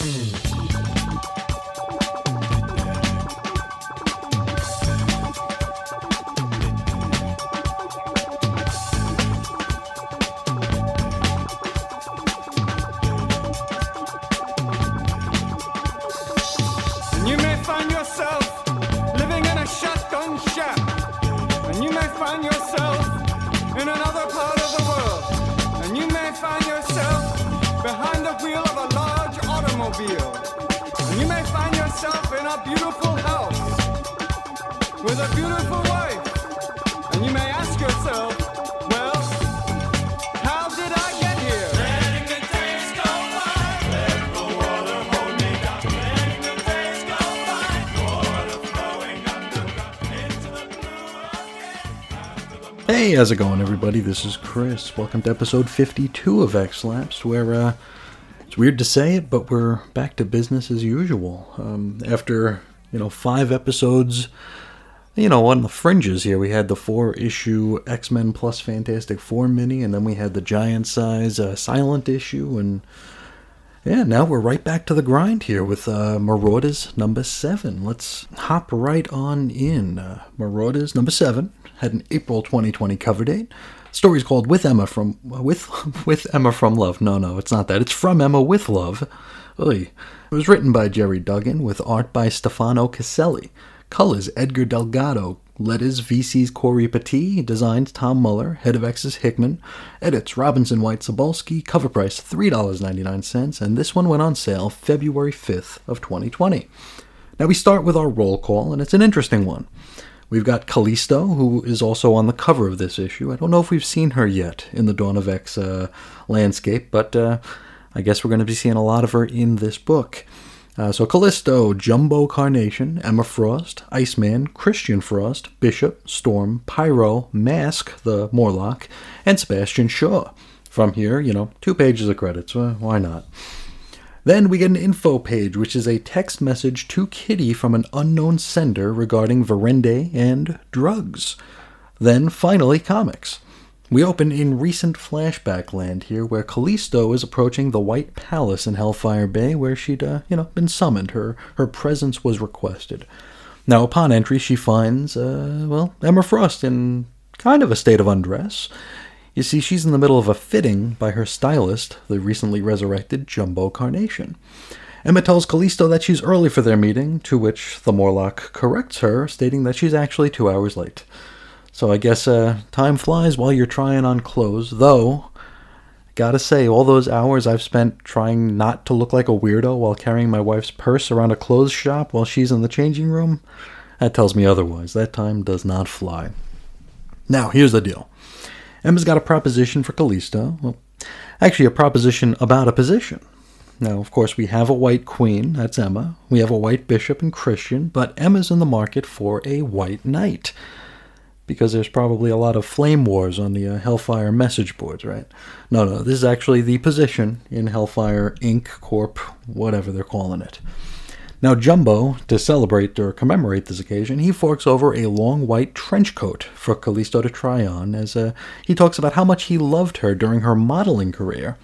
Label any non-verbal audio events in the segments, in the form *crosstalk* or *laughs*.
Mm-hmm. How's it going, everybody? This is Chris. Welcome to episode 52 of X Lapsed, where uh, it's weird to say it, but we're back to business as usual. Um, after, you know, five episodes, you know, on the fringes here, we had the four issue X Men plus Fantastic Four mini, and then we had the giant size uh, silent issue, and yeah, now we're right back to the grind here with uh, Marauders number seven. Let's hop right on in. Uh, Marauders number seven had an April 2020 cover date. Story's called "With Emma from with *laughs* with Emma from Love." No, no, it's not that. It's from Emma with Love. Oy. It was written by Gerry Duggan with art by Stefano Caselli. Colors Edgar Delgado. Letters VC's Cory Petit. Designs Tom Muller. Head of X's Hickman. Edits Robinson White Sobolski. Cover price $3.99. And this one went on sale February 5th of 2020. Now we start with our roll call, and it's an interesting one. We've got Callisto, who is also on the cover of this issue. I don't know if we've seen her yet in the Dawn of X uh, landscape, but uh, I guess we're going to be seeing a lot of her in this book. Uh, so Callisto, Jumbo Carnation, Emma Frost, Iceman, Christian Frost, Bishop, Storm, Pyro, Mask, the Morlock, and Sebastian Shaw. From here, you know, two pages of credits. Well, why not? Then we get an info page, which is a text message to Kitty from an unknown sender regarding Verendi and drugs. Then finally, comics. We open in recent flashback land here, where Callisto is approaching the White Palace in Hellfire Bay, where she'd, uh, you know, been summoned. Her her presence was requested. Now, upon entry, she finds, uh, well, Emma Frost in kind of a state of undress. You see, she's in the middle of a fitting by her stylist, the recently resurrected Jumbo Carnation. Emma tells Callisto that she's early for their meeting, to which the Morlock corrects her, stating that she's actually two hours late. So I guess uh, time flies while you're trying on clothes, though. Gotta say, all those hours I've spent trying not to look like a weirdo while carrying my wife's purse around a clothes shop while she's in the changing room, that tells me otherwise. That time does not fly. Now, here's the deal. Emma's got a proposition for Callisto. Well, actually, a proposition about a position. Now, of course, we have a white queen, that's Emma. We have a white bishop and Christian, but Emma's in the market for a white knight. Because there's probably a lot of flame wars on the uh, Hellfire message boards, right? No, no, this is actually the position in Hellfire Inc., Corp., whatever they're calling it. Now, Jumbo, to celebrate or commemorate this occasion, he forks over a long white trench coat for Callisto to try on as uh, he talks about how much he loved her during her modeling career,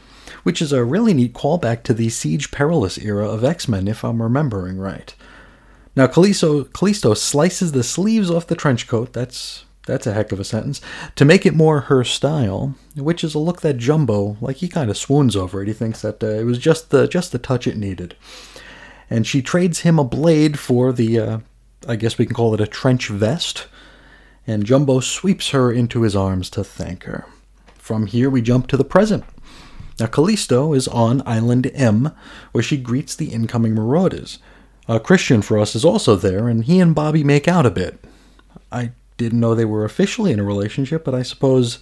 which is a really neat callback to the Siege Perilous era of X Men, if I'm remembering right. Now, Callisto, Callisto slices the sleeves off the trench coat, that's, that's a heck of a sentence, to make it more her style, which is a look that Jumbo, like he kind of swoons over it. He thinks that uh, it was just the, just the touch it needed and she trades him a blade for the, uh, I guess we can call it a trench vest. And Jumbo sweeps her into his arms to thank her. From here, we jump to the present. Now, Callisto is on Island M, where she greets the incoming marauders. Uh, Christian for us is also there, and he and Bobby make out a bit. I didn't know they were officially in a relationship, but I suppose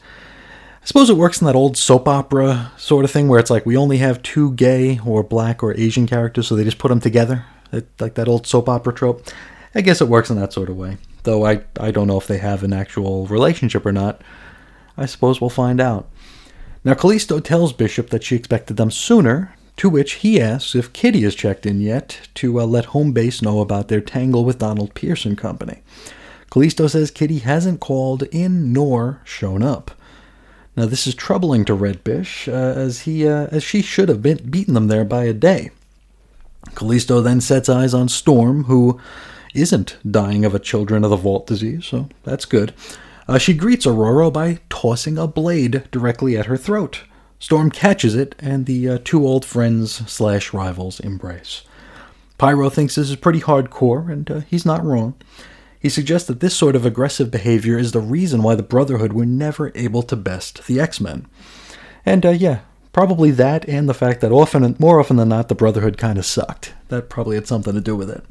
I suppose it works in that old soap opera sort of thing where it's like we only have two gay or black or Asian characters, so they just put them together, it, like that old soap opera trope. I guess it works in that sort of way. Though I, I don't know if they have an actual relationship or not. I suppose we'll find out. Now, Callisto tells Bishop that she expected them sooner, to which he asks if Kitty has checked in yet to uh, let home base know about their tangle with Donald Pierce and Company. Callisto says Kitty hasn't called in nor shown up. Now this is troubling to Red Bish, uh, as he uh, as she should have been beaten them there by a day. Callisto then sets eyes on Storm, who isn't dying of a Children of the Vault disease, so that's good. Uh, she greets Ororo by tossing a blade directly at her throat. Storm catches it, and the uh, two old friends slash rivals embrace. Pyro thinks this is pretty hardcore, and uh, he's not wrong. He suggests that this sort of aggressive behavior is the reason why the Brotherhood were never able to best the X Men. And uh, yeah, probably that, and the fact that often, more often than not, the Brotherhood kind of sucked. That probably had something to do with it.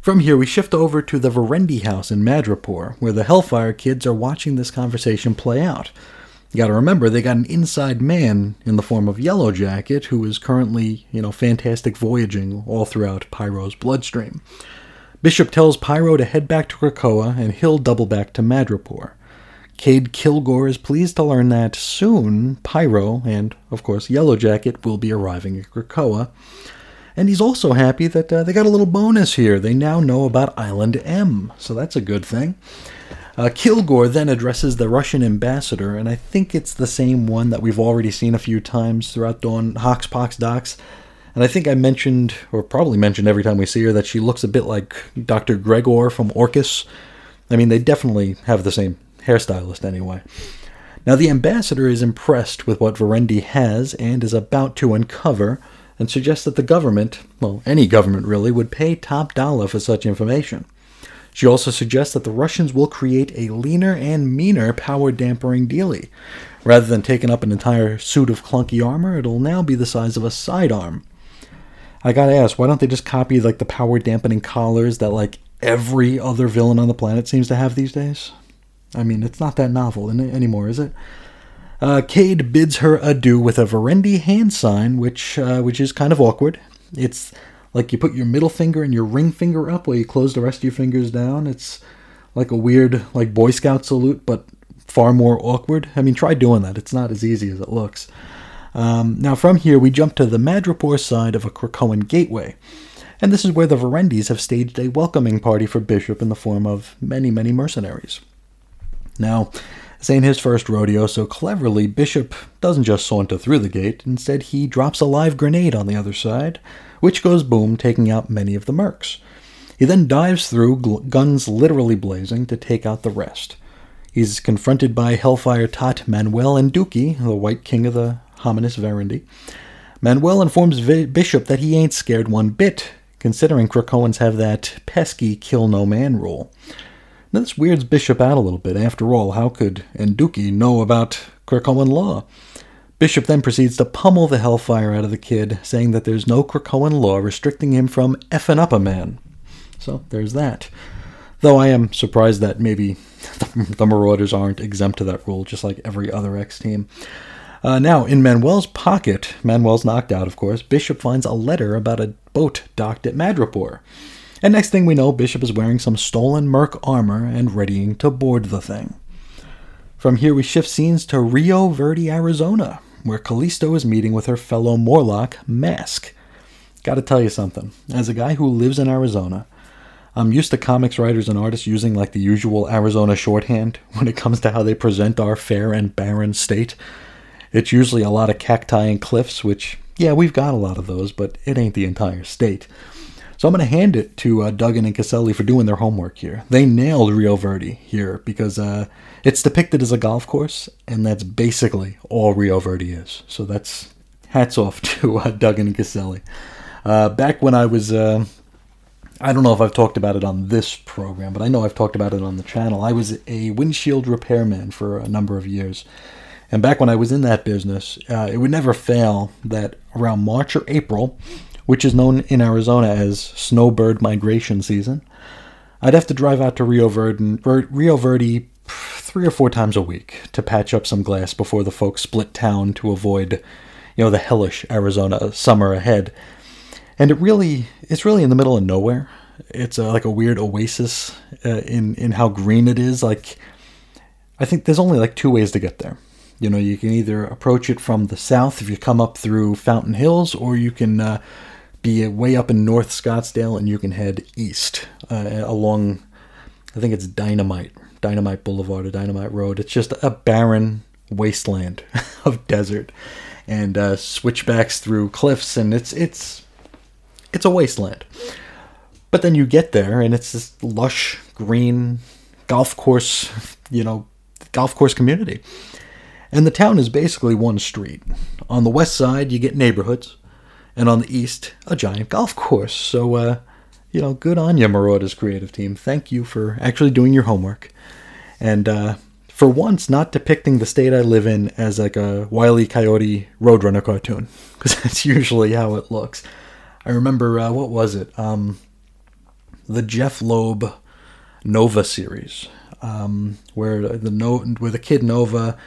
From here, we shift over to the Verendi house in Madripoor, where the Hellfire kids are watching this conversation play out. You gotta remember, they got an inside man in the form of Yellow Jacket, who is currently, you know, fantastic voyaging all throughout Pyro's bloodstream. Bishop tells Pyro to head back to Krakoa, and he'll double back to Madripoor. Cade Kilgore is pleased to learn that soon Pyro and, of course, Yellowjacket will be arriving at Krakoa, and he's also happy that uh, they got a little bonus here. They now know about Island M, so that's a good thing. Uh, Kilgore then addresses the Russian ambassador, and I think it's the same one that we've already seen a few times throughout Dawn Hoxpox Docs. And I think I mentioned, or probably mentioned every time we see her, that she looks a bit like Dr. Gregor from Orchis. I mean, they definitely have the same hairstylist anyway. Now, the ambassador is impressed with what Verendi has and is about to uncover, and suggests that the government, well, any government really, would pay top dollar for such information. She also suggests that the Russians will create a leaner and meaner power dampering dealie. Rather than taking up an entire suit of clunky armor, it'll now be the size of a sidearm. I gotta ask, why don't they just copy like the power dampening collars that like every other villain on the planet seems to have these days? I mean, it's not that novel anymore, is it? Uh, Cade bids her adieu with a Verendi hand sign, which uh, which is kind of awkward. It's like you put your middle finger and your ring finger up while you close the rest of your fingers down. It's like a weird like Boy Scout salute, but far more awkward. I mean, try doing that. It's not as easy as it looks. Um, now, from here, we jump to the Madripoor side of a Krakoan gateway. And this is where the Verendis have staged a welcoming party for Bishop in the form of many, many mercenaries. Now, this ain't his first rodeo, so cleverly, Bishop doesn't just saunter through the gate, instead, he drops a live grenade on the other side, which goes boom, taking out many of the mercs. He then dives through, guns literally blazing, to take out the rest. He's confronted by Hellfire Tot Manuel Enduque, the White King of the Homines Verendi. Manuel informs v- Bishop that he ain't scared one bit, considering Krakoans have that pesky kill no man rule. Now, this weirds Bishop out a little bit. After all, how could Enduque know about Krakoan law? Bishop then proceeds to pummel the hellfire out of the kid, saying that there's no Krakoan law restricting him from effing up a man. So there's that. Though I am surprised that maybe *laughs* the Marauders aren't exempt to that rule, just like every other X team. Uh, now, in Manuel's pocket, Manuel's knocked out, of course, Bishop finds a letter about a boat docked at Madripoor. And next thing we know, Bishop is wearing some stolen Merc armor and readying to board the thing. From here, we shift scenes to Rio Verde, Arizona, where Callisto is meeting with her fellow Morlock, Mask. Gotta tell you something. As a guy who lives in Arizona, I'm used to comics writers and artists using like the usual Arizona shorthand *laughs* when it comes to how they present our fair and barren state. It's usually a lot of cacti and cliffs, which, yeah, we've got a lot of those, but it ain't the entire state. So I'm going to hand it to uh, Duggan and Caselli for doing their homework here. They nailed Rio Verde here because uh, it's depicted as a golf course, and that's basically all Rio Verde is. So that's hats off *laughs* to uh, Duggan and Caselli. Uh, back when I was, uh, I don't know if I've talked about it on this program, but I know I've talked about it on the channel. I was a windshield repairman for a number of years. And back when I was in that business, uh, it would never fail that around March or April, which is known in Arizona as snowbird migration season. I'd have to drive out to Rio Verde, Rio Verde three or four times a week to patch up some glass before the folks split town to avoid, you know, the hellish Arizona summer ahead. And it really, it's really in the middle of nowhere. It's a, like a weird oasis uh, in in how green it is. Like, I think there's only like two ways to get there. You know, you can either approach it from the south if you come up through Fountain Hills, or you can uh, be way up in North Scottsdale and you can head east uh, along, I think it's Dynamite, Dynamite Boulevard or Dynamite Road. It's just a barren wasteland *laughs* of desert and uh, switchbacks through cliffs, and it's it's it's it's a wasteland. But then you get there, and it's this lush green golf course, you know, golf course community. And the town is basically one street. On the west side, you get neighborhoods, and on the east, a giant golf course. So, uh, you know, good on you, Marauders creative team. Thank you for actually doing your homework. And uh, for once, not depicting the state I live in as like a Wile E. Coyote Roadrunner cartoon, *laughs* because that's usually how it looks. I remember, uh, what was it? Um, the Jeph Loeb Nova series, um, where the no- where the kid Nova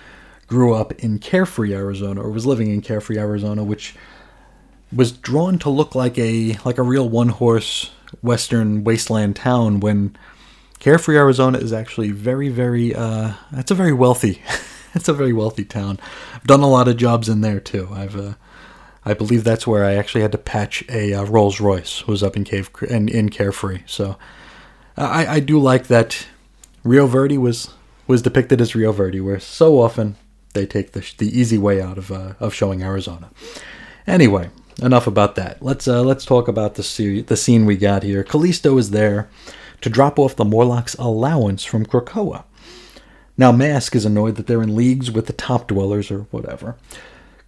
grew up in Carefree, Arizona, or was living in Carefree, Arizona, which was drawn to look like a like a real one horse western wasteland town when Carefree, Arizona is actually very, very uh it's a very wealthy *laughs* it's a very wealthy town. I've done a lot of jobs in there too. I've uh I believe that's where I actually had to patch a uh, Rolls Royce was up in Cave in, in Carefree. So I, I do like that Rio Verde was was depicted as Rio Verde, where so often they take the, the easy way out of uh, of showing Arizona. Anyway, enough about that. Let's uh, let's talk about the se- the scene we got here. Callisto is there to drop off the Morlocks' allowance from Krakoa. Now Mask is annoyed that they're in leagues with the top dwellers or whatever.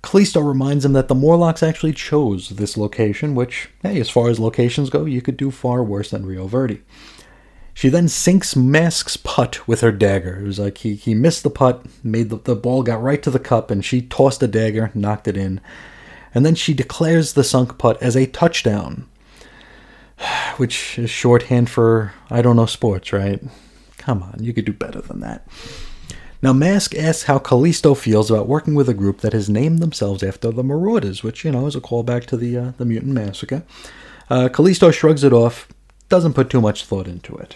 Callisto reminds him that the Morlocks actually chose this location, which, hey, as far as locations go, you could do far worse than Rio Verde. She then sinks Mask's putt with her dagger. It was like he, he missed the putt, made the, the ball got right to the cup, and she tossed a dagger, knocked it in. And then she declares the sunk putt as a touchdown, *sighs* which is shorthand for, I don't know, sports, right? Come on, you could do better than that. Now, Mask asks how Callisto feels about working with a group that has named themselves after the Marauders, which, you know, is a callback to the, uh, the Mutant Massacre. Uh, Callisto shrugs it off, doesn't put too much thought into it.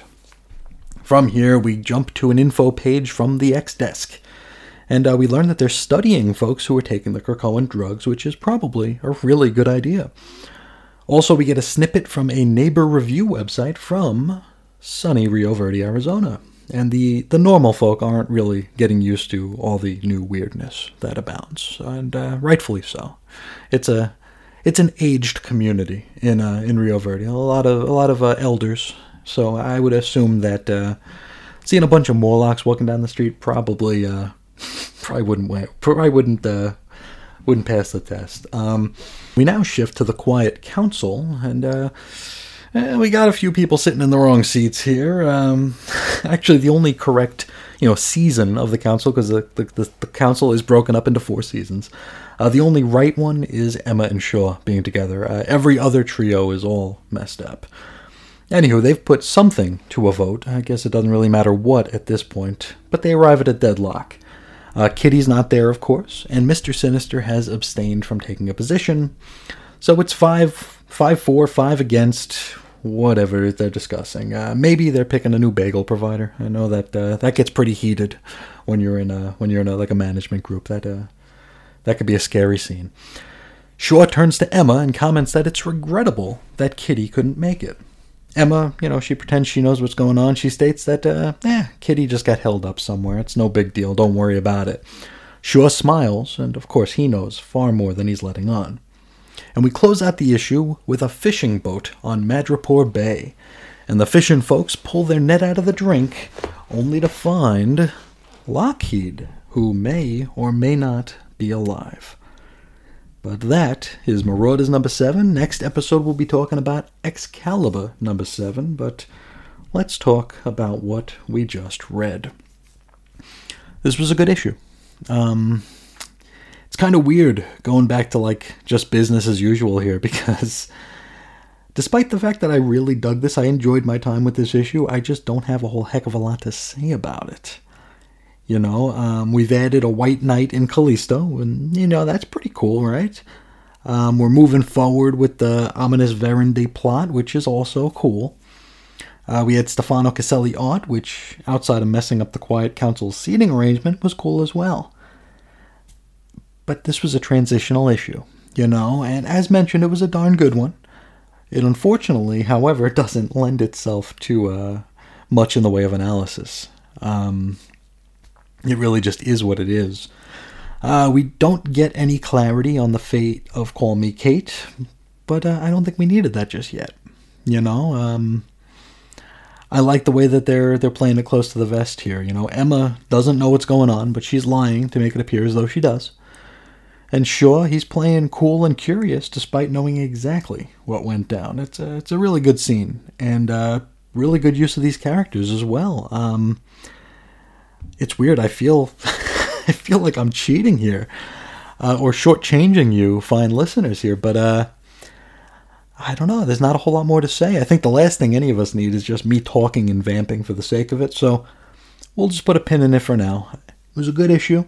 From here, we jump to an info page from the X desk, and uh, we learn that they're studying folks who are taking the Krakoan drugs, which is probably a really good idea. Also, we get a snippet from a neighbor review website from sunny Rio Verde, Arizona and the the normal folk aren't really getting used to all the new weirdness that abounds, and uh, rightfully so. It's a it's an aged community in uh, in Rio Verde. A lot of a lot of uh, elders. So I would assume that uh, seeing a bunch of Morlocks walking down the street probably uh, probably wouldn't probably wouldn't uh, wouldn't pass the test. Um, we now shift to the Quiet Council and Eh, we got a few people sitting in the wrong seats here. Um, *laughs* actually, the only correct, you know, season of the council, because the, the, the, council is broken up into four seasons. Uh, the only right one is Emma and Shaw being together. Uh, every other trio is all messed up. Anywho, they've put something to a vote. I guess it doesn't really matter what at this point, but they arrive at a deadlock. Uh, Kitty's not there, of course, and Mr. Sinister has abstained from taking a position. So it's five, five, four, five against whatever they're discussing. Uh, maybe they're picking a new bagel provider. I know that uh, that gets pretty heated when you're in a when you're in a, like a management group. That uh, that could be a scary scene. Shaw turns to Emma and comments that it's regrettable that Kitty couldn't make it. Emma, you know, she pretends she knows what's going on. She states that, uh, eh, Kitty just got held up somewhere. It's no big deal. Don't worry about it. Shaw smiles, and of course he knows far more than he's letting on and we close out the issue with a fishing boat on Madripoor Bay. And the fishing folks pull their net out of the drink, only to find Lockheed, who may or may not be alive. But that is Marauders number 7. Next episode we'll be talking about Excalibur number 7, but let's talk about what we just read. This was a good issue. Um, it's kind of weird going back to like just business as usual here *laughs* because despite the fact that I really dug this, I enjoyed my time with this issue, I just don't have a whole heck of a lot to say about it. You know, um, we've added a White Knight in Callisto, and you know, that's pretty cool, right? Um, we're moving forward with the ominous Verendi plot, which is also cool. Uh, we had Stefano Caselli art, which, outside of messing up the Quiet Council's seating arrangement, was cool as well but this was a transitional issue, you know, and as mentioned, it was a darn good one. It unfortunately, however, *laughs* doesn't lend itself to uh, much in the way of analysis. Um, it really just is what it is. Uh, we don't get any clarity on the fate of Call Me Kate, but uh, I don't think we needed that just yet. You know, um, I like the way that they're they're playing it close to the vest here. You know, Emma doesn't know what's going on, but she's lying to make it appear as though she does. And Shaw, he's playing cool and curious despite knowing exactly what went down. It's a it's a really good scene and uh, really good use of these characters as well. Um, it's weird. I feel *laughs* I feel like I'm cheating here uh, or shortchanging you, fine listeners here, but uh, I don't know. There's not a whole lot more to say. I think the last thing any of us need is just me talking and vamping for the sake of it. So we'll just put a pin in it for now. It was a good issue,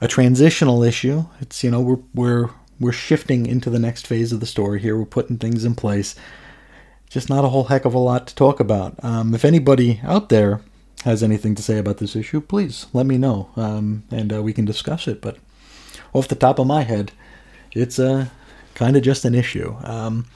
a transitional issue. It's you know we're we're we're shifting into the next phase of the story here. We're putting things in place. Just not a whole heck of a lot to talk about. Um, if anybody out there has anything to say about this issue, please let me know, um, and uh, we can discuss it. But off the top of my head, it's uh, kind of just an issue. Um,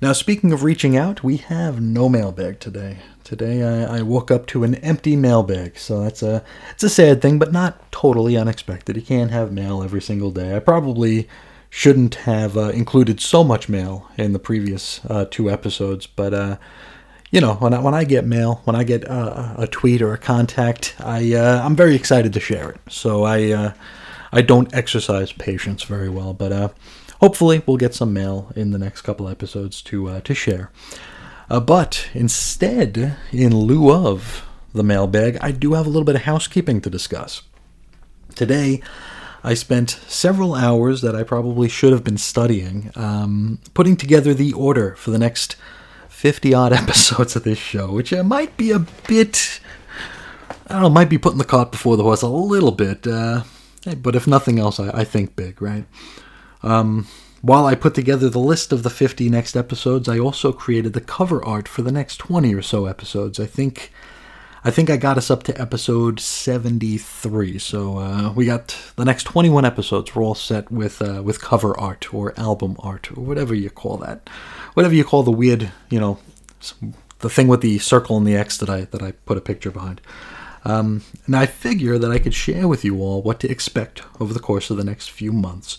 now, speaking of reaching out, we have no mailbag today. Today, I, I, woke up to an empty mailbag, so that's a it's a sad thing, but not totally unexpected. You can't have mail every single day. I probably shouldn't have uh, included so much mail in the previous uh, two episodes, but uh, you know, when I, when I get mail, when I get uh, a tweet or a contact, I uh, I'm very excited to share it. So I uh, I don't exercise patience very well, but hopefully we'll get some mail in the next couple episodes to uh, to share. Uh, but instead, in lieu of the mailbag, I do have a little bit of housekeeping to discuss. Today, I spent several hours that I probably should have been studying, um, putting together the order for the next 50 odd *laughs* episodes of this show, which uh, might be a bit. I don't know, might be putting the cart before the horse a little bit. Uh, but if nothing else, I, I think big, right? Um, while I put together the list of the 50 next episodes, I also created the cover art for the next 20 or so episodes. I think I think I got us up to episode 73. So uh, we got the next 21 episodes. We're all set with uh, with cover art or album art or whatever you call that, whatever you call the weird, you know, the thing with the circle and the X that I that I put a picture behind. Um, and I figure that I could share with you all what to expect over the course of the next few months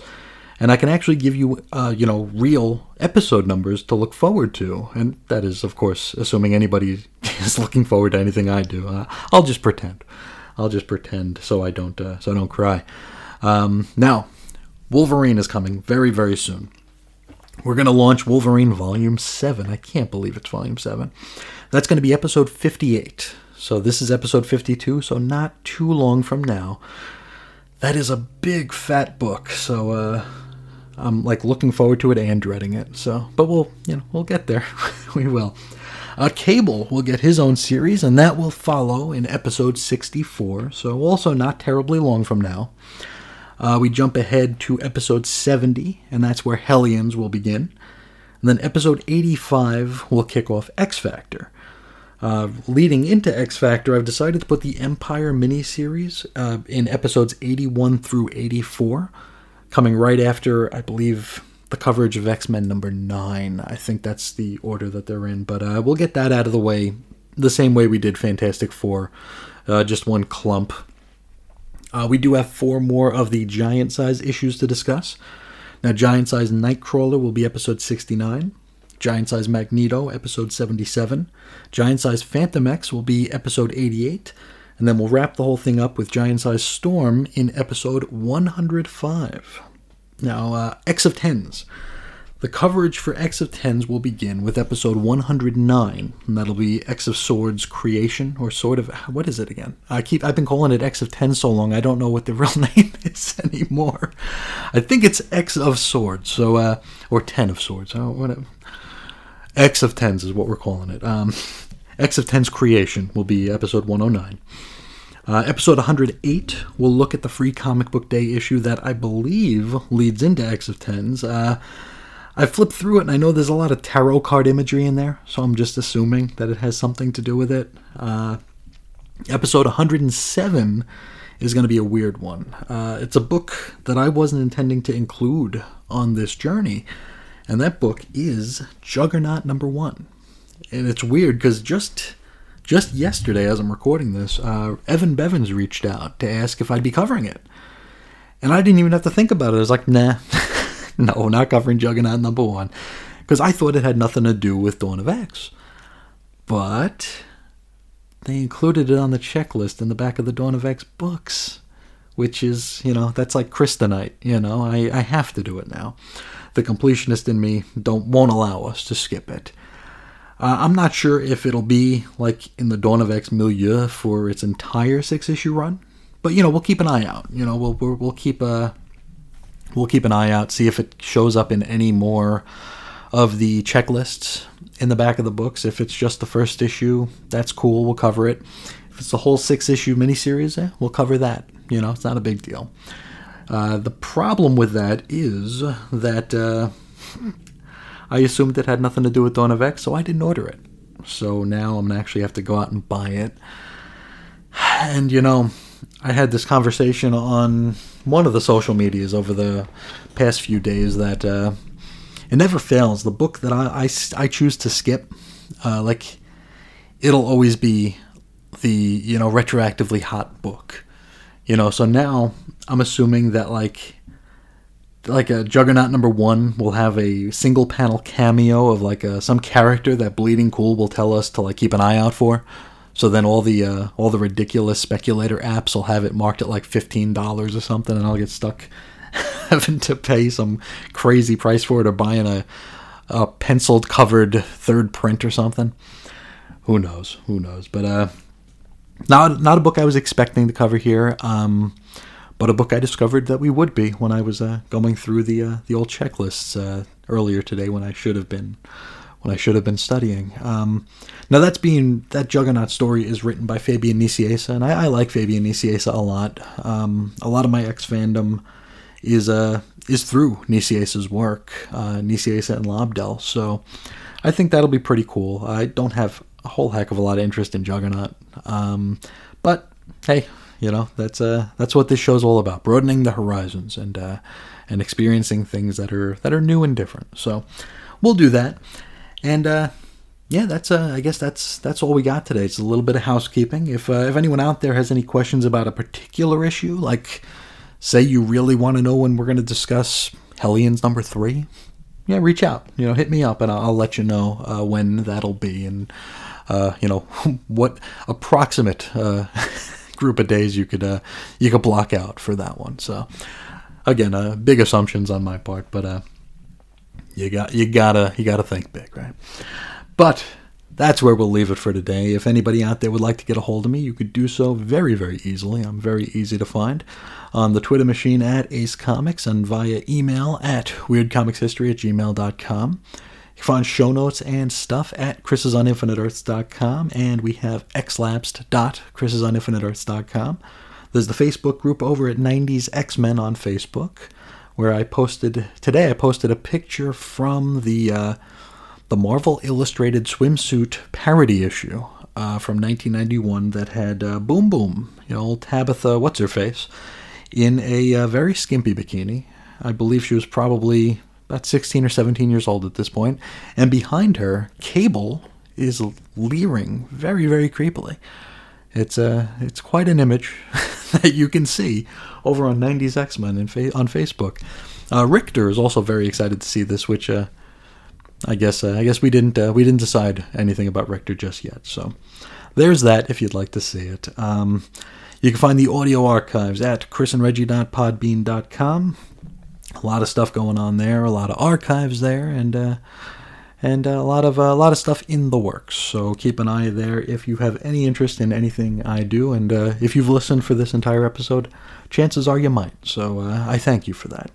and I can actually give you, uh, you know, real episode numbers to look forward to. And that is, of course, assuming anybody *laughs* is looking forward to anything I do. Uh, I'll just pretend. I'll just pretend so I don't uh, so I don't cry. Um, now, Wolverine is coming very very soon. We're going to launch Wolverine Volume Seven. I can't believe it's Volume Seven. That's going to be episode 58. So this is episode 52. So not too long from now. That is a big fat book. So uh, I'm like looking forward to it and dreading it. So, but we'll you know we'll get there. *laughs* we will. Uh, Cable will get his own series, and that will follow in episode 64. So also not terribly long from now. Uh, we jump ahead to episode 70, and that's where Hellions will begin. And then episode 85 will kick off X Factor. Uh, leading into X Factor, I've decided to put the Empire miniseries uh, in episodes 81 through 84 coming right after, I believe, the coverage of X Men number nine. I think that's the order that they're in, but uh, we'll get that out of the way the same way we did Fantastic Four, uh, just one clump. Uh, we do have four more of the giant size issues to discuss. Now, giant size Nightcrawler will be episode 69. Giant size Magneto, episode 77. Giant size Fantomex will be episode 88. And then we'll wrap the whole thing up with Giant Size Storm in episode 105. Now, uh, X of Tens. The coverage for X of Tens will begin with episode 109, and that'll be X of Swords creation, or sort of what is it again? I keep I've been calling it X of Tens so long I don't know what the *laughs* real name is anymore. I think it's X of Swords, so uh, or Ten of Swords, oh, whatever. X of Tens is what we're calling it. Um, *laughs* X of Tens creation will be episode 109. Uh, episode 108 will look at the free comic book day issue that I believe leads into X of Tens. Uh, I flipped through it and I know there's a lot of tarot card imagery in there, so I'm just assuming that it has something to do with it. Uh, episode 107 is going to be a weird one. Uh, it's a book that I wasn't intending to include on this journey, and that book is Juggernaut number one. And it's weird because just just yesterday, as I'm recording this, uh, Evan Bevins reached out to ask if I'd be covering it. And I didn't even have to think about it. I was like, nah, *laughs* no, not covering Juggernaut number one, because I thought it had nothing to do with Dawn of X. But they included it on the checklist in the back of the Dawn of X books, which is, you know, that's like kryptonite. You know, I, I have to do it now. The completionist in me don't won't allow us to skip it. Uh, I'm not sure if it'll be like in the Dawn of X milieu for its entire six issue run, but you know we'll keep an eye out. You know we'll we'll, we'll keep a we'll keep an eye out, see if it shows up in any more of the checklists in the back of the books. If it's just the first issue, that's cool. We'll cover it. If it's the whole six issue miniseries, eh, we'll cover that. You know, it's not a big deal. Uh, the problem with that is that uh, I assumed it had nothing to do with Dawn of X, so I didn't order it. So now I'm gonna actually have to go out and buy it. *sighs* And you know, I had this conversation on one of the social medias over the past few days that uh, it never fails. The book that I, I, I choose to skip, uh, like, it'll always be the, you know, retroactively hot book. You know, so now I'm assuming that, like, like a Juggernaut number one will have a single panel cameo of like a, some character that Bleeding Cool will tell us to like keep an eye out for. So then all the uh, all the ridiculous speculator apps will have it marked at like fifteen dollars or something, and I'll get stuck *laughs* having to pay some crazy price for it or buying a, a penciled covered third print or something. Who knows? Who knows? But uh, not not a book I was expecting to cover here. Um, but a book I discovered that we would be when I was uh, going through the uh, the old checklists uh, earlier today when I should have been when I should have been studying. Um, now that's being that Juggernaut story is written by Fabian Nicieza, and I, I like Fabian Nicieza a lot. Um, a lot of my ex fandom is uh is through Nicieza's work, uh, Nicieza and Lobdell. So I think that'll be pretty cool. I don't have a whole heck of a lot of interest in Juggernaut, um, but hey, you know that's uh that's what this show's all about: broadening the horizons and uh, and experiencing things that are that are new and different. So we'll do that, and uh, yeah, that's uh, I guess that's that's all we got today. It's a little bit of housekeeping. If uh, if anyone out there has any questions about a particular issue, like say you really want to know when we're going to discuss Hellions number three, yeah, reach out. You know, hit me up, and I'll, I'll let you know uh, when that'll be, and uh, you know *laughs* what approximate uh, *laughs* group of days you could uh, you could block out for that one. So again, uh, big assumptions on my part, but uh, you got you gotta you gotta think big, right? But that's where we'll leave it for today. If anybody out there would like to get a hold of me, you could do so very, very easily. I'm very easy to find on the Twitter machine at Ace Comics and via email at weirdcomicshistory at gmail.com. You can find show notes and stuff at chrisisoninfiniteearths.com, and we have xlapsed.chrisisoninfiniteearths.com. There's the Facebook group over at 90s X-Men on Facebook, where I posted, today I posted a picture from the... Uh, the Marvel Illustrated swimsuit parody issue uh, from 1991 that had uh, Boom Boom, you know, old Tabitha, what's her face, in a uh, very skimpy bikini. I believe she was probably about 16 or 17 years old at this point, and behind her, Cable is leering very, very creepily. It's a, it's quite an image *laughs* that you can see over on 90s X-Men fa- on Facebook. Uh, Richter is also very excited to see this, which uh, I guess uh, I guess we didn't uh, we didn't decide anything about Richter just yet. So there's that if you'd like to see it. Um, you can find the audio archives at chrisandreggie.podbean.com. A lot of stuff going on there, a lot of archives there, and uh, and a lot of a lot of stuff in the works. So keep an eye there if you have any interest in anything I do, and uh, if you've listened for this entire episode, chances are you might. So uh, I thank you for that.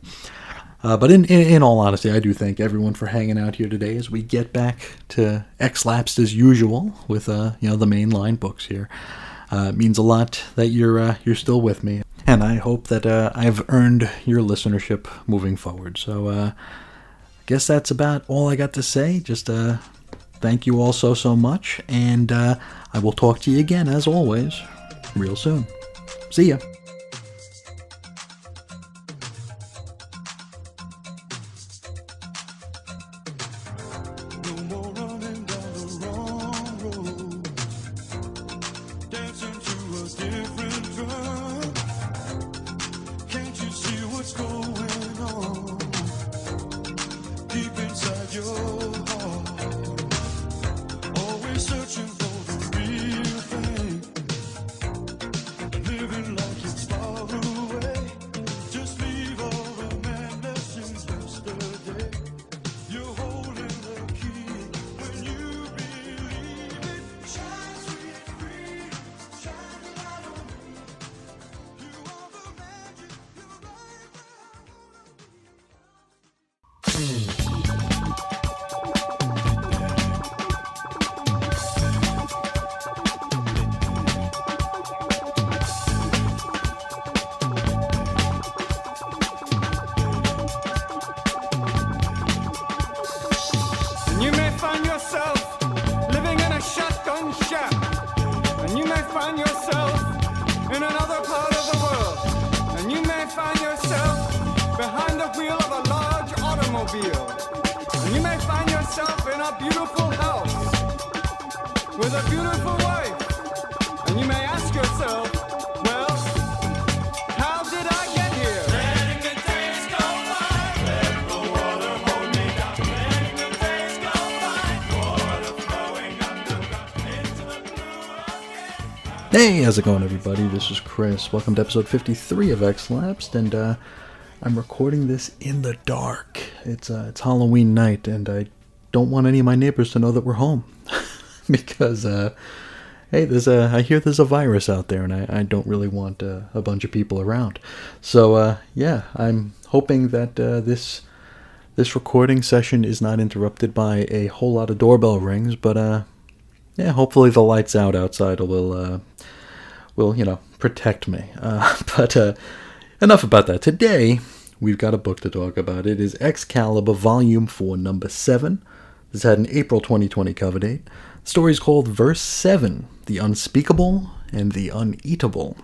Uh, but in, in, in all honesty, I do thank everyone for hanging out here today as we get back to X Lapsed as usual with uh, you know the mainline books here. Uh, it means a lot that you're uh, you're still with me, and I hope that uh, I've earned your listenership moving forward. So uh, I guess that's about all I got to say. Just uh, thank you all so so much, and uh, I will talk to you again as always real soon. See ya. How's it going, everybody? This is Chris. Welcome to episode 53 of X Lapsed, and uh, I'm recording this in the dark. It's uh, it's Halloween night, and I don't want any of my neighbors to know that we're home *laughs* because, uh, hey, there's a I hear there's a virus out there, and I, I don't really want uh, a bunch of people around. So uh, yeah, I'm hoping that uh, this this recording session is not interrupted by a whole lot of doorbell rings, but yeah, hopefully the lights out outside will uh, will you know protect me. *laughs* Uh, but uh, enough about that. Today we've got a book to talk about. It is Excalibur Volume Four, Number Seven. This had an April 2020 cover date. The story is called Verse Seven: The Unspeakable and the Uneatable.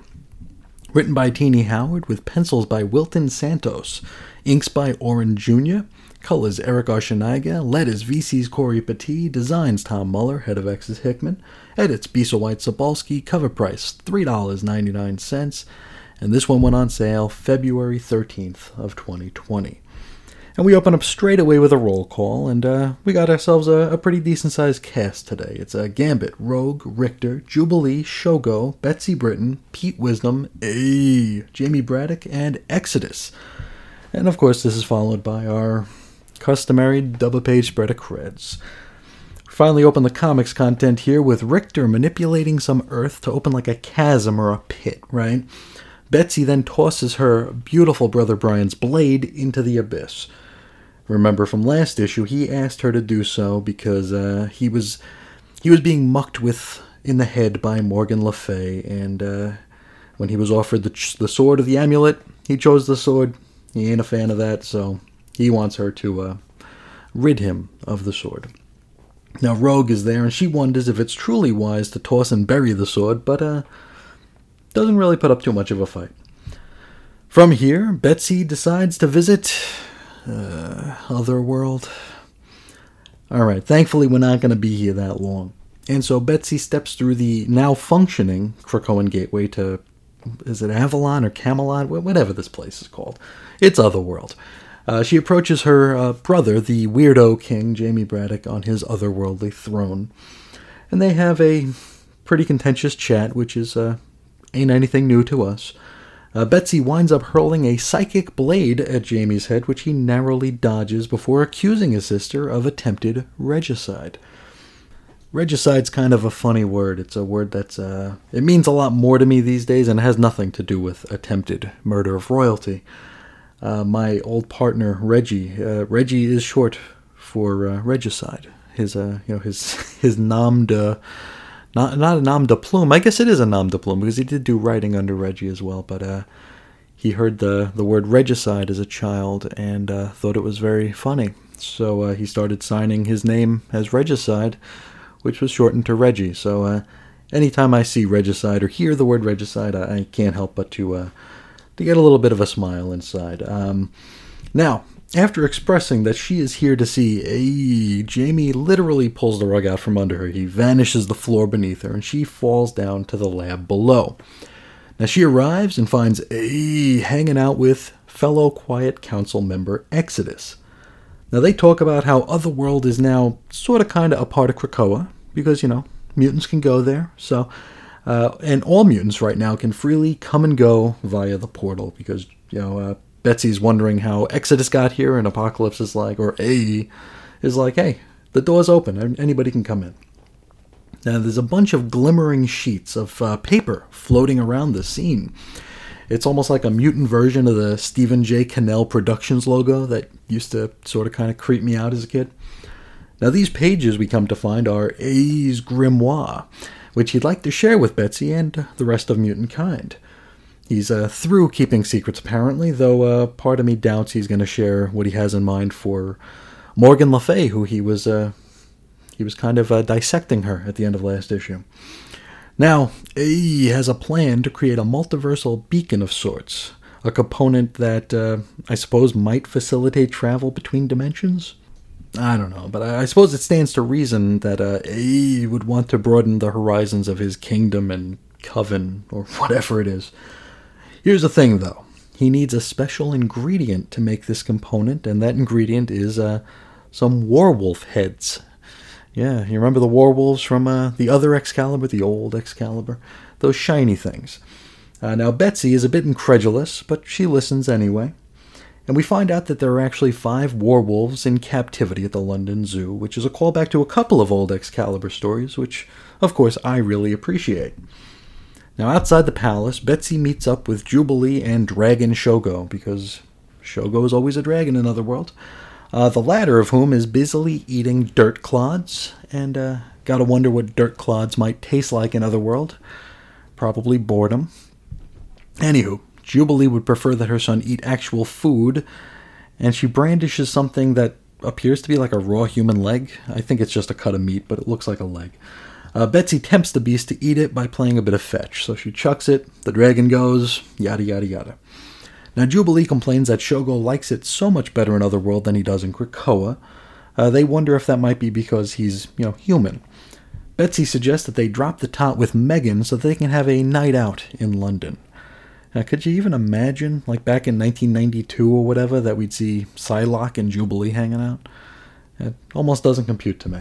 Written by Tini Howard with pencils by Wilton Santos, inks by Oren Jr., colors Erick Arciniega, letters VC's Cory Petit, designs Tom Muller, head of X's Hickman, edits Bisa White Sobalski, cover price $3.99, and this one went on sale February 13th of 2020. And we open up straight away with a roll call, and uh, we got ourselves a, a pretty decent sized cast today. It's a Gambit, Rogue, Richter, Jubilee, Shogo, Betsy Britton, Pete Wisdom, A, Jamie Braddock, and Exodus. And of course, this is followed by our customary double page spread of creds. Finally, open the comics content here with Richter manipulating some earth to open like a chasm or a pit, right? Betsy then tosses her beautiful brother Brian's blade into the abyss. Remember from last issue, he asked her to do so because uh, he was he was being mucked with in the head by Morgan Le Fay, and uh, when he was offered the the sword of the amulet, he chose the sword. He ain't a fan of that, so he wants her to uh, rid him of the sword. Now Rogue is there, and she wonders if it's truly wise to toss and bury the sword, but uh, doesn't really put up too much of a fight. From here, Betsy decides to visit uh, Otherworld. All right, thankfully we're not going to be here that long. And so Betsy steps through the now functioning Krakoan gateway to is it Avalon or Camelot, whatever this place is called. It's Otherworld. Uh, she approaches her uh, brother, the weirdo king, Jamie Braddock, on his otherworldly throne, and they have a pretty contentious chat, which is uh, ain't anything new to us. Uh, Betsy winds up hurling a psychic blade at Jamie's head, which he narrowly dodges before accusing his sister of attempted regicide. Regicide's kind of a funny word. It's a word that's uh, it means a lot more to me these days, and it has nothing to do with attempted murder of royalty. Uh, my old partner Reggie, uh, Reggie is short for uh, regicide. His uh, you know his *laughs* his nom de not not a nom de plume. I guess it is a nom de plume because he did do writing under Reggie as well. But uh, he heard the the word regicide as a child and uh, thought it was very funny. So he started signing his name as Regicide, which was shortened to Reggie. So anytime I see Regicide or hear the word Regicide, I, I can't help but to to get a little bit of a smile inside. Um, now, after expressing that she is here to see a Jamie literally pulls the rug out from under her. He vanishes the floor beneath her, and she falls down to the lab below. Now she arrives and finds A hanging out with fellow Quiet Council member Exodus. Now they talk about how Otherworld is now sort of kind of a part of Krakoa because you know mutants can go there. So, uh, and all mutants right now can freely come and go via the portal because you know uh, Betsy's wondering how Exodus got here, and Apocalypse is like, or A is like, hey, the door's open, anybody can come in. Now there's a bunch of glimmering sheets of uh, paper floating around the scene. It's almost like a mutant version of the Stephen J. Cannell Productions logo that used to sort of kind of creep me out as a kid. Now, these pages we come to find are A's grimoire, which he'd like to share with Betsy and the rest of mutant kind. He's uh, through keeping secrets, apparently, though uh, part of me doubts he's going to share what he has in mind for Morgan Le Fay, who he was uh, he was kind of uh, dissecting her at the end of last issue. Now, he has a plan to create a multiversal beacon of sorts, a component that uh, I suppose might facilitate travel between dimensions. I don't know, but I, I suppose it stands to reason that uh, he would want to broaden the horizons of his kingdom and coven, or *laughs* whatever it is. Here's the thing, though. He needs a special ingredient to make this component, and that ingredient is uh, some werewolf heads. Yeah, you remember the werewolves from uh, the other Excalibur, the old Excalibur? Those shiny things. Uh, now, Betsy is a bit incredulous, but she listens anyway. And we find out that there are actually five werewolves in captivity at the London Zoo, which is a callback to a couple of old Excalibur stories, which, of course, I really appreciate. Now, outside the palace, Betsy meets up with Jubilee and Dragon Shogo, because Shogo is always a dragon in Otherworld. Uh, the latter of whom is busily eating dirt clods, and uh, gotta wonder what dirt clods might taste like in Otherworld. Probably boredom. Anywho, Jubilee would prefer that her son eat actual food, and she brandishes something that appears to be like a raw human leg. I think it's just a cut of meat, but it looks like a leg. Uh, Betsy tempts the beast to eat it by playing a bit of fetch, so she chucks it, the dragon goes, yada yada yada. Now, Jubilee complains that Shogo likes it so much better in Otherworld than he does in Krakoa. Uh, they wonder if that might be because he's, you know, human. Betsy suggests that they drop the tot with Meggan so they can have a night out in London. Could you even imagine, like back in 1992 or whatever, that we'd see Psylocke and Jubilee hanging out? It almost doesn't compute to me.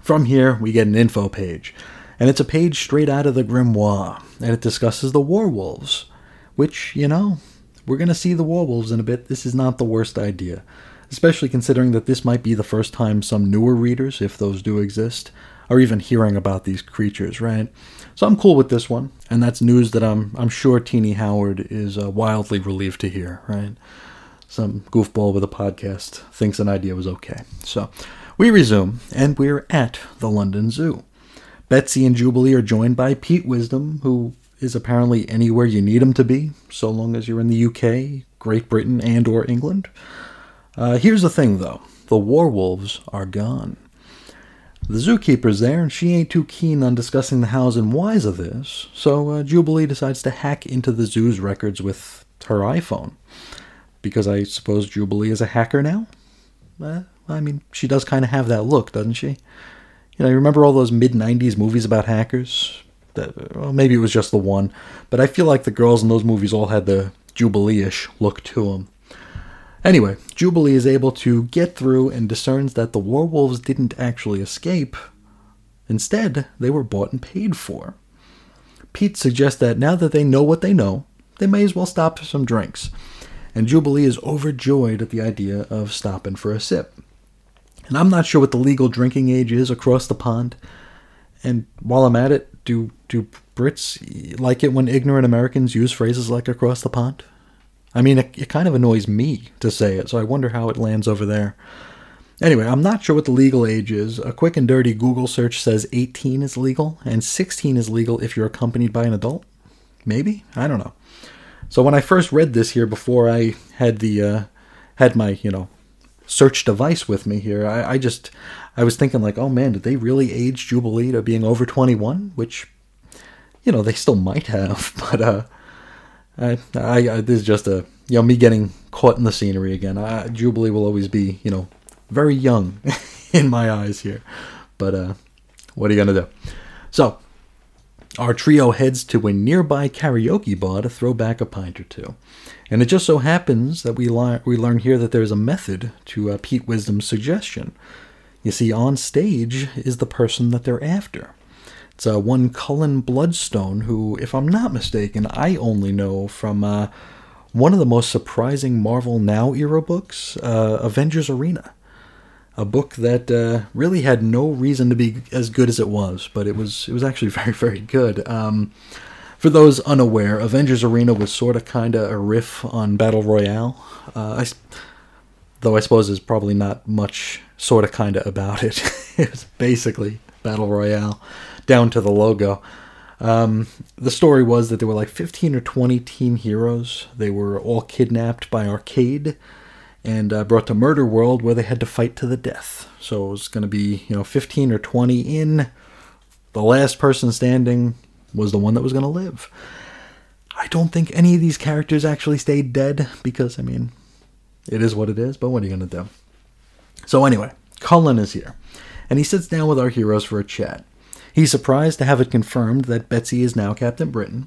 From here, we get an info page, and it's a page straight out of the grimoire, and it discusses the werewolves, which, you know, we're going to see the werewolves in a bit. This is not the worst idea, especially considering that this might be the first time some newer readers, if those do exist, are even hearing about these creatures, right? So I'm cool with this one, and that's news that I'm I'm sure Tini Howard is uh, wildly relieved to hear, right? Some goofball with a podcast thinks an idea was okay. So we resume, and we're at the London Zoo. Betsy and Jubilee are joined by Pete Wisdom, who is apparently anywhere you need him to be, so long as you're in the UK, Great Britain, and or England. Uh, here's the thing, though: the werewolves are gone. The zookeeper's there, and she ain't too keen on discussing the hows and whys of this, so uh, Jubilee decides to hack into the zoo's records with her iPhone. Because I suppose Jubilee is a hacker now? Uh, I mean, she does kind of have that look, doesn't she? You know, you remember all those mid 90s movies about hackers? That, well, maybe it was just the one, but I feel like the girls in those movies all had the Jubilee ish look to them. Anyway, Jubilee is able to get through and discerns that the werewolves didn't actually escape. Instead, they were bought and paid for. Pete suggests that now that they know what they know, they may as well stop for some drinks. And Jubilee is overjoyed at the idea of stopping for a sip. And I'm not sure what the legal drinking age is across the pond. And while I'm at it, do do Brits like it when ignorant Americans use phrases like across the pond? I mean, it, it kind of annoys me to say it, so I wonder how it lands over there. Anyway, I'm not sure what the legal age is. A quick and dirty Google search says 18 is legal, and 16 is legal if you're accompanied by an adult. Maybe? I don't know. So when I first read this here before I had the uh, had my you know search device with me here, I, I just I was thinking like, oh man, did they really age Jubilee to being over 21? Which you know they still might have, *laughs* but uh, I, I, I this is just a you know me getting caught in the scenery again. I, Jubilee will always be you know very young *laughs* in my eyes here, but uh, what are you gonna do? So our trio heads to a nearby karaoke bar to throw back a pint or two. And it just so happens that we, li- we learn here that there's a method to uh, Pete Wisdom's suggestion. You see, on stage is the person that they're after. It's uh, one Cullen Bloodstone, who, if I'm not mistaken, I only know from uh, one of the most surprising Marvel Now era books, uh, Avengers Arena a book that uh, really had no reason to be as good as it was, but it was it was actually *laughs* very very good. Um, for those unaware, Avengers Arena was sort of kind of a riff on Battle Royale. Uh, I though I suppose there's probably not much sort of kind of about it. *laughs* it was basically Battle Royale, down to the logo. Um, the story was that there were like 15 or 20 team heroes. They were all kidnapped by Arcade and uh, brought to Murder World where they had to fight to the death. So it was going to be, you know, 15 or 20 in. The last person standing was the one that was going to live. I don't think any of these characters actually stayed dead because, I mean, it is what it is, but what are you going to do? So, anyway, Cullen is here, and he sits down with our heroes for a chat. He's surprised to have it confirmed that Betsy is now Captain Britain,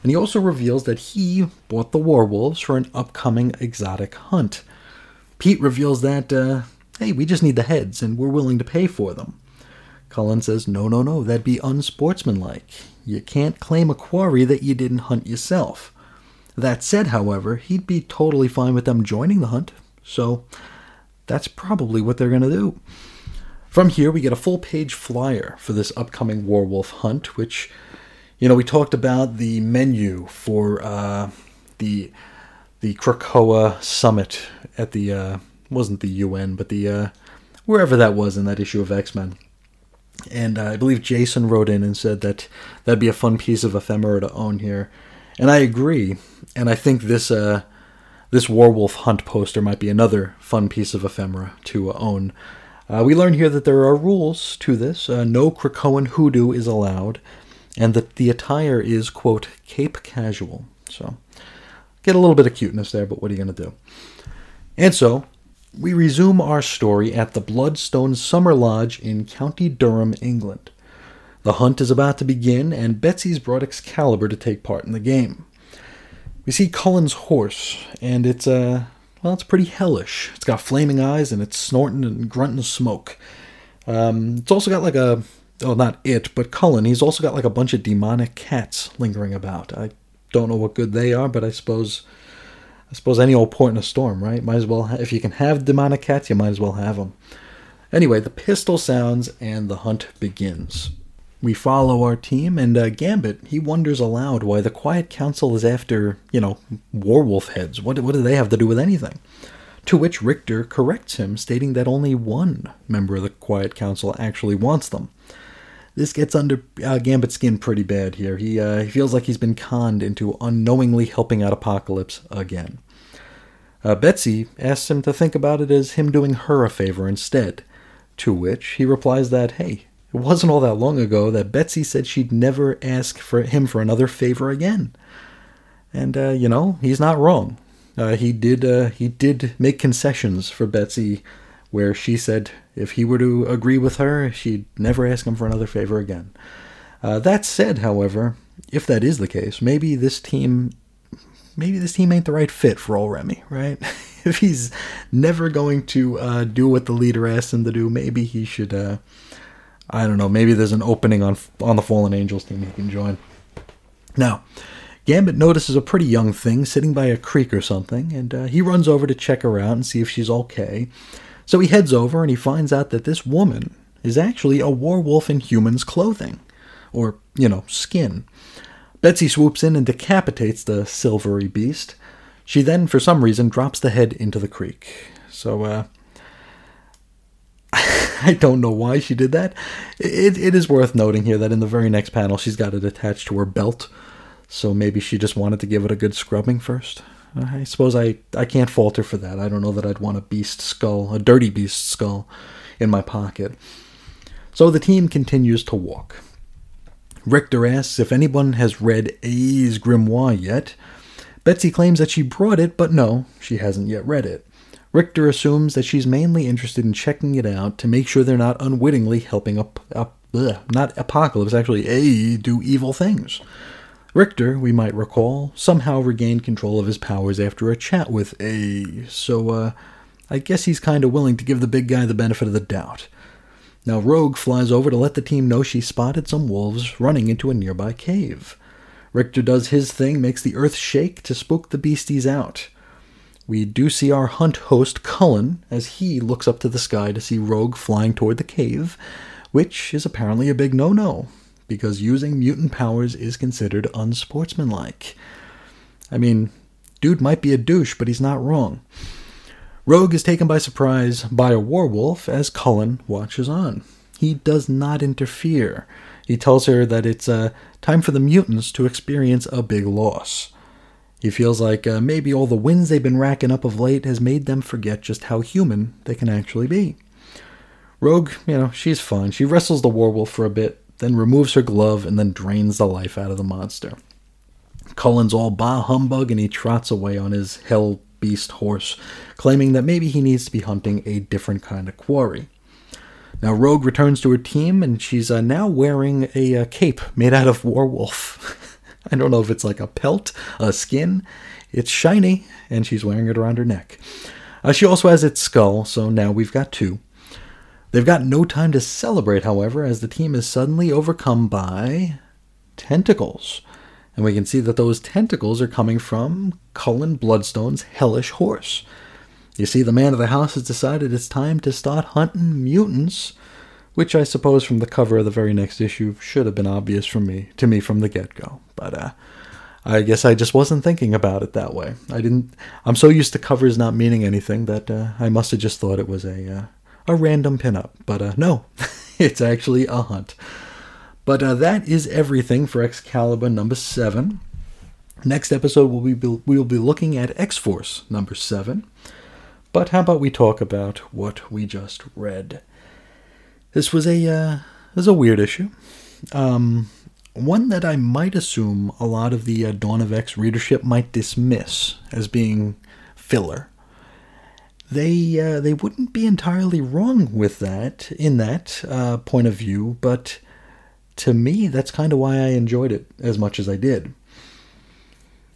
and he also reveals that he bought the werewolves for an upcoming exotic hunt. Pete reveals that, uh, hey, we just need the heads, and we're willing to pay for them. Cullen says, no, no, no, that'd be unsportsmanlike. You can't claim a quarry that you didn't hunt yourself. That said, however, he'd be totally fine with them joining the hunt, so that's probably what they're going to do. From here, we get a full page flyer for this upcoming werewolf hunt, which, you know, we talked about the menu for uh, the the Krakoa summit at the uh, wasn't the UN, but the uh, wherever that was in that issue of X Men. And uh, I believe Jason wrote in and said that that'd be a fun piece of ephemera to own here, and I agree. And I think this uh, this werewolf hunt poster might be another fun piece of ephemera to own. Uh, we learn here that there are rules to this. Uh, no Krakoan hoodoo is allowed, and that the attire is quote cape casual. So get a little bit of cuteness there, but what are you going to do? And so we resume our story at the Bloodstone Summer Lodge in County Durham, England. The hunt is about to begin, and Betsy's brought Excalibur to take part in the game. We see Cullen's horse, and it's uh well, it's pretty hellish. It's got flaming eyes, and it's snorting and grunting smoke. Um, it's also got like a oh, not it, but Cullen. He's also got like a bunch of demonic cats lingering about. I don't know what good they are, but I suppose I suppose any old port in a storm, right? Might as well, ha- if you can have demonic cats, you might as well have them. Anyway, the pistol sounds and the hunt begins. We follow our team, and uh, Gambit, he wonders aloud why the Quiet Council is after, you know, werewolf heads. What, what do they have to do with anything? To which Rictor corrects him, stating that only one member of the Quiet Council actually wants them. This gets under uh, Gambit's skin pretty bad here. He, uh, he feels like he's been conned into unknowingly helping out Apocalypse again. Uh, Betsy asks him to think about it as him doing her a favor instead, to which he replies that, hey, it wasn't all that long ago that Betsy said she'd never ask for him for another favor again. And, uh, you know, he's not wrong. Uh, he did uh, he did make concessions for Betsy where she said if he were to agree with her, she'd never ask him for another favor again. Uh, that said, however, if that is the case, maybe this team maybe this team ain't the right fit for old Remy, right? *laughs* if he's never going to uh, do what the leader asks him to do, maybe he should. I don't know. Maybe there's an opening on on the Fallen Angels team he can join. Now, Gambit notices a pretty young thing sitting by a creek or something, and uh, he runs over to check her out and see if she's okay. So he heads over and he finds out that this woman is actually a werewolf in human's clothing, or you know, skin. Betsy swoops in and decapitates the silvery beast. She then, for some reason, drops the head into the creek. So, uh, *laughs* I don't know why she did that. It, it is worth noting here that in the very next panel, she's got it attached to her belt. So maybe she just wanted to give it a good scrubbing first. I suppose I, I can't falter for that. I don't know that I'd want a beast skull, a dirty beast skull, in my pocket. So the team continues to walk. Rictor asks if anyone has read A's Grimoire yet. Betsy claims that she brought it, but no, she hasn't yet read it. Rictor assumes that she's mainly interested in checking it out to make sure they're not unwittingly helping up, up ugh, not Apocalypse, actually A do evil things. Rictor, we might recall, somehow regained control of his powers after a chat with A, so uh, I guess he's kind of willing to give the big guy the benefit of the doubt. Now, Rogue flies over to let the team know she spotted some wolves running into a nearby cave. Rictor does his thing, makes the earth shake to spook the beasties out. We do see our hunt host, Cullen, as he looks up to the sky to see Rogue flying toward the cave, which is apparently a big no no, because using mutant powers is considered unsportsmanlike. I mean, dude might be a douche, but he's not wrong. Rogue is taken by surprise by a werewolf as Cullen watches on. He does not interfere. He tells her that it's uh, time for the mutants to experience a big loss. He feels like uh, maybe all the wins they've been racking up of late has made them forget just how human they can actually be. Rogue, you know, she's fine. She wrestles the werewolf for a bit, then removes her glove and then drains the life out of the monster. Cullen's all bah humbug and he trots away on his hell beast horse, claiming that maybe he needs to be hunting a different kind of quarry. Now, Rogue returns to her team and she's uh, now wearing a uh, cape made out of werewolf. *laughs* I don't know if it's like a pelt, a skin. It's shiny and she's wearing it around her neck. Uh, she also has its skull, so now we've got two. They've got no time to celebrate, however, as the team is suddenly overcome by tentacles. And we can see that those tentacles are coming from Cullen Bloodstone's hellish horse. You see, the man of the house has decided it's time to start hunting mutants, which I suppose from the cover of the very next issue should have been obvious from me to me from the get-go. But uh, I guess I just wasn't thinking about it that way. I didn't. I'm so used to covers not meaning anything that uh, I must have just thought it was a uh, a random pinup. But uh, no, *laughs* it's actually a hunt. But uh, that is everything for Excalibur number seven. Next episode we'll be we'll be looking at X Force number seven. But how about we talk about what we just read? This was a uh, this was a weird issue. Um, one that I might assume a lot of the uh, Dawn of X readership might dismiss as being filler. They uh, they wouldn't be entirely wrong with that in that uh, point of view, but to me that's kind of why I enjoyed it as much as I did.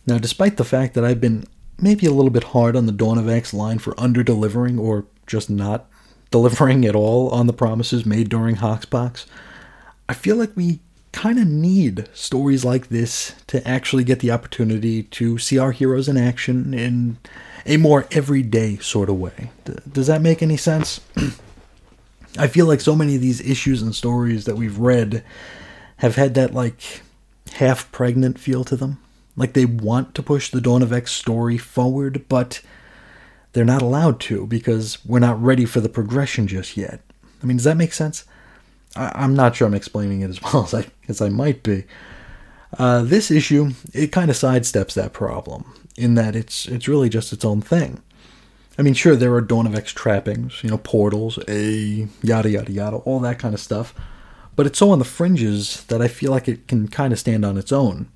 Now, despite the fact that I've been maybe a little bit hard on the Dawn of X line for under delivering or just not delivering at all on the promises made during Hoxpox, I feel like we kind of need stories like this to actually get the opportunity to see our heroes in action in a more everyday sort of way. D- does that make any sense? *clears throat* I feel like so many of these issues and stories that we've read have had that like half pregnant feel to them. Like they want to push the Dawn of X story forward, but they're not allowed to because we're not ready for the progression just yet. I mean, does that make sense? I- I'm not sure I'm explaining it as *laughs* well as I as I might be. Uh, this issue it kind of sidesteps that problem in that it's it's really just its own thing. I mean, sure, there are Dawn of X trappings, you know, portals, a yada yada yada, all that kind of stuff, but it's so on the fringes that I feel like it can kind of stand on its own.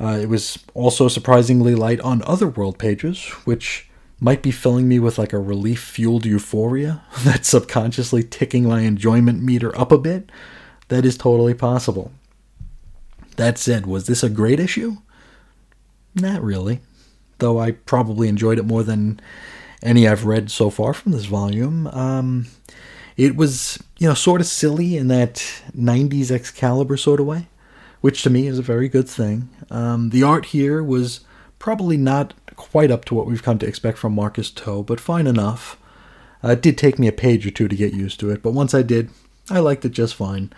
Uh, it was also surprisingly light on Otherworld pages, which might be filling me with like a relief fueled euphoria *laughs* that's subconsciously ticking my enjoyment meter up a bit. That is totally possible. That said, was this a great issue? Not really, though I probably enjoyed it more than any I've read so far from this volume. Um, it was, you know, sort of silly in that 90s Excalibur sort of way, which to me is a very good thing. Um, the art here was probably not quite up to what we've come to expect from Marcus To, but fine enough. Uh, it did take me a page or two to get used to it, but once I did, I liked it just fine.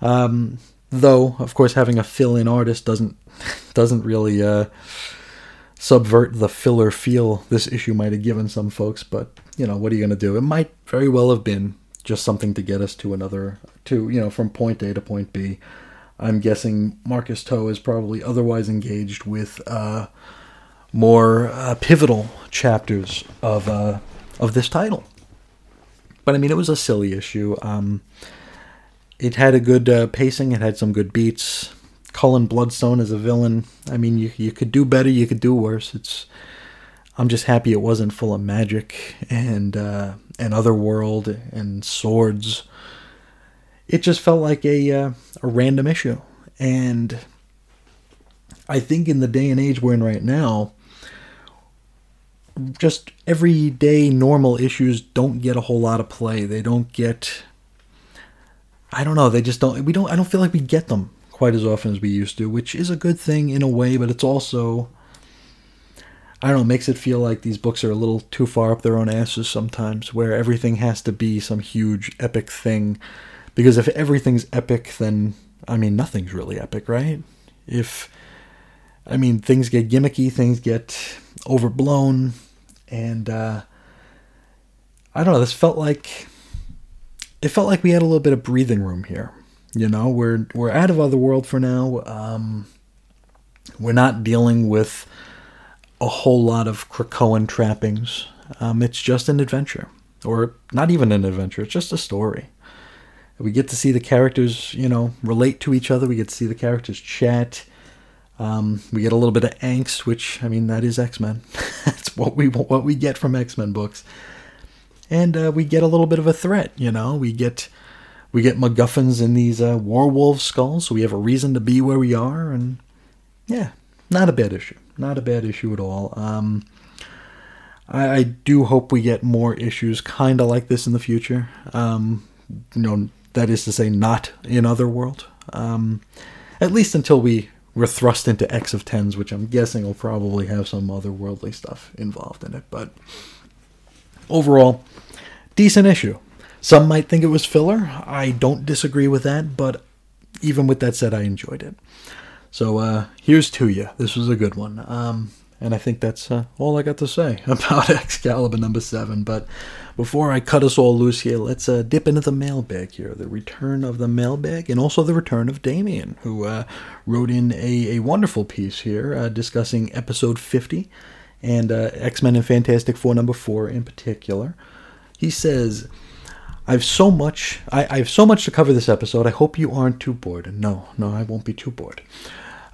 Um, though, of course, having a fill-in artist doesn't *laughs* doesn't really uh, subvert the filler feel this issue might have given some folks. But you know, what are you going to do? It might very well have been just something to get us to another to you know from point A to point B. I'm guessing Marcus To is probably otherwise engaged with uh, more uh, pivotal chapters of uh, of this title. But I mean, it was a silly issue. Um, it had a good uh, pacing. It had some good beats. Cullen Bloodstone as a villain. I mean, you you could do better. You could do worse. It's. I'm just happy it wasn't full of magic and uh, and otherworld and swords. It just felt like a uh, a random issue, and I think in the day and age we're in right now, just everyday normal issues don't get a whole lot of play. They don't get I don't know, they just don't we don't I don't feel like we get them quite as often as we used to, which is a good thing in a way, but it's also I don't know, makes it feel like these books are a little too far up their own asses sometimes, where everything has to be some huge epic thing. Because if everything's epic, then I mean nothing's really epic, right? If I mean things get gimmicky, things get overblown, and uh, I don't know. This felt like it felt like we had a little bit of breathing room here. You know, we're we're out of Otherworld for now. Um, We're not dealing with a whole lot of Krakoan trappings. Um, it's just an adventure, or not even an adventure. It's just a story. We get to see the characters, you know, relate to each other. We get to see the characters chat. Um, we get a little bit of angst, which I mean, that is X Men. *laughs* That's what we what we get from X Men books, and uh, we get a little bit of a threat. You know, we get we get MacGuffins in these uh, werewolf skulls, so we have a reason to be where we are, and yeah, not a bad issue. Not a bad issue at all. Um, I, I do hope we get more issues kind of like this in the future. Um, you know, that is to say, not in Otherworld. Um, at least until we were thrust into X of Tens, which I'm guessing will probably have some otherworldly stuff involved in it. But overall, decent issue. Some might think it was filler. I don't disagree with that, but even with that said, I enjoyed it. So uh, here's to you. This was a good one. Um, and I think that's uh, all I got to say *laughs* about Excalibur number seven. But before I cut us all loose here, let's uh, dip into the mailbag here. The return of the mailbag and also the return of Damien, who uh, wrote in a, a wonderful piece here uh, discussing episode 50 and uh, X Men and Fantastic Four number four in particular. He says, I've so much I, I have so much to cover this episode. I hope you aren't too bored. No, no, I won't be too bored.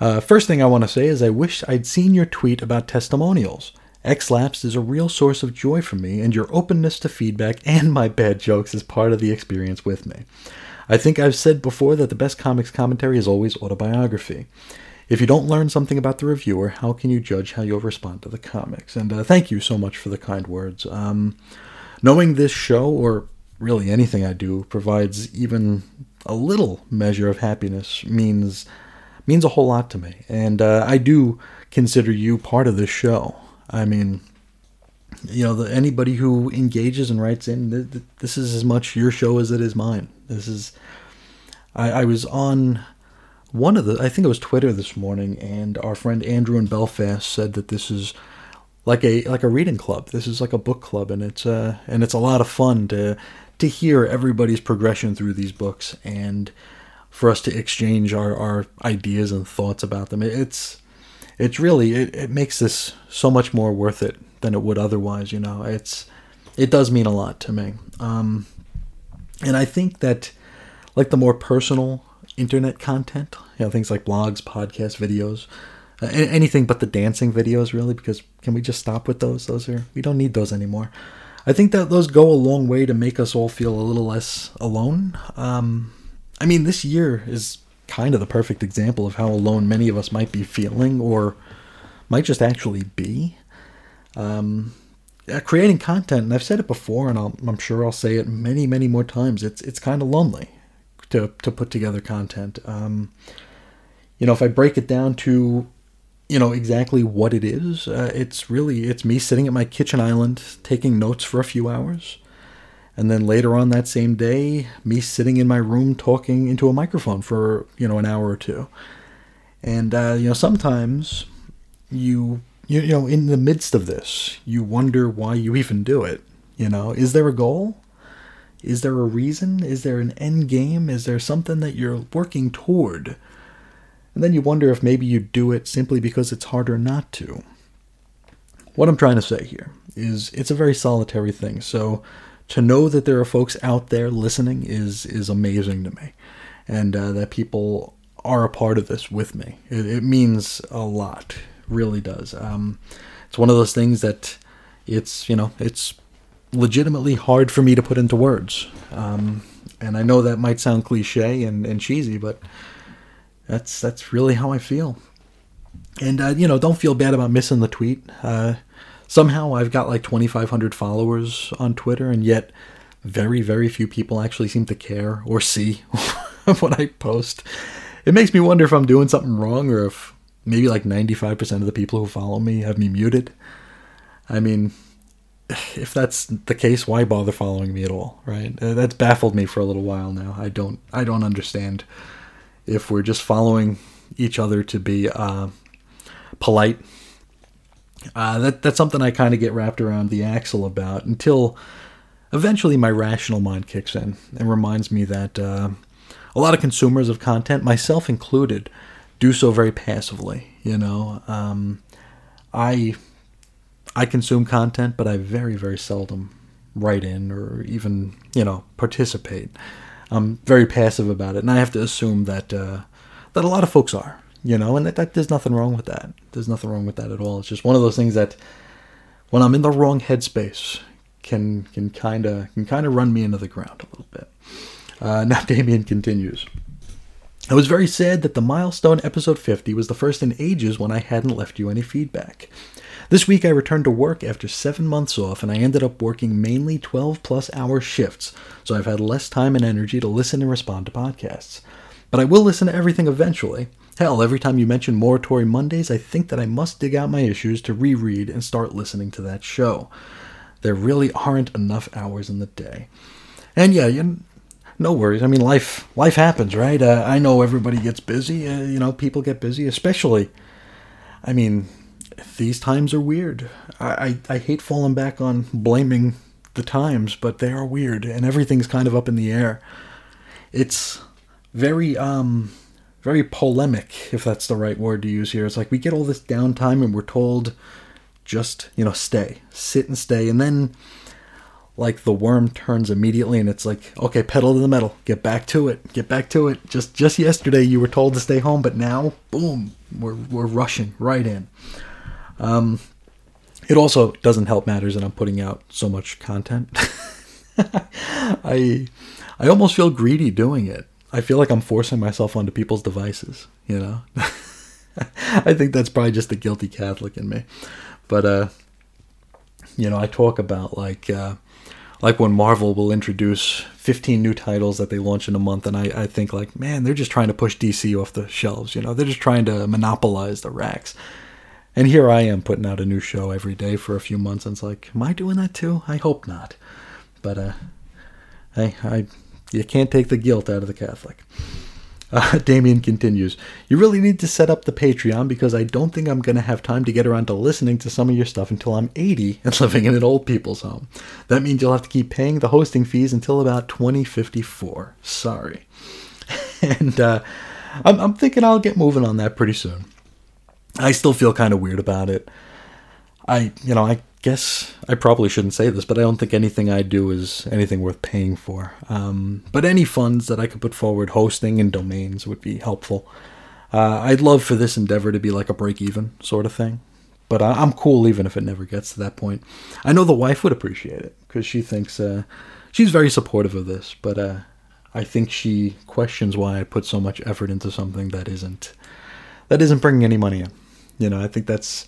Uh, first thing I want to say is I wish I'd seen your tweet about testimonials. X-Lapsed is a real source of joy for me, and your openness to feedback and my bad jokes is part of the experience with me. I think I've said before that the best comics commentary is always autobiography. If you don't learn something about the reviewer, how can you judge how you'll respond to the comics? And uh, thank you so much for the kind words. Um, knowing this show, or really anything I do, provides even a little measure of happiness means means a whole lot to me. And uh, I do consider you part of this show. I mean, you know, the, anybody who engages and writes in, th- th- this is as much your show as it is mine. This is. I, I was on one of the, I think it was Twitter this morning, and our friend Andrew in Belfast said that this is like a like a reading club. This is like a book club, and it's uh and it's a lot of fun to to hear everybody's progression through these books and for us to exchange our, our ideas and thoughts about them. It's it's really it, it makes this so much more worth it than it would otherwise. You know, it's it does mean a lot to me. Um, and I think that like the more personal internet content, you know, things like blogs, podcasts, videos, uh, anything but the dancing videos, really, because can we just stop with those? Those are we don't need those anymore. I think that those go a long way to make us all feel a little less alone. Um, I mean, this year is kind of the perfect example of how alone many of us might be feeling or might just actually be. Um, uh, creating content, and I've said it before, and I'll, I'm sure I'll say it many, many more times. It's it's kind of lonely to to put together content. Um, you know, if I break it down to you know exactly what it is, uh, it's really it's me sitting at my kitchen island taking notes for a few hours and then later on that same day me sitting in my room talking into a microphone for you know an hour or two. And uh, you know sometimes you, you you know in the midst of this you wonder why you even do it you know? Is there a goal? Is there a reason? Is there an end game? Is there something that you're working toward? And then you wonder if maybe you do it simply because it's harder not to. What i'm trying to say here is it's a very solitary thing. So to know that there are folks out there listening is is amazing to me, and uh, that people are a part of this with me. It, it means a lot, really does. Um, it's one of those things that it's you know it's legitimately hard for me to put into words, um, and I know that might sound cliche and, and cheesy, but that's that's really how I feel. And uh, you know, don't feel bad about missing the tweet. Uh, somehow I've got like 2,500 followers on Twitter, and yet very, very few people actually seem to care or see *laughs* what I post. It makes me wonder if I'm doing something wrong or if maybe like 95% of the people who follow me have me muted. I mean, if that's the case, why bother following me at all, right? Uh, That's baffled me for a little while now. I don't, I don't understand if we're just following each other to be uh, polite uh, that that's something I kind of get wrapped around the axle about until eventually my rational mind kicks in and reminds me that uh, a lot of consumers of content, myself included, do so very passively. You know, um, I I consume content, but I very very seldom write in or even you know participate. I'm very passive about it, and I have to assume that uh, that a lot of folks are. You know, and that, that there's nothing wrong with that. There's nothing wrong with that at all. It's just one of those things that when I'm in the wrong headspace can can kind of can kind of run me into the ground a little bit. Uh, *laughs* now Damien continues. I was very sad that the milestone episode 50 was the first in ages when I hadn't left you any feedback. This week I returned to work after seven months off, and I ended up working mainly 12 plus hour shifts, so I've had less time and energy to listen and respond to podcasts. But I will listen to everything eventually. Hell, every time you mention Moratory Mondays, I think that I must dig out my issues to reread and start listening to that show. There really aren't enough hours in the day. And yeah, you, no worries. I mean, life life happens, right? Uh, I know everybody gets busy. Uh, you know, people get busy, especially. I mean, these times are weird. I, I I hate falling back on blaming the times, but they are weird, and everything's kind of up in the air. It's very um very polemic, if that's the right word to use here. It's like we get all this downtime and we're told just, you know, stay, sit and stay. And then, like, the worm turns immediately and it's like, okay, pedal to the metal, get back to it, get back to it. Just just yesterday you were told to stay home, but now, boom, we're, we're rushing right in. Um, it also doesn't help matters that I'm putting out so much content. *laughs* I I almost feel greedy doing it. I feel like I'm forcing myself onto people's devices, you know? *laughs* I think that's probably just the guilty Catholic in me. But uh you know, I talk about like uh like when Marvel will introduce 15 new titles that they launch in a month, and I, I think like, man, they're just trying to push DC off the shelves. You know, they're just trying to monopolize the racks. And here I am putting out a new show every day for a few months, and it's like, am I doing that too? I hope not. But uh, I, I, you can't take the guilt out of the Catholic. Uh, *laughs* Damien continues, You really need to set up the Patreon because I don't think I'm going to have time to get around to listening to some of your stuff until I'm 80 and *laughs* living in an old people's home. That means you'll have to keep paying the hosting fees until about 2054. Sorry. *laughs* and uh, I'm, I'm thinking I'll get moving on that pretty soon. I still feel kind of weird about it. I, you know, I guess I probably shouldn't say this, but I don't think anything I do is anything worth paying for. Um, but any funds that I could put forward, hosting and domains, would be helpful. Uh, I'd love for this endeavor to be like a break even sort of thing. But I, I'm cool even if it never gets to that point. I know the wife would appreciate it because she thinks uh, she's very supportive of this, but uh, I think she questions why I put so much effort into something that isn't that isn't bringing any money in. You know, I think that's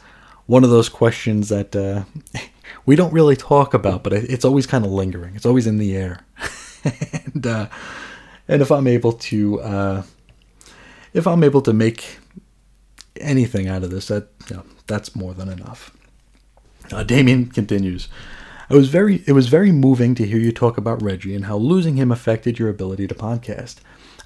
one of those questions that uh, *laughs* we don't really talk about, but it's always kind of lingering. It's always in the air, *laughs* and uh, and if I'm able to uh, if I'm able to make anything out of this, that you know, that's more than enough. Uh, Damien continues. It was very it was very moving to hear you talk about Reggie and how losing him affected your ability to podcast.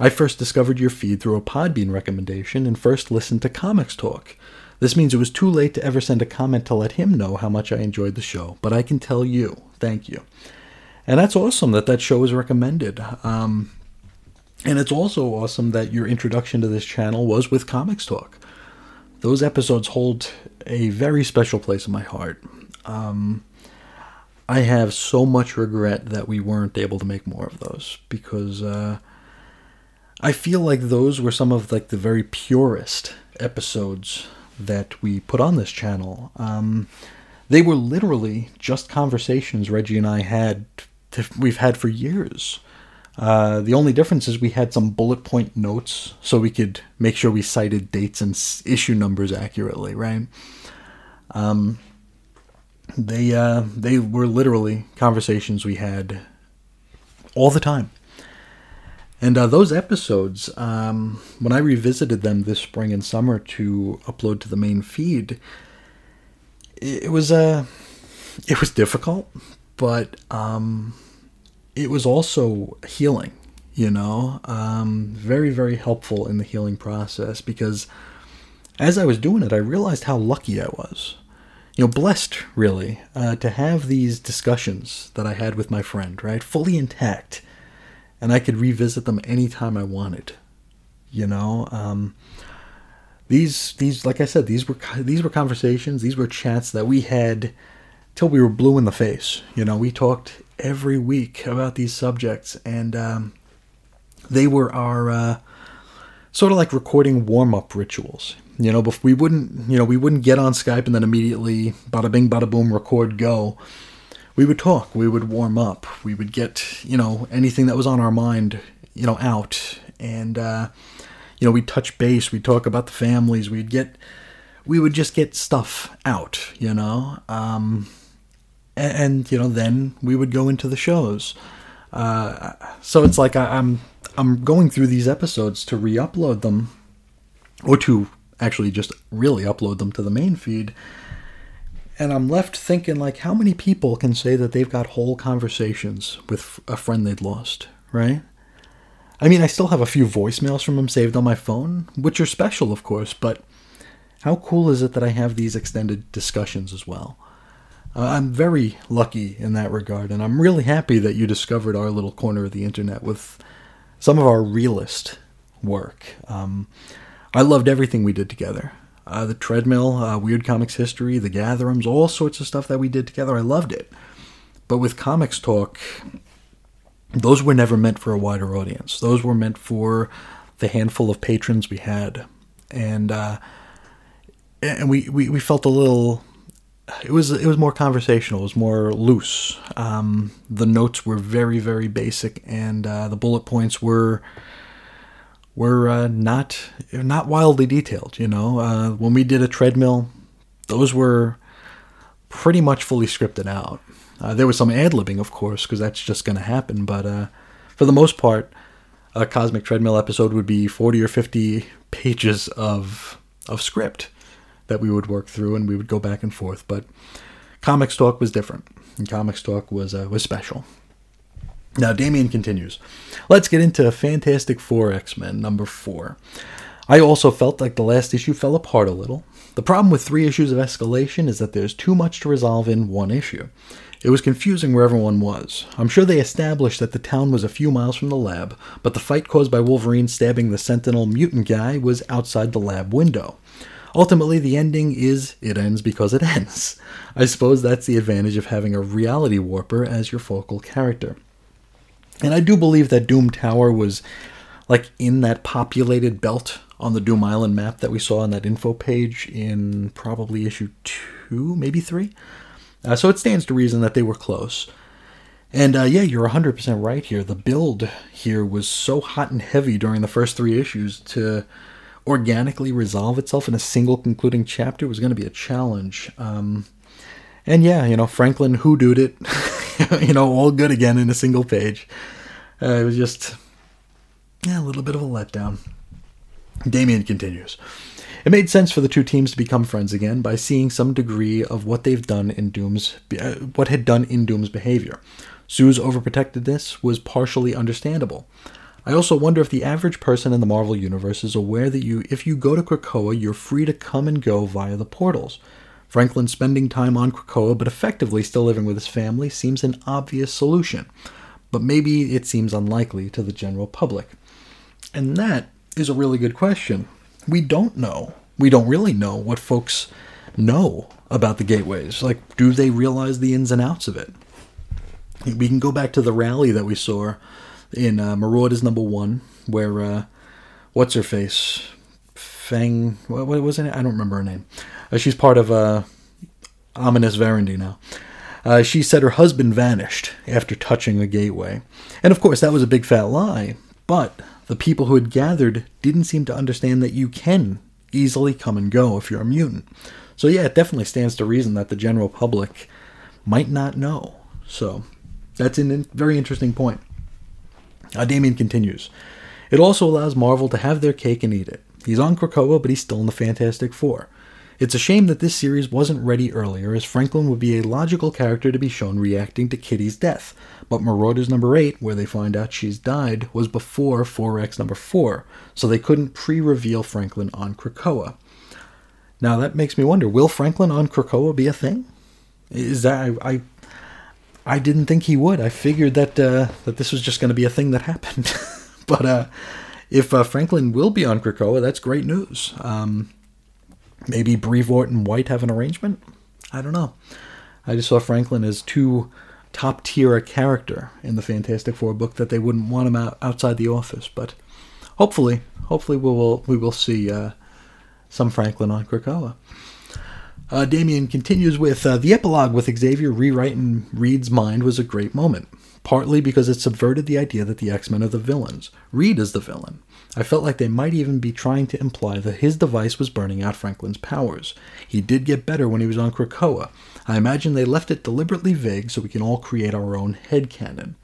I first discovered your feed through a Podbean recommendation and first listened to Comics Talk. This means it was too late to ever send a comment to let him know how much I enjoyed the show, but I can tell you, thank you. And that's awesome that that show is recommended. Um, and it's also awesome that your introduction to this channel was with Comics Talk. Those episodes hold a very special place in my heart. Um, I have so much regret that we weren't able to make more of those because uh, I feel like those were some of like the very purest episodes that we put on this channel. Um, they were literally just conversations Reggie and I had we've had for years. Uh, the only difference is we had some bullet point notes so we could make sure we cited dates and issue numbers accurately, right? Um, they uh, they were literally conversations we had all the time. And uh, those episodes, um, when I revisited them this spring and summer to upload to the main feed, it, was uh, it was difficult, but um, it was also healing. You know, um, very very helpful in the healing process because as I was doing it, I realized how lucky I was. You know, blessed really uh, to have these discussions that I had with my friend, right, fully intact and I could revisit them anytime I wanted. You know, um, these these like I said these were these were conversations these were chats that we had till we were blue in the face you know? We talked every week about these subjects and um, they were our uh, sort of like recording warm-up rituals you know? We wouldn't you know we wouldn't get on skype and then immediately bada bing bada boom record go we would talk we would warm up we would get you know anything that was on our mind you know out. And uh, you know we'd touch base we'd talk about the families we'd get we would just get stuff out you know? Um, and, and you know then we would go into the shows. Uh, so it's like I, I'm I'm going through these episodes to re-upload them or to actually just really upload them to the main feed and I'm left thinking like how many people can say that they've got whole conversations with a friend they'd lost, right? I mean, I still have a few voicemails from him saved on my phone, which are special, of course, but how cool is it that I have these extended discussions as well? Uh, I'm very lucky in that regard, and I'm really happy that you discovered our little corner of the internet with some of our realist work. Um, I loved everything we did together. Uh, the treadmill, uh, Weird Comics History, the Gatherums, all sorts of stuff that we did together. I loved it. But with Comics Talk, those were never meant for a wider audience. Those were meant for the handful of patrons we had. And, uh, and we, we, we felt a little it was it was more conversational. It was more loose. Um, the notes were very very basic, and uh, the bullet points were were uh, not not wildly detailed. You know, uh, when we did a treadmill, those were pretty much fully scripted out. Uh, there was some ad libbing, of course, because that's just going to happen. But uh, for the most part, a cosmic treadmill episode would be forty or fifty pages of of script that we would work through, and we would go back and forth. But Comics Talk was different, and Comics Talk was uh, was special. Now, Damien continues. Let's get into Fantastic Four X Men number four. I also felt like the last issue fell apart a little. The problem with three issues of escalation is that there's too much to resolve in one issue. It was confusing where everyone was. I'm sure they established that the town was a few miles from the lab, but the fight caused by Wolverine stabbing the Sentinel mutant guy was outside the lab window. Ultimately, the ending is it ends because it *laughs* ends. I suppose that's the advantage of having a reality warper as your focal character. And I do believe that Doom Tower was like in that populated belt on the Doom Island map that we saw on that info page in probably issue two, maybe three. Uh, so it stands to reason that they were close. And uh, yeah, you're 100% right here. The build here was so hot and heavy during the first three issues to organically resolve itself in a single concluding chapter was going to be a challenge. Um, and yeah, you know, Franklin hoodooed it, *laughs* *laughs* you know, all good again in a single page. Uh, it was just yeah, a little bit of a letdown. Damien continues. It made sense for the two teams to become friends again by seeing some degree of what they've done in Doom's uh, what had done in Doom's behavior. Sue's overprotectedness was partially understandable. I also wonder if the average person in the Marvel universe is aware that you if you go to Krakoa, you're free to come and go via the portals. Franklin spending time on Krakoa but effectively still living with his family seems an obvious solution, but maybe it seems unlikely to the general public. And that is a really good question. We don't know. We don't really know what folks know about the gateways. Like, do they realize the ins and outs of it? We can go back to the rally that we saw in uh, Marauders number one, where uh, what's her face, Fang, what, what was it? I don't remember her name. Uh, she's part of uh, Homines Verendi now. Uh, she said her husband vanished after touching the gateway, and of course that was a big fat lie. But the people who had gathered didn't seem to understand that you can easily come and go if you're a mutant. So yeah, it definitely stands to reason that the general public might not know. So that's a very interesting point. Uh, Damien continues. It also allows Marvel to have their cake and eat it. He's on Krakoa, but he's still in the Fantastic Four. It's a shame that this series wasn't ready earlier, as Franklin would be a logical character to be shown reacting to Kitty's death. But Marauders number 8, where they find out she's died, was before 4X number 4, so they couldn't pre reveal Franklin on Krakoa. Now that makes me wonder will Franklin on Krakoa be a thing? Is that. I, I I didn't think he would. I figured that uh, that this was just going to be a thing that happened. *laughs* but uh, if uh, Franklin will be on Krakoa, that's great news. Um, maybe Brevoort and White have an arrangement. I don't know. I just saw Franklin as too top tier a character in the Fantastic Four book that they wouldn't want him out, outside the office. But hopefully, hopefully we will we will see uh, some Franklin on Krakoa. Uh, Damien continues with uh, the epilogue with Xavier rewriting Reed's mind was a great moment, partly because it subverted the idea that the X Men are the villains. Reed is the villain. I felt like they might even be trying to imply that his device was burning out Franklin's powers. He did get better when he was on Krakoa. I imagine they left it deliberately vague so we can all create our own head headcanon.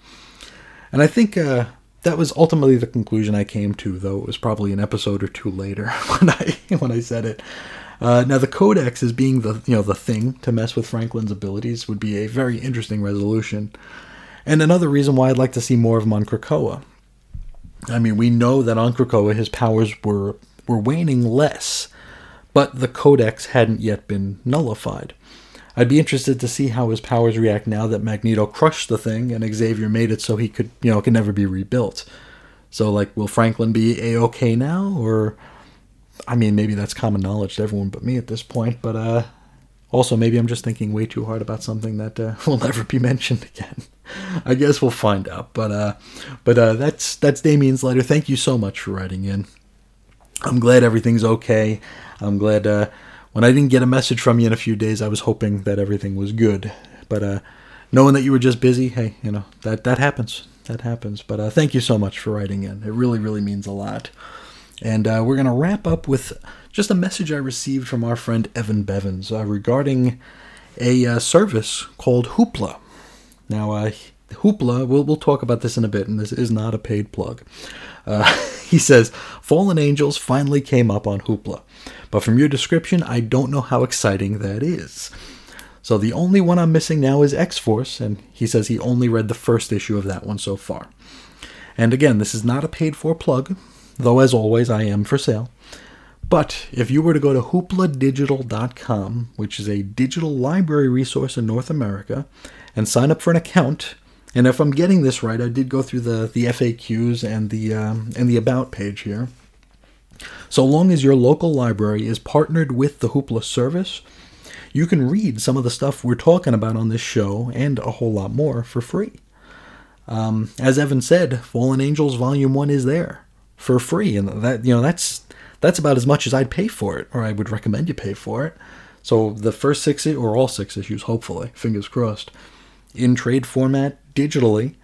And I think uh, that was ultimately the conclusion I came to, though it was probably an episode or two later *laughs* when I when I said it. Uh, now the Codex as being the you know the thing to mess with Franklin's abilities would be a very interesting resolution, and another reason why I'd like to see more of him on Krakoa. I mean, we know that on Krakoa his powers were were waning less, but the Codex hadn't yet been nullified. I'd be interested to see how his powers react now that Magneto crushed the thing and Xavier made it so he could, you know, can never be rebuilt. So, like, will Franklin be a okay now, or I mean, maybe that's common knowledge to everyone but me at this point. But uh, also, maybe I'm just thinking way too hard about something that uh, *laughs* will never be mentioned again. I guess we'll find out. But uh, but uh, that's that's Damien's letter. Thank you so much for writing in. I'm glad everything's okay. I'm glad uh, when I didn't get a message from you in a few days, I was hoping that everything was good. But uh, knowing that you were just busy, hey, you know that that happens. That happens. But uh, thank you so much for writing in. It really really means a lot. And we're gonna wrap up with just a message I received from our friend Evan Bevins uh, regarding a uh, service called Hoopla. Now, uh, Hoopla, we'll, we'll talk about this in a bit, and this is not a paid plug. Uh, *laughs* he says, Fallen Angels finally came up on Hoopla, but from your description, I don't know how exciting that is. So the only one I'm missing now is X Force, and he says he only read the first issue of that one so far. And again, this is not a paid for plug, though as always, I am for sale. But if you were to go to hoopladigital.com, which is a digital library resource in North America, and sign up for an account, and if I'm getting this right, I did go through the, the FAQs and the um, and the about page here. So long as your local library is partnered with the Hoopla service, you can read some of the stuff we're talking about on this show and a whole lot more for free. Um, as Evan said, Fallen Angels Volume One is there for free, and that you know that's that's about as much as I'd pay for it, or I would recommend you pay for it. So the first six or all six issues, hopefully, fingers crossed, in trade format digitally,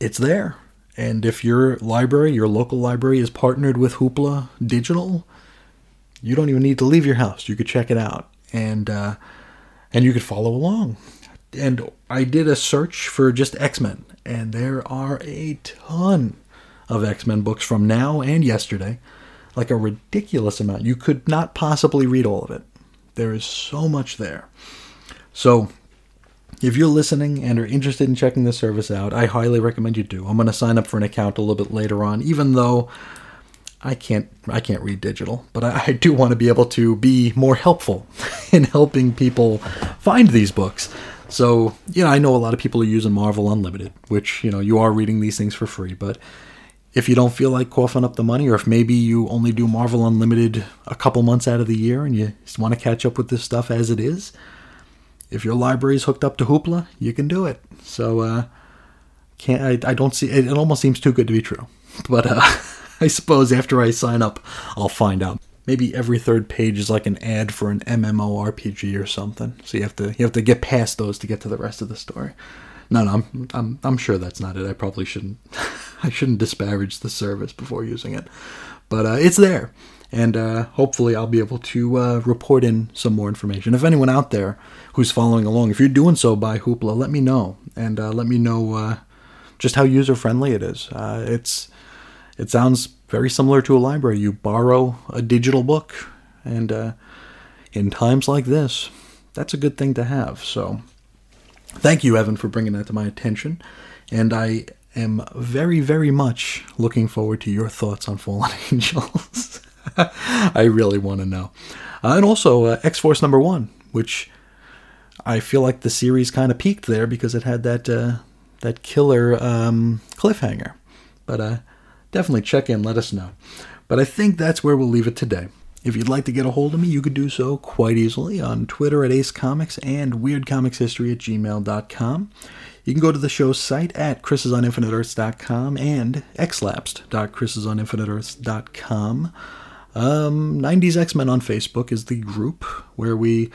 it's there. And if your library, your local library, is partnered with Hoopla Digital, you don't even need to leave your house. You could check it out, and uh, and you could follow along. And I did a search for just X Men, and there are a ton of X Men books from now and yesterday, like a ridiculous amount. You could not possibly read all of it. There is so much there. So, if you're listening and are interested in checking the service out, I highly recommend you do. I'm going to sign up for an account a little bit later on, even though I can't I can't read digital, but I, I do want to be able to be more helpful *laughs* in helping people find these books. So, you know, I know a lot of people are using Marvel Unlimited, which, you know, you are reading these things for free, but if you don't feel like coughing up the money, or if maybe you only do Marvel Unlimited a couple months out of the year and you just want to catch up with this stuff as it is, if your library's hooked up to Hoopla, you can do it. So, uh, can't I, I don't see it, it almost seems too good to be true. *laughs* But uh, *laughs* I suppose after I sign up, I'll find out. Maybe every third page is like an ad for an MMORPG or something. So you have to you have to get past those to get to the rest of the story. No, no, I'm I'm I'm sure that's not it. I probably shouldn't *laughs* I shouldn't disparage the service before using it, but uh, it's there, and uh, hopefully I'll be able to uh, report in some more information. If anyone out there who's following along, if you're doing so by Hoopla, let me know, and uh, let me know uh, just how user friendly it is. Uh, it's it sounds very similar to a library. You borrow a digital book, and in times like this, that's a good thing to have. So, thank you, Evan, for bringing that to my attention. And I am very, very much looking forward to your thoughts on Fallen *laughs* Angels. *laughs* I really want to know. Uh, and also, uh, X Force number one, which I feel like the series kind of peaked there because it had that uh, that killer um, cliffhanger. But uh, definitely check in, let us know. But I think that's where we'll leave it today. If you'd like to get a hold of me, you could do so quite easily on Twitter at Ace Comics and WeirdComicsHistory at gmail.com. You can go to the show's site at chrisisoninfiniteearths.com and xlapsed.chrisisoninfiniteearths.com. Um, 90s X-Men on Facebook is the group where we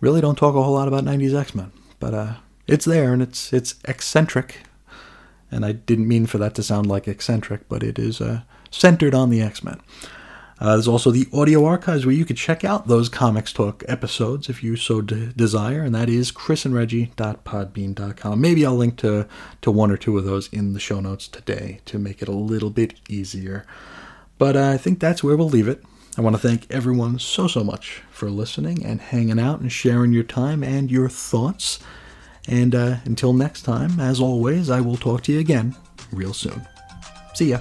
really don't talk a whole lot about 90s X-Men, but uh, it's there and it's it's eccentric. And I didn't mean for that to sound like eccentric, but it is uh, centered on the X-Men. Uh, there's also the audio archives where you could check out those Comics Talk episodes if you so de- desire, and that is chrisandreggie.podbean.com. Maybe I'll link to, to one or two of those in the show notes today to make it a little bit easier. But uh, I think that's where we'll leave it. I want to thank everyone so, so much for listening and hanging out and sharing your time and your thoughts. And uh, until next time, as always, I will talk to you again real soon. See ya.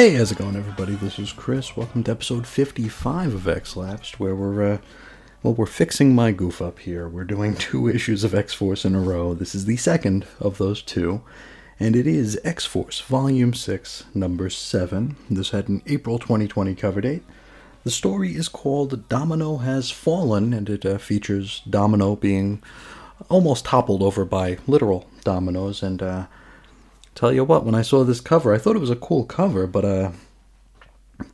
Hey, how's it going, everybody? This is Chris. Welcome to episode 55 of X Lapsed, where we're, uh, well, we're fixing my goof up here. We're doing *laughs* two issues of X Force in a row. This is the second of those two, and it is X Force Volume 6, Number 7. This had an April 2020 cover date. The story is called Domino Has Fallen, and it uh, features Domino being almost toppled over by literal dominoes, and, uh, Tell you what, when I saw this cover, I thought it was a cool cover, but uh,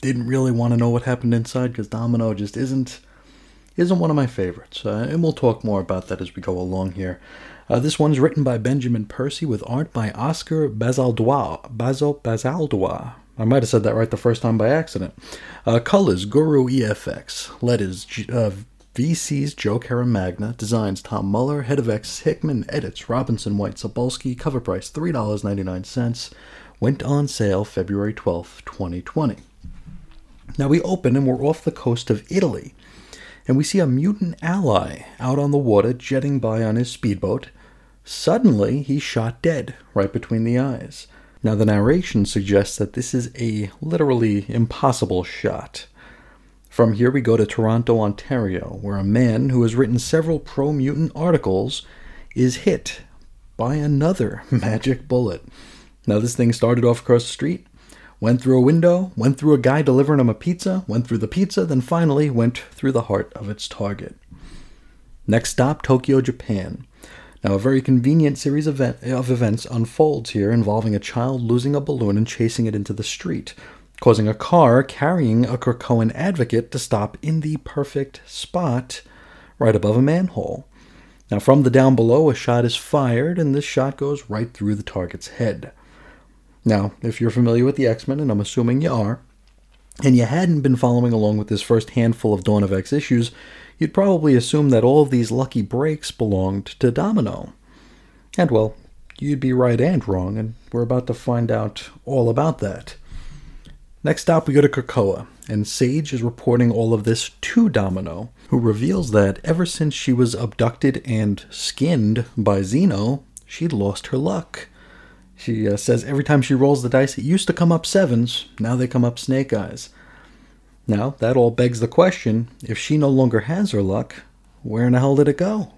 didn't really want to know what happened inside because Domino just isn't isn't one of my favorites. Uh, and we'll talk more about that as we go along here. Uh, this one's written by Benjamin Percy with art by Oscar Bazaldois. Basil Bazaldois. I might have said that right the first time by accident. Uh, colors Guru EFX. Letters G- uh, VC's Joe Caramagna. Designs Tom Muller. Head of X Hickman. Edits Robinson White Sapolsky. Cover price $3.99. Went on sale February 12th, 2020. Now we open and we're off the coast of Italy, and we see a mutant ally out on the water jetting by on his speedboat. Suddenly, he's shot dead right between the eyes. Now, the narration suggests that this is a literally impossible shot. From here, we go to Toronto, Ontario, where a man who has written several pro mutant articles is hit by another *laughs* magic bullet. Now, this thing started off across the street, went through a window, went through a guy delivering him a pizza, went through the pizza, then finally went through the heart of its target. Next stop, Tokyo, Japan. Now, a very convenient series of, event- of events unfolds here involving a child losing a balloon and chasing it into the street, causing a car carrying a Krakoan advocate to stop in the perfect spot right above a manhole. Now, from the down below, a shot is fired, and this shot goes right through the target's head. Now, if you're familiar with the X Men, and I'm assuming you are, and you hadn't been following along with this first handful of Dawn of X issues, you'd probably assume that all of these lucky breaks belonged to Domino. And well, you'd be right and wrong, and we're about to find out all about that. Next stop, we go to Krakoa, and Sage is reporting all of this to Domino, who reveals that ever since she was abducted and skinned by Xeno, she'd lost her luck. She uh, says every time she rolls the dice, it used to come up sevens, now they come up snake eyes. Now, that all begs the question if she no longer has her luck, where in the hell did it go?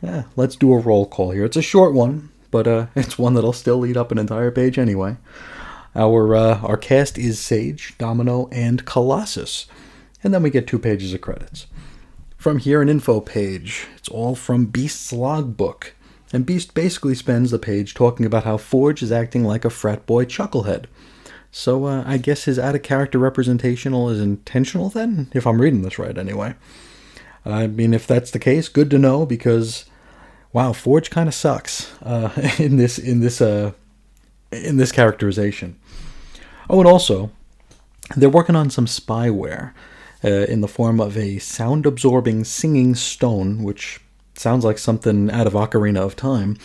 Yeah, let's do a roll call here. It's a short one, but uh, *laughs* it's one that'll still eat up an entire page anyway. Our uh, our cast is Sage, Domino, and Colossus, and then we get two pages of credits. From here, an info page. It's all from Beast's logbook, and Beast basically spends the page talking about how Forge is acting like a frat boy chucklehead. So uh, I guess his out of character representational is intentional then, if I'm reading this right anyway. I mean, if that's the case, good to know because, wow, Forge kind of sucks uh, *laughs* in this in this uh, in this characterization. Oh, and also, they're working on some spyware uh, in the form of a sound absorbing singing stone, which sounds like something out of Ocarina of Time,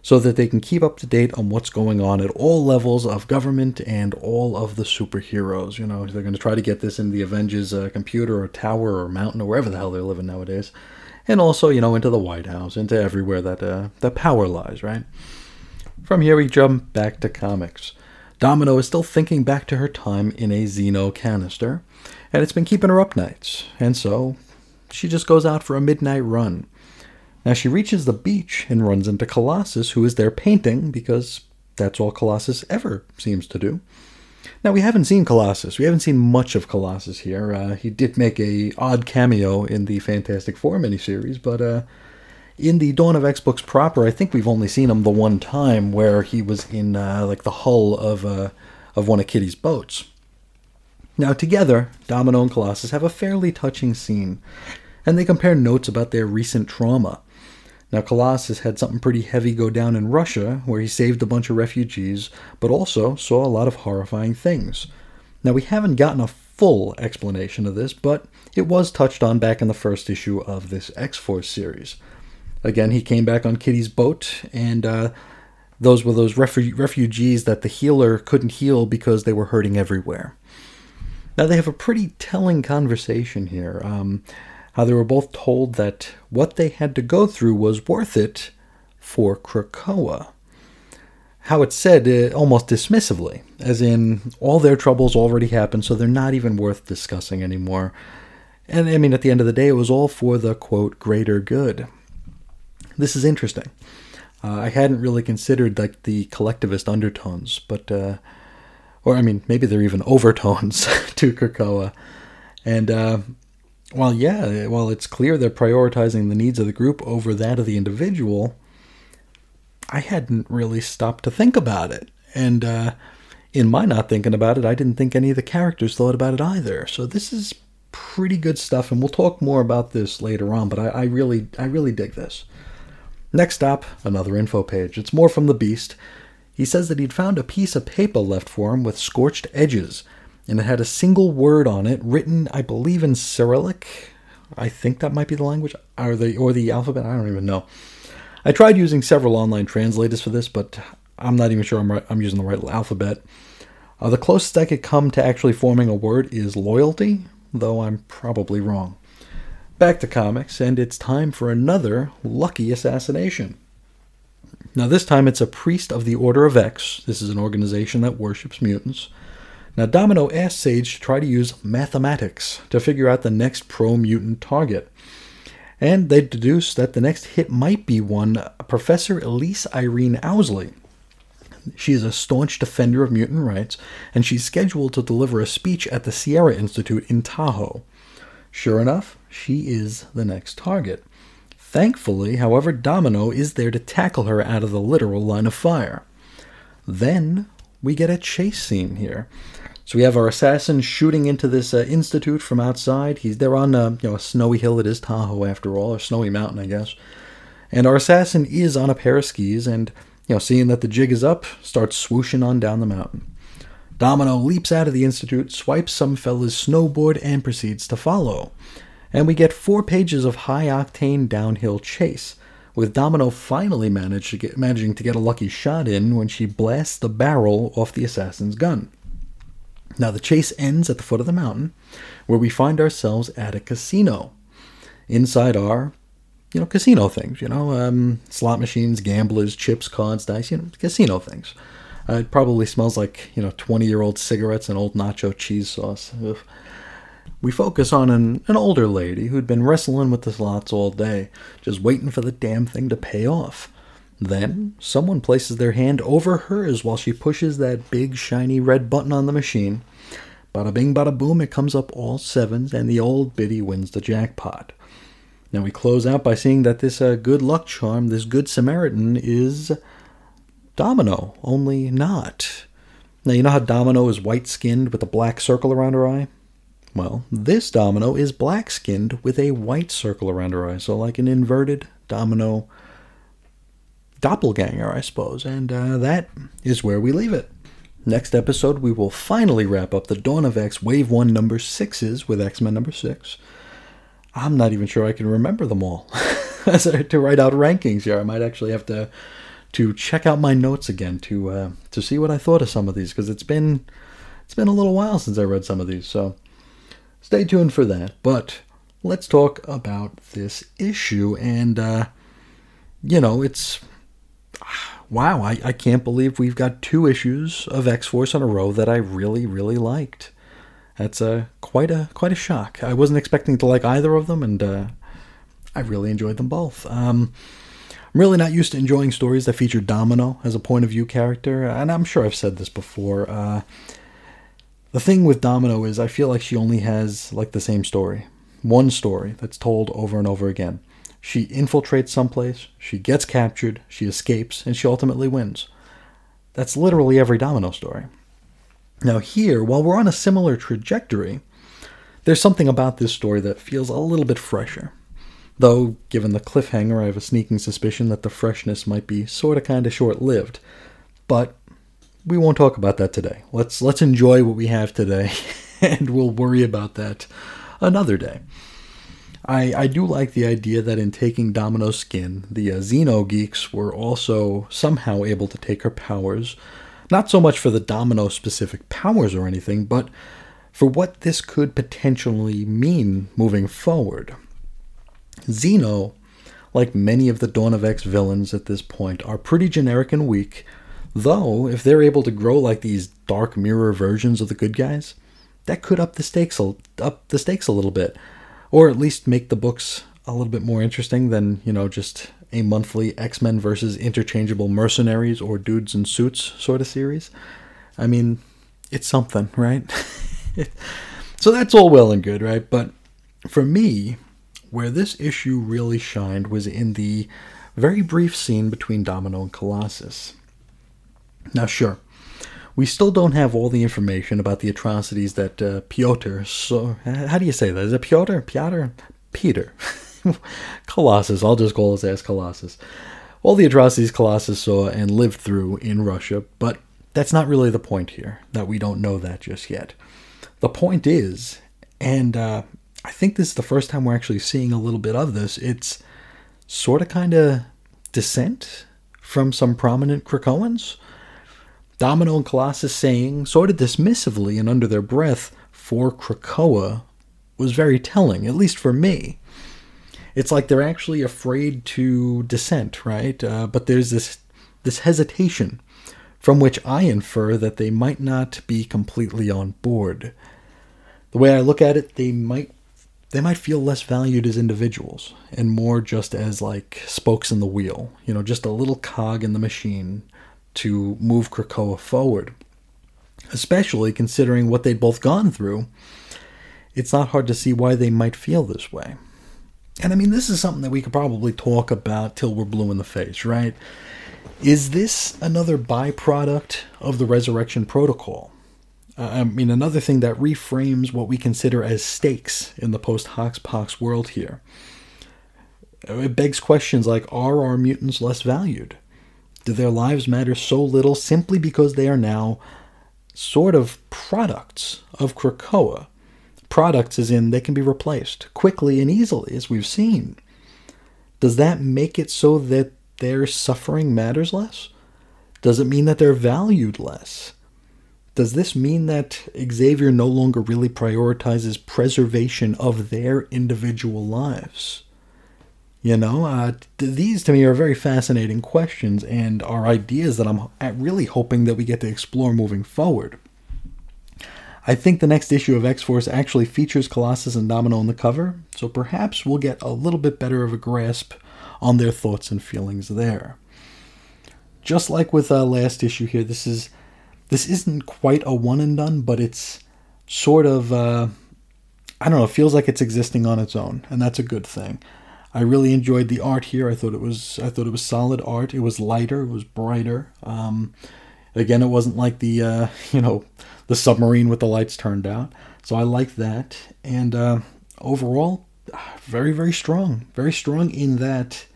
so that they can keep up to date on what's going on at all levels of government and all of the superheroes. You know, they're going to try to get this in the Avengers uh, computer or tower or mountain or wherever the hell they're living nowadays. And also, you know, into the White House, into everywhere that uh, that power lies, right? From here, we jump back to comics. Domino is still thinking back to her time in a Xeno canister, and it's been keeping her up nights, and so she just goes out for a midnight run. Now she reaches the beach and runs into Colossus, who is there painting, because that's all Colossus ever seems to do. Now we haven't seen Colossus. We haven't seen much of Colossus here. Uh, he did make a odd cameo in the Fantastic Four miniseries, but uh, in the Dawn of X books proper, I think we've only seen him the one time where he was in uh, like the hull of uh, of one of Kitty's boats. Now together, Domino and Colossus have a fairly touching scene, and they compare notes about their recent trauma. Now Colossus had something pretty heavy go down in Russia, where he saved a bunch of refugees, but also saw a lot of horrifying things. Now we haven't gotten a full explanation of this, but it was touched on back in the first issue of this X Force series. Again, he came back on Kitty's boat, and uh, those were those refu- refugees that the healer couldn't heal because they were hurting everywhere. Now, they have a pretty telling conversation here. Um, how they were both told that what they had to go through was worth it for Krakoa. How it's said uh, almost dismissively, as in all their troubles already happened, so they're not even worth discussing anymore. And I mean, at the end of the day, it was all for the quote greater good. This is interesting. Uh, I hadn't really considered like the collectivist undertones, but uh, or I mean, maybe they're even *laughs* overtones *laughs* to Krakoa. And uh, while yeah, while it's clear they're prioritizing the needs of the group over that of the individual, I hadn't really stopped to think about it. And uh, in my not thinking about it, I didn't think any of the characters thought about it either. So this is pretty good stuff, and we'll talk more about this later on. But I, I really, I really dig this. Next up, another info page. It's more from the Beast. He says that he'd found a piece of paper left for him with scorched edges, and it had a single word on it, written, I believe, in Cyrillic. I think that might be the language, or the or the alphabet. I don't even know. I tried using several online translators for this, but I'm not even sure I'm right, I'm using the right alphabet. Uh, the closest I could come to actually forming a word is loyalty, though I'm probably wrong. Back to comics, and it's time for another lucky assassination. Now, this time it's a priest of the Order of X. This is an organization that worships mutants. Now, Domino asks Sage to try to use mathematics to figure out the next pro mutant target. And they deduce that the next hit might be one Professor Elise Irene Owsley. She is a staunch defender of mutant rights, and she's scheduled to deliver a speech at the Sierra Institute in Tahoe. Sure enough, she is the next target. Thankfully, however, Domino is there to tackle her out of the literal line of fire. Then we get a chase scene here. So we have our assassin shooting into this uh, institute from outside. He's they're on uh, you know a snowy hill. It is Tahoe after all, or snowy mountain, I guess. And our assassin is on a pair of skis, and you know, seeing that the jig is up, starts swooshing on down the mountain. Domino leaps out of the institute, swipes some fella's snowboard, and proceeds to follow. And we get four pages of high octane downhill chase, with Domino finally managed to get, managing to get a lucky shot in when she blasts the barrel off the assassin's gun. Now, the chase ends at the foot of the mountain, where we find ourselves at a casino. Inside are, you know, casino things, you know, um, slot machines, gamblers, chips, cards, dice, you know, casino things. Uh, it probably smells like, you know, 20 year old cigarettes and old nacho cheese sauce. Ugh. We focus on an, an older lady who'd been wrestling with the slots all day, just waiting for the damn thing to pay off. Then, someone places their hand over hers while she pushes that big shiny red button on the machine. Bada bing, bada boom, it comes up all sevens, and the old biddy wins the jackpot. Now we close out by seeing that this uh, good luck charm, this good Samaritan, is Domino, only not. Now you know how Domino is white skinned with a black circle around her eye? Well, this Domino is black skinned with a white circle around her eye, so like an inverted Domino doppelganger, I suppose. And uh, that is where we leave it. Next episode, we will finally wrap up the Dawn of X Wave 1 number 6s with X Men number 6. I'm not even sure I can remember them all. *laughs* To write out rankings here, I might actually have to to check out my notes again to uh, to see what I thought of some of these because it's been it's been a little while since I read some of these. So stay tuned for that. But let's talk about this issue, and uh, you know, it's wow, I, I can't believe we've got two issues of X Force in a row that I really, really liked. That's a quite a quite a shock. I wasn't expecting to like either of them, and uh, I really enjoyed them both. Um, I'm really not used to enjoying stories that feature Domino as a point of view character, and I'm sure I've said this before. Uh, the thing with Domino is I feel like she only has like the same story, one story that's told over and over again. She infiltrates someplace, she gets captured, she escapes, and she ultimately wins. That's literally every Domino story. Now, here, while we're on a similar trajectory, there's something about this story that feels a little bit fresher. Though, given the cliffhanger, I have a sneaking suspicion that the freshness might be sort of kind of short lived. But we won't talk about that today. Let's let's enjoy what we have today, *laughs* and we'll worry about that another day. I, I do like the idea that in taking Domino's skin, the uh, Xeno geeks were also somehow able to take her powers, not so much for the Domino specific powers or anything, but for what this could potentially mean moving forward. Xeno, like many of the Dawn of X villains at this point, are pretty generic and weak, though if they're able to grow like these dark mirror versions of the good guys, that could up the stakes a, up the stakes a little bit, or at least make the books a little bit more interesting than you know just a monthly X Men versus interchangeable mercenaries or dudes in suits sort of series. I mean, it's something, right? *laughs* so that's all well and good, right? But for me, where this issue really shined was in the very brief scene between Domino and Colossus. Now, sure, we still don't have all the information about the atrocities that uh, Piotr. So, how do you say that? Is it Piotr? Piotr? Peter. *laughs* Colossus. I'll just call his ass Colossus. All the atrocities Colossus saw and lived through in Russia, but that's not really the point here. That we don't know that just yet. The point is, and uh, I think this is the first time we're actually seeing a little bit of this. It's sort of kind of dissent from some prominent Krakoans. Domino and Colossus saying, sort of dismissively and under their breath, for Krakoa was very telling, at least for me. It's like they're actually afraid to dissent, right? Uh, but there's this this hesitation from which I infer that they might not be completely on board. The way I look at it, they might they might feel less valued as individuals and more just as like spokes in the wheel, you know, just a little cog in the machine to move Krakoa forward. Especially considering what they'd both gone through, it's not hard to see why they might feel this way. And I mean, this is something that we could probably talk about till we're blue in the face, right? Is this another byproduct of the Resurrection Protocol? Uh, I mean, another thing that reframes what we consider as stakes in the post Hoxpox world here. It begs questions like Are our mutants less valued? Do their lives matter so little simply because they are now sort of products of Krakoa? Products as in they can be replaced quickly and easily, as we've seen. does that make it so that their suffering matters less? Does it mean that they're valued less? Does this mean that Xavier no longer really prioritizes preservation of their individual lives? You know, uh, these to me are very fascinating questions and are ideas that I'm really hoping that we get to explore moving forward. I think the next issue of X Force actually features Colossus and Domino on the cover, so perhaps we'll get a little bit better of a grasp on their thoughts and feelings there. Just like with our last issue here, this is this isn't quite a one and done, but it's sort of uh, I don't know. It feels like it's existing on its own, and that's a good thing. I really enjoyed the art here. I thought it was I thought it was solid art. It was lighter. It was brighter. Um, again, it wasn't like the uh, *laughs* you know the submarine with the lights turned out. So I like that. And uh, overall, very very strong. Very strong in that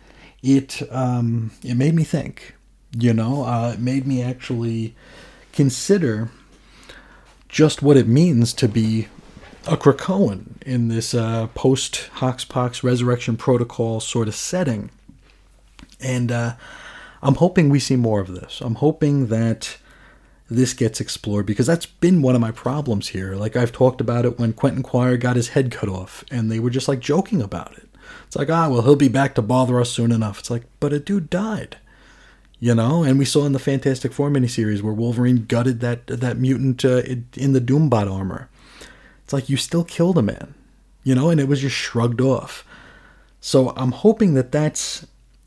it um, it made me think. You know, uh, it made me actually consider just what it means to be a Krakoan in this uh, post Hoxpox Resurrection Protocol sort of setting. And uh, I'm hoping we see more of this. I'm hoping that this gets explored because that's been one of my problems here. Like I've talked about it when Quentin Quire got his head cut off, and they were just like joking about it. It's like, ah, well, he'll be back to bother us soon enough. It's like, but a dude died you know and we saw in the fantastic four miniseries where wolverine gutted that that mutant uh, in the doombot armor it's like you still killed a man you know and it was just shrugged off. So i'm hoping that that's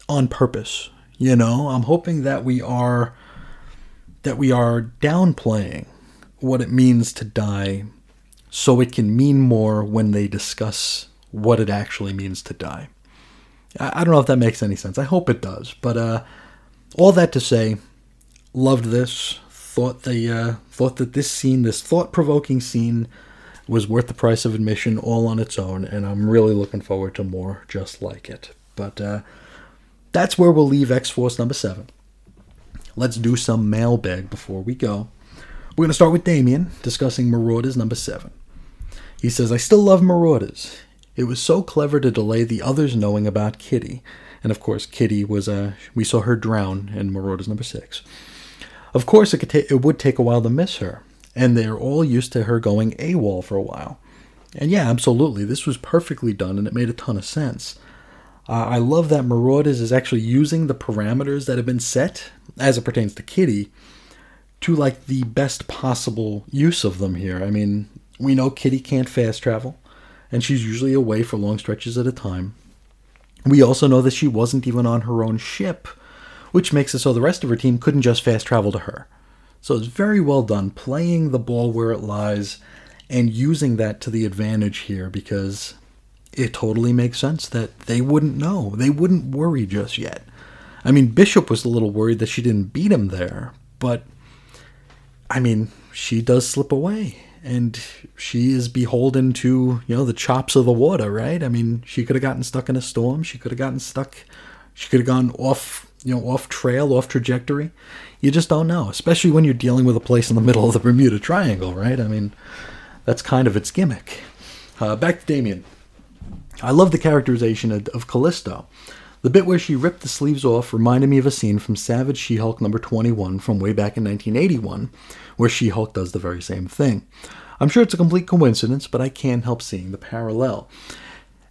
on purpose you know? I'm hoping that we are that we are downplaying what it means to die so it can mean more when they discuss what it actually means to die. I, I don't know if that makes any sense. I hope it does but uh all that to say, loved this. Thought the uh, thought that this scene, this thought-provoking scene, was worth the price of admission all on its own, and I'm really looking forward to more just like it. But uh, that's where we'll leave X Force number seven. Let's do some mailbag before we go. We're going to start with Damien discussing Marauders number seven. He says, I still love Marauders. It was so clever to delay the others knowing about Kitty. And of course, Kitty was, uh, we saw her drown in Marauders number six. Of course, it, ta- it would take a while to miss her. And they're all used to her going AWOL for a while. And yeah, absolutely. This was perfectly done and it made a ton of sense. Uh, I love that Marauders is actually using the parameters that have been set as it pertains to Kitty to like the best possible use of them here. I mean, we know Kitty can't fast travel, and she's usually away for long stretches at a time. We also know that she wasn't even on her own ship, which makes it so the rest of her team couldn't just fast travel to her. So it's very well done, playing the ball where it lies and using that to the advantage here because it totally makes sense that they wouldn't know. They wouldn't worry just yet. I mean, Bishop was a little worried that she didn't beat him there, but I mean, she does slip away and she is beholden to, you know, the chops of the water, right? I mean, she could have gotten stuck in a storm, she could have gotten stuck, she could have gone off, you know, off trail, off trajectory. You just don't know, especially when you're dealing with a place in the middle of the Bermuda Triangle, right? I mean, that's kind of its gimmick. Uh, back to Damien. I love the characterization of, of Callisto. The bit where she ripped the sleeves off reminded me of a scene from Savage She Hulk number 21 from way back in 1981, where She Hulk does the very same thing. I'm sure it's a complete coincidence, but I can't help seeing the parallel.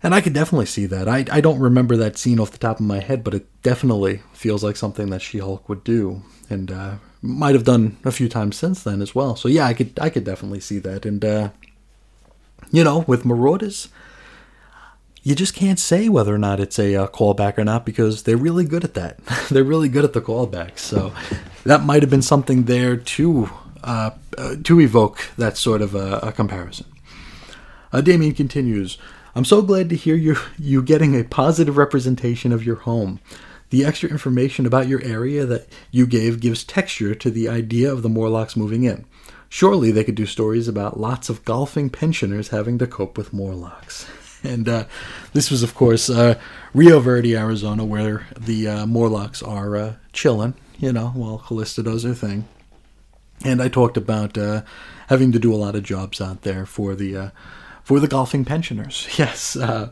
And I could definitely see that. I, I don't remember that scene off the top of my head, but it definitely feels like something that She Hulk would do, and uh, might have done a few times since then as well. So yeah, I could I could definitely see that. And uh, you know, with Marauders, you just can't say whether or not it's a uh, callback or not because they're really good at that. *laughs* they're really good at the callbacks. So that might have been something there to uh, uh, to evoke that sort of a, a comparison. Uh, Damien continues. I'm so glad to hear you you getting a positive representation of your home. The extra information about your area that you gave gives texture to the idea of the Morlocks moving in. Surely they could do stories about lots of golfing pensioners having to cope with Morlocks. *laughs* And uh, this was, of course, uh, Rio Verde, Arizona, where the uh, Morlocks are uh, chilling, you know, while Callisto does her thing. And I talked about uh, having to do a lot of jobs out there for the uh, for the golfing pensioners. *laughs* Yes, uh,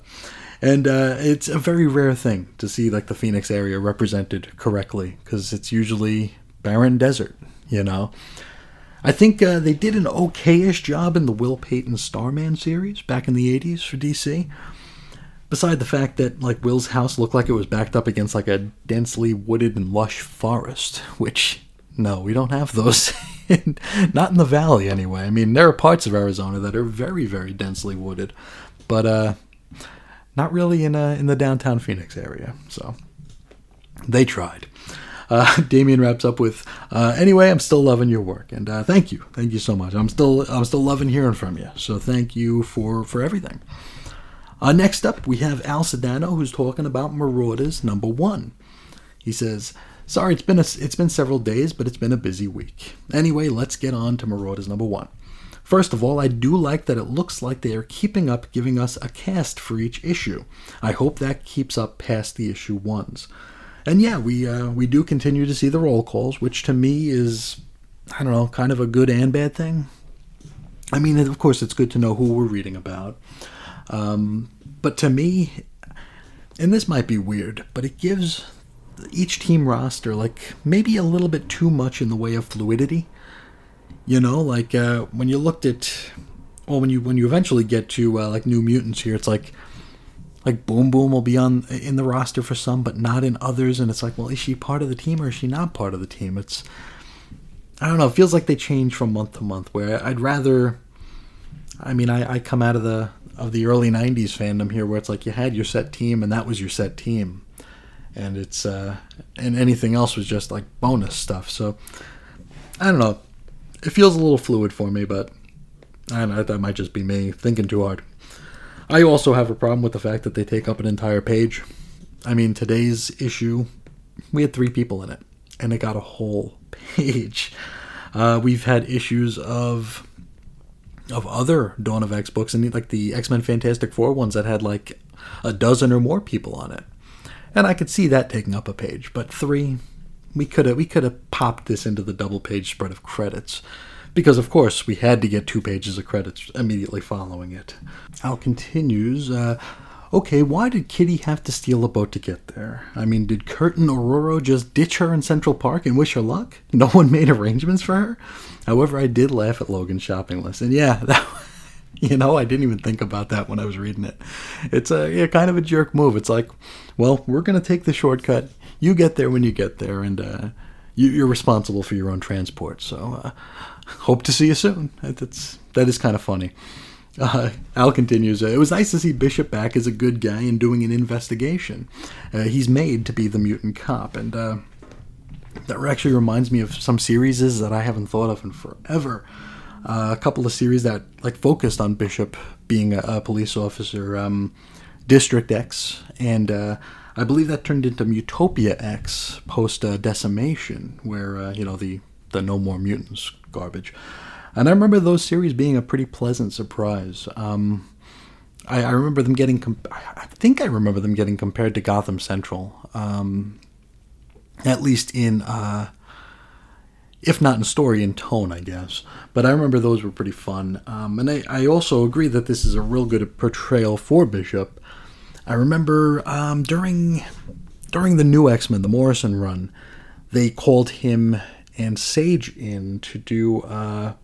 and uh, it's a very rare thing to see like the Phoenix area represented correctly because it's usually barren desert, you know. I think uh, they did an okayish job in the Will Payton Starman series back in the 80s for DC. Beside the fact that like Will's house looked like it was backed up against like a densely wooded and lush forest, which no, we don't have those. *laughs* Not in the valley anyway. I mean, there are parts of Arizona that are very very densely wooded, but uh not really in uh, in the downtown Phoenix area. So they tried. Uh, *laughs* Damien wraps up with, uh, "Anyway, I'm still loving your work, and uh, thank you, thank you so much. I'm still I'm still loving hearing from you. So thank you for for everything." Uh, next up, we have Al Sedano, who's talking about Marauders number one. He says, "Sorry, it's been a, it's been several days, but it's been a busy week. Anyway, let's get on to Marauders number one." First of all, I do like that it looks like they are keeping up giving us a cast for each issue. I hope that keeps up past the issue ones. And yeah, we uh, we do continue to see the roll calls, which to me is I don't know, kind of a good and bad thing. I mean, of course, it's good to know who we're reading about. Um, but to me, and this might be weird, but it gives each team roster like maybe a little bit too much in the way of fluidity. You know, like uh, when you looked at, well, when you when you eventually get to uh, like New Mutants here, it's like like Boom Boom will be on in the roster for some, but not in others, and it's like, well, is she part of the team or is she not part of the team? It's I don't know. It feels like they change from month to month. Where I'd rather, I mean, I, I come out of the of the early '90s fandom here, where it's like you had your set team and that was your set team, and it's uh, and anything else was just like bonus stuff. So I don't know. It feels a little fluid for me, but I don't know. That might just be me thinking too hard. I also have a problem with the fact that they take up an entire page. I mean, today's issue, we had three people in it, and it got a whole *laughs* page. Uh, we've had issues of of other Dawn of X books, and like the X Men Fantastic Four ones that had like a dozen or more people on it, and I could see that taking up a page. But three, we could have we could have popped this into the double page spread of credits because of course we had to get two pages of credits immediately following it. Al continues. Uh, okay, why did Kitty have to steal a boat to get there? I mean, did Curtin Aurora just ditch her in Central Park and wish her luck? No one made arrangements for her. However, I did laugh at Logan's shopping list, and yeah, *laughs* that. *laughs* You know, I didn't even think about that when I was reading it. It's a yeah, kind of a jerk move. It's like, well, we're going to take the shortcut. You get there when you get there, and uh, you, you're responsible for your own transport. So, uh, hope to see you soon. That's that is kind of funny. Uh, Al continues. It was nice to see Bishop back as a good guy and doing an investigation. Uh, he's made to be the mutant cop, and uh, that actually reminds me of some series that I haven't thought of in forever. Uh, a couple of series that like focused on Bishop being a, a police officer, um, District X, and uh, I believe that turned into Mutopia X post uh, Decimation, where uh, you know the the No More Mutants garbage. And I remember those series being a pretty pleasant surprise. Um, I, I, remember them getting. Comp- I think I remember them getting compared to Gotham Central, um, at least in, uh, if not in story, in tone, I guess. But I remember those were pretty fun. Um, and I, I also agree that this is a real good portrayal for Bishop. I remember um, during during the new X Men, the Morrison run, they called him and Sage in to do uh,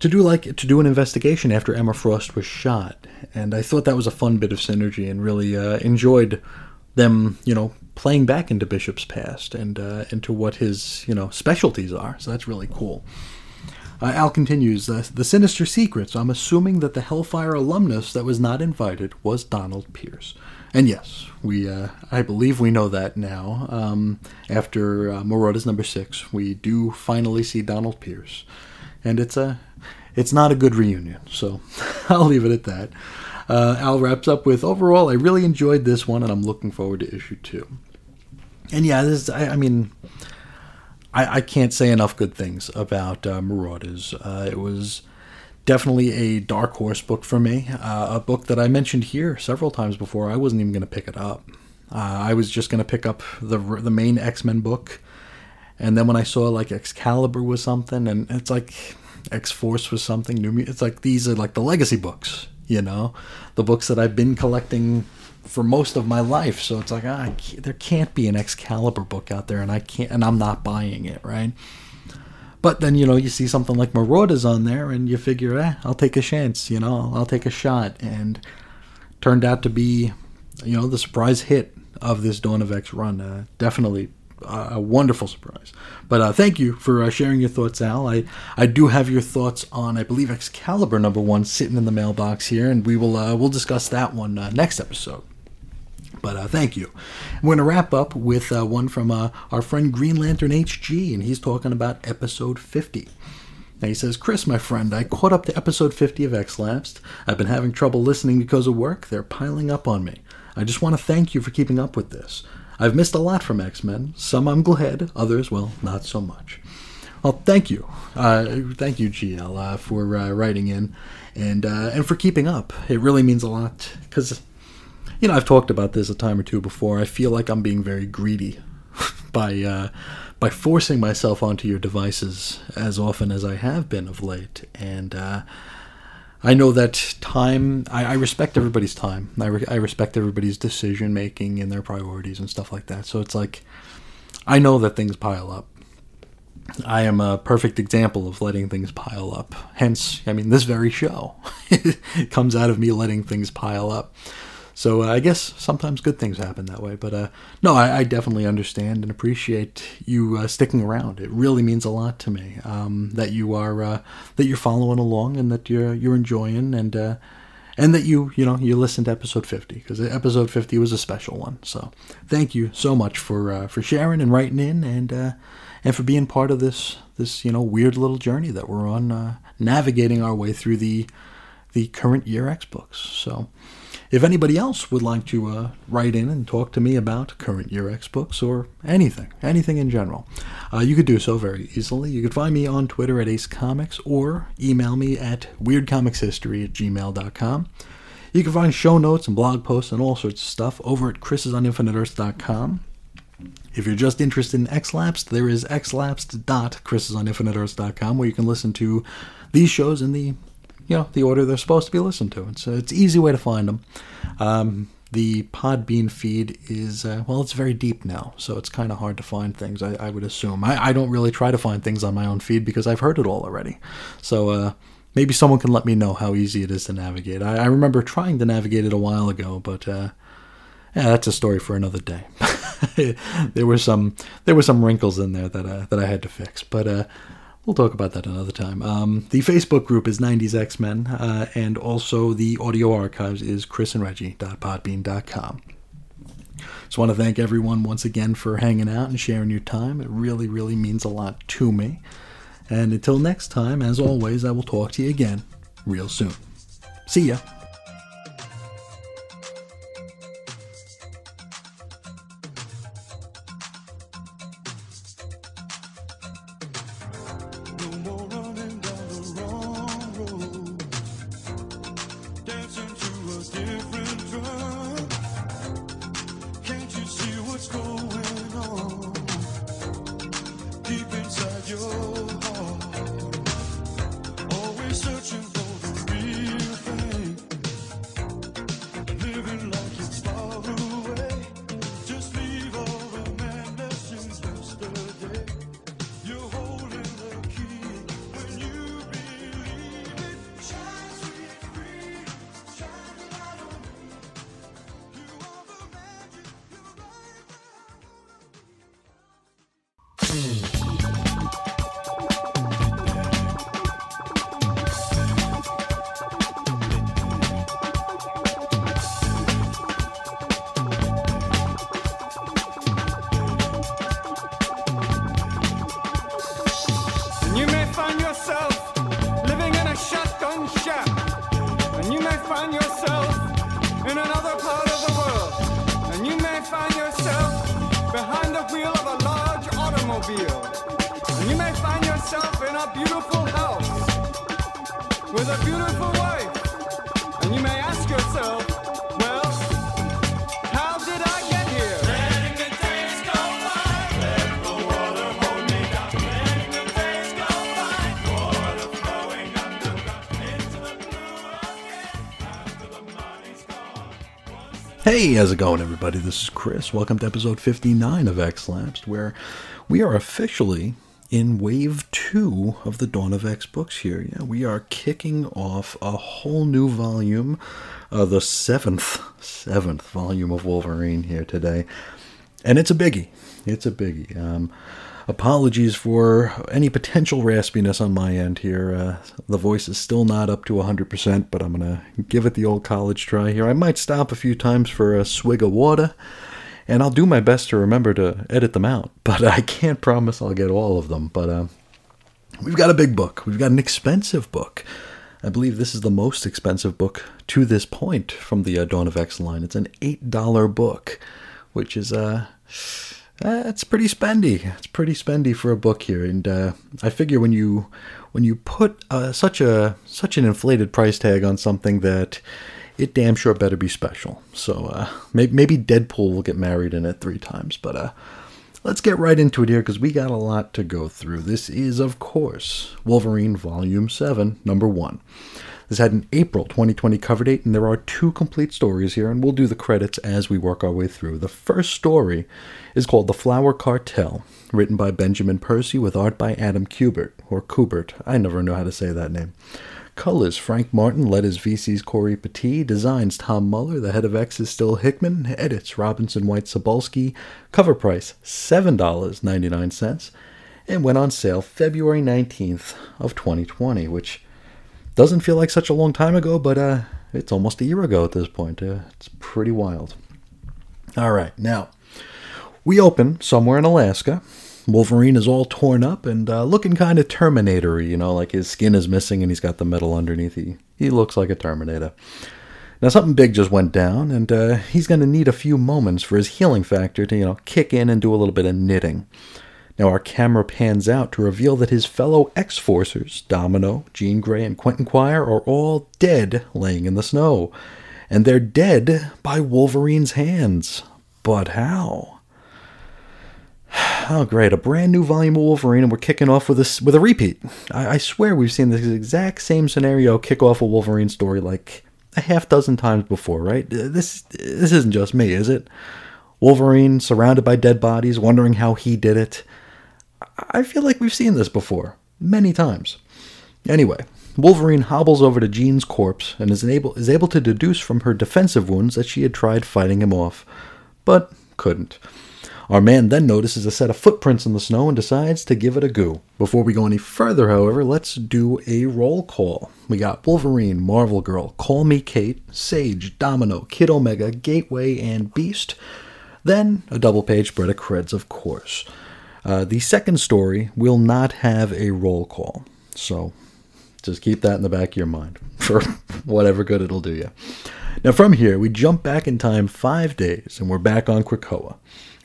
to do like to do an investigation after Emma Frost was shot, and I thought that was a fun bit of synergy and really uh, enjoyed them, you know, playing back into Bishop's past and uh, into what his you know specialties are. So that's really cool. Uh, Al continues uh, the sinister secrets. I'm assuming that the Hellfire alumnus that was not invited was Donald Pierce. And yes, we uh, I believe we know that now. Um, after uh, Marauders number six, we do finally see Donald Pierce, and it's a it's not a good reunion. So *laughs* I'll leave it at that. Uh, Al wraps up with overall, I really enjoyed this one, and I'm looking forward to issue two. And yeah, this I, I mean. I, I, can't say enough good things about uh, Marauders. Uh, it was definitely a dark horse book for me. Uh, a book that I mentioned here several times before. I wasn't even going to pick it up. Uh, I was just going to pick up the the main X Men book, and then when I saw like Excalibur was something, and it's like X Force was something new. It's like these are like the legacy books, you know, the books that I've been collecting for most of my life. So it's like, ah, can't, there can't be an Excalibur book out there, and I can't, and I'm not buying it, right? But then you know you see something like Marauders on there, and you figure, eh, I'll take a chance, you know, I'll take a shot, and turned out to be, you know, the surprise hit of this Dawn of X run. Uh, definitely a wonderful surprise. But uh, thank you for uh, sharing your thoughts, Al. I, I do have your thoughts on, I believe, Excalibur number one sitting in the mailbox here, and we will uh, we'll discuss that one uh, next episode. But uh, thank you. We're going to wrap up with uh, one from our friend Green Lantern HG, and he's talking about episode 50. Now he says, Chris, my friend, I caught up to episode 50 of X Lapsed. I've been having trouble listening because of work. They're piling up on me. I just want to thank you for keeping up with this. I've missed a lot from X Men. Some I'm glad, others, well, not so much. Well, thank you, uh, thank you, GL, uh, for uh, writing in, and uh, and for keeping up. It really means a lot because, you know, I've talked about this a time or two before. I feel like I'm being very greedy *laughs* by uh, by forcing myself onto your devices as often as I have been of late, and uh, I know that time. I, I respect everybody's time. I, re- I respect everybody's decision making and their priorities and stuff like that. So it's like I know that things pile up. I am a perfect example of letting things pile up. Hence, I mean, this very show *laughs* comes out of me letting things pile up. So uh, I guess sometimes good things happen that way. But uh, no, I, I definitely understand and appreciate you uh, sticking around. It really means a lot to me um, that you are uh, that you're following along and that you're you're enjoying and uh, and that you you know you listened to episode 50 because episode 50 was a special one. So thank you so much for uh, for sharing and writing in and and for being part of this this you know weird little journey that we're on navigating our way through the the current year X books. So if anybody else would like to uh, write in and talk to me about current year X books or anything, anything in general, uh, you could do so very easily. You could find me on Twitter at Ace Comics or email me at weirdcomicshistory at gmail.com. You can find show notes and blog posts and all sorts of stuff over at chrisisoninfiniteearth.com. If you're just interested in Xlapsed, there is xlapsed.chrisisoninfiniteearth.com where you can listen to these shows in the you know the order they're supposed to be listened to. It's it's easy way to find them. Um, the Podbean feed is uh, well, it's very deep now, so it's kind of hard to find things. I, I would assume. I, I don't really try to find things on my own feed because I've heard it all already. So uh, maybe someone can let me know how easy it is to navigate. I, I remember trying to navigate it a while ago, but uh, yeah, that's a story for another day. *laughs* there were some there were some wrinkles in there that uh, that I had to fix, but uh, we'll talk about that another time. Um, the Facebook group is 90s X Men, uh, and also the audio archives is chrisandreggie.podbean.com. Just want to thank everyone once again for hanging out and sharing your time. It really, really means a lot to me. And until next time, as always, I will talk to you again real soon. See ya. Hey, how's it going, everybody? This is Chris. Welcome to episode 59 of X Lapsed, where we are officially in wave two of the Dawn of X books here. Yeah, we are kicking off a whole new volume, uh, the seventh, seventh volume of Wolverine here today. And it's a biggie. It's a biggie. Um, apologies for any potential raspiness on my end here. Uh, the voice is still not up to 100%, but I'm going to give it the old college try here. I might stop a few times for a swig of water, and I'll do my best to remember to edit them out, *laughs* but I can't promise I'll get all of them. But uh, we've got a big book, we've got an expensive book. I believe this is the most expensive book to this point from the uh, Dawn of X line. It's an $8 book, which is uh, uh, it's pretty spendy. It's pretty spendy for a book here, and uh, I figure when you when you put uh, such a such an inflated price tag on something that it damn sure better be special. So uh, maybe, maybe Deadpool will get married in it three times, but uh, let's get right into it here because we got a lot to go through. This is, of course, Wolverine Volume Seven, Number One. This had an April 2020 cover date, and there are two complete stories here, and we'll do the credits as we work our way through. The first story is called The Flower Cartel, written by Benjamin Percy with art by Adam Kubert, or Kubert. I never know how to say that name. Colors Frank Martin, letters VC's Cory Petit, designs Tom Muller, the head of X is Still Hickman, edits Robinson White Sobolski, cover price $7.99, and went on sale February 19th of 2020, which doesn't feel like such a long time ago, but uh, it's almost a year ago at this point. Uh, it's pretty wild. All right, now we open somewhere in Alaska. Wolverine is all torn up and uh, looking kind of Terminator you know, like his skin is missing and he's got the metal underneath. He, he looks like a Terminator. Now, something big just went down, and uh, he's going to need a few moments for his healing factor to, you know, kick in and do a little bit of knitting. Now, our camera pans out to reveal that his fellow X Forcers, Domino, Jean Grey, and Quentin Quire, are all dead laying in the snow. And they're dead by Wolverine's hands. But how? *sighs* Oh, great. A brand new volume of Wolverine, and we're kicking off with a, with a repeat. I, I swear we've seen this exact same scenario kick off a Wolverine story like a half dozen times before, right? This, this isn't just me, is it? Wolverine surrounded by dead bodies, wondering how he did it. I feel like we've seen this before, many times. Anyway, Wolverine hobbles over to Jean's corpse and is able, is able to deduce from her defensive wounds that she had tried fighting him off, but couldn't. Our man then notices a set of footprints in the snow and decides to give it a go. Before we go any further, however, let's do a roll call. We got Wolverine, Marvel Girl, Call Me Kate, Sage, Domino, Kid Omega, Gateway, and Beast. Then a double page spread of creds, of course. Uh, the second story will not have a roll call, so just keep that in the back of your mind *laughs* for whatever good it'll do you. Now, from here, we jump back in time five days, and we're back on Krakoa.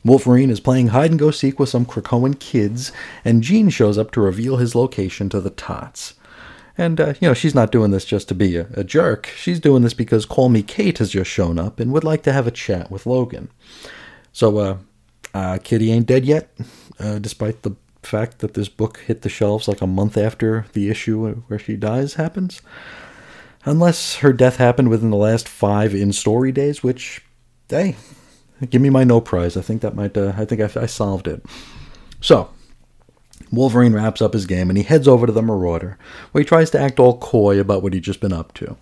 Wolverine is playing hide and go seek with some Krakoan kids, and Jean shows up to reveal his location to the Tots. And, uh, you know, she's not doing this just to be a, a jerk. She's doing this because Call Me Kate has just shown up and would like to have a chat with Logan. So, uh, uh, Kitty ain't dead yet, uh, despite the fact that this book hit the shelves like a month after the issue where she dies happens. Unless her death happened within the last five in story days, which, hey, give me my no prize. I think that might, uh, I think I, I solved it. So, Wolverine wraps up his game and he heads over to the Marauder, where he tries to act all coy about what he'd just been up to.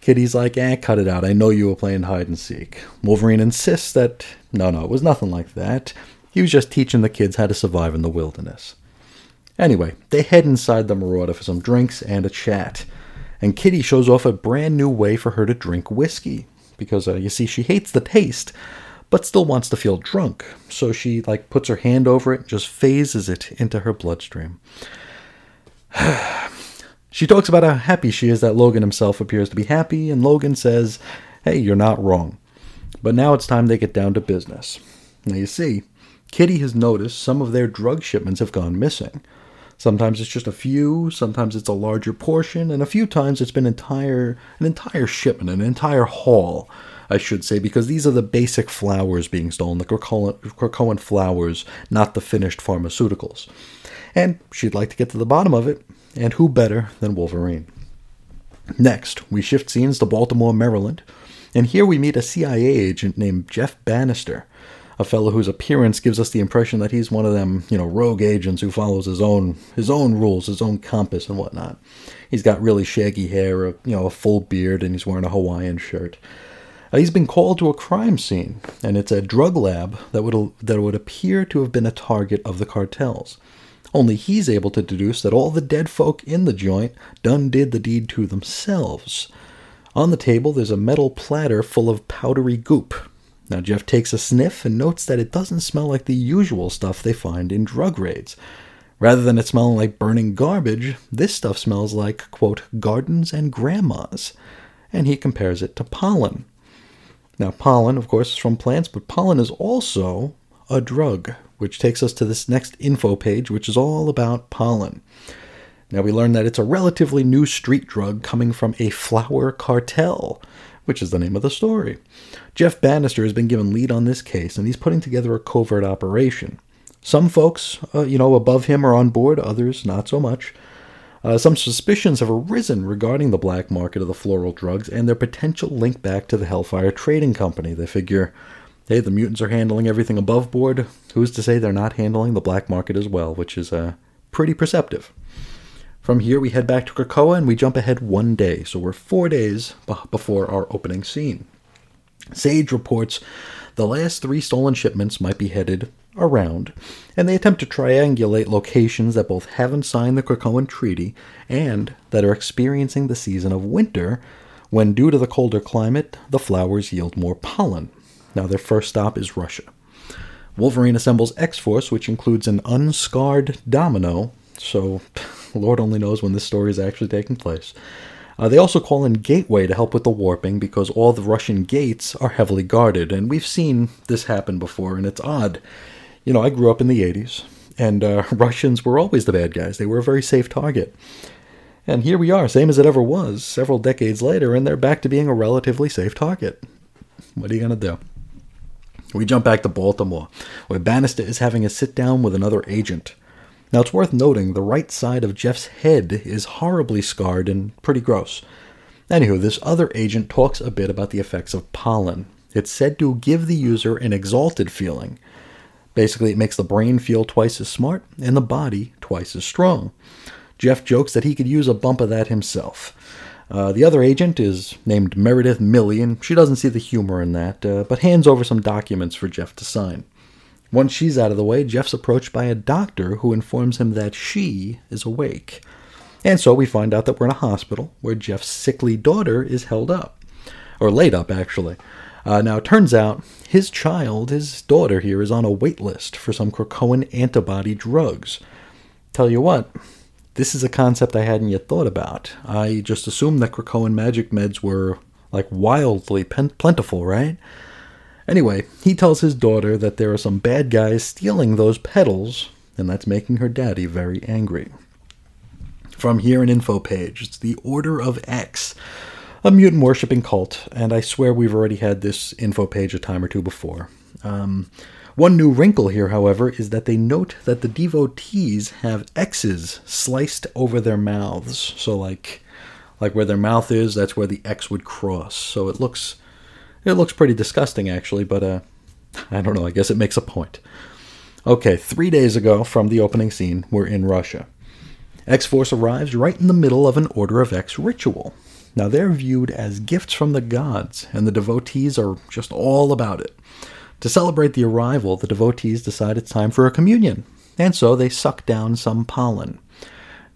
Kitty's like, eh, cut it out. I know you were playing hide and seek. Wolverine insists that, no, no, it was nothing like that. He was just teaching the kids how to survive in the wilderness. Anyway, they head inside the Marauder for some drinks and a chat. And Kitty shows off a brand new way for her to drink whiskey. Because, uh, you see, she hates the taste, but still wants to feel drunk. So she, like, puts her hand over it and just phases it into her bloodstream. *sighs* She talks about how happy she is that Logan himself appears to be happy, and Logan says, Hey, you're not wrong. But now it's time they get down to business. Now you see, Kitty has noticed some of their drug shipments have gone missing. Sometimes it's just a few, sometimes it's a larger portion, and a few times it's been entire an entire shipment, an entire haul, I should say, because these are the basic flowers being stolen, the Krakoan flowers, not the finished pharmaceuticals. And she'd like to get to the bottom of it, and who better than Wolverine? Next, we shift scenes to Baltimore, Maryland, And here we meet a CIA agent named Jeff Bannister, a fellow whose appearance gives us the impression that he's one of them, you know, rogue agents who follows his own his own rules, his own compass and whatnot. He's got really shaggy hair, a, you know, a full beard, and he's wearing a Hawaiian shirt. Uh, he's been called to a crime scene, and it's a drug lab that would that would appear to have been a target of the cartels. Only he's able to deduce that all the dead folk in the joint done did the deed to themselves. On the table, there's a metal platter full of powdery goop. Now, Jeff takes a sniff and notes that it doesn't smell like the usual stuff they find in drug raids. Rather than it smelling like burning garbage, this stuff smells like, quote, gardens and grandmas. And he compares it to pollen. Now, pollen, of course, is from plants, but pollen is also a drug, which takes us to this next info page, which is all about pollen. Now, we learn that it's a relatively new street drug coming from a flower cartel, which is the name of the story. Jeff Bannister has been given lead on this case, and he's putting together a covert operation. Some folks, uh, you know, above him are on board, others not so much. Uh, some suspicions have arisen regarding the black market of the floral drugs and their potential link back to the Hellfire Trading Company. They figure, hey, the mutants are handling everything above board. Who's to say they're not handling the black market as well, which is uh, pretty perceptive. From here, we head back to Krakoa and we jump ahead one day, so we're four days b- before our opening scene. Sage reports the last three stolen shipments might be headed around, and they attempt to triangulate locations that both haven't signed the Krakoan Treaty and that are experiencing the season of winter, when due to the colder climate, the flowers yield more pollen. Now, their first stop is Russia. Wolverine assembles X Force, which includes an unscarred Domino, so *laughs* Lord only knows when this story is actually taking place. Uh, they also call in Gateway to help with the warping because all the Russian gates are heavily guarded, and we've seen this happen before, and it's odd. You know, I grew up in the 80s, and uh, *laughs* Russians were always the bad guys. They were a very safe target. And here we are, same as it ever was, several decades later, and they're back to being a relatively safe target. What are you going to do? We jump back to Baltimore, where Bannister is having a sit down with another agent. Now, it's worth noting the right side of Jeff's head is horribly scarred and pretty gross. Anywho, this other agent talks a bit about the effects of pollen. It's said to give the user an exalted feeling. Basically, it makes the brain feel twice as smart and the body twice as strong. Jeff jokes that he could use a bump of that himself. Uh, the other agent is named Meredith Millie, and she doesn't see the humor in that, uh, but hands over some documents for Jeff to sign. Once she's out of the way, Jeff's approached by a doctor who informs him that she is awake. And so we find out that we're in a hospital where Jeff's sickly daughter is held up. Or laid up, actually. Uh, now, it turns out his child, his daughter here, is on a wait list for some Krakoan antibody drugs. Tell you what, this is a concept I hadn't yet thought about. I just assumed that Krakoan magic meds were, like, wildly pen- plentiful, right? Anyway, he tells his daughter that there are some bad guys stealing those petals, and that's making her daddy very angry. From here, an info page. It's the Order of X, a mutant worshipping cult, and I swear we've already had this info page a time or two before. Um, one new wrinkle here, however, is that they note that the devotees have X's sliced over their mouths. So, like, like where their mouth is, that's where the X would cross. So it looks it looks pretty disgusting, actually, but uh, I don't know. I guess it makes a point. Okay, three days ago from the opening scene, we're in Russia. X Force arrives right in the middle of an Order of X ritual. Now, they're viewed as gifts from the gods, and the devotees are just all about it. To celebrate the arrival, the devotees decide it's time for a communion, and so they suck down some pollen.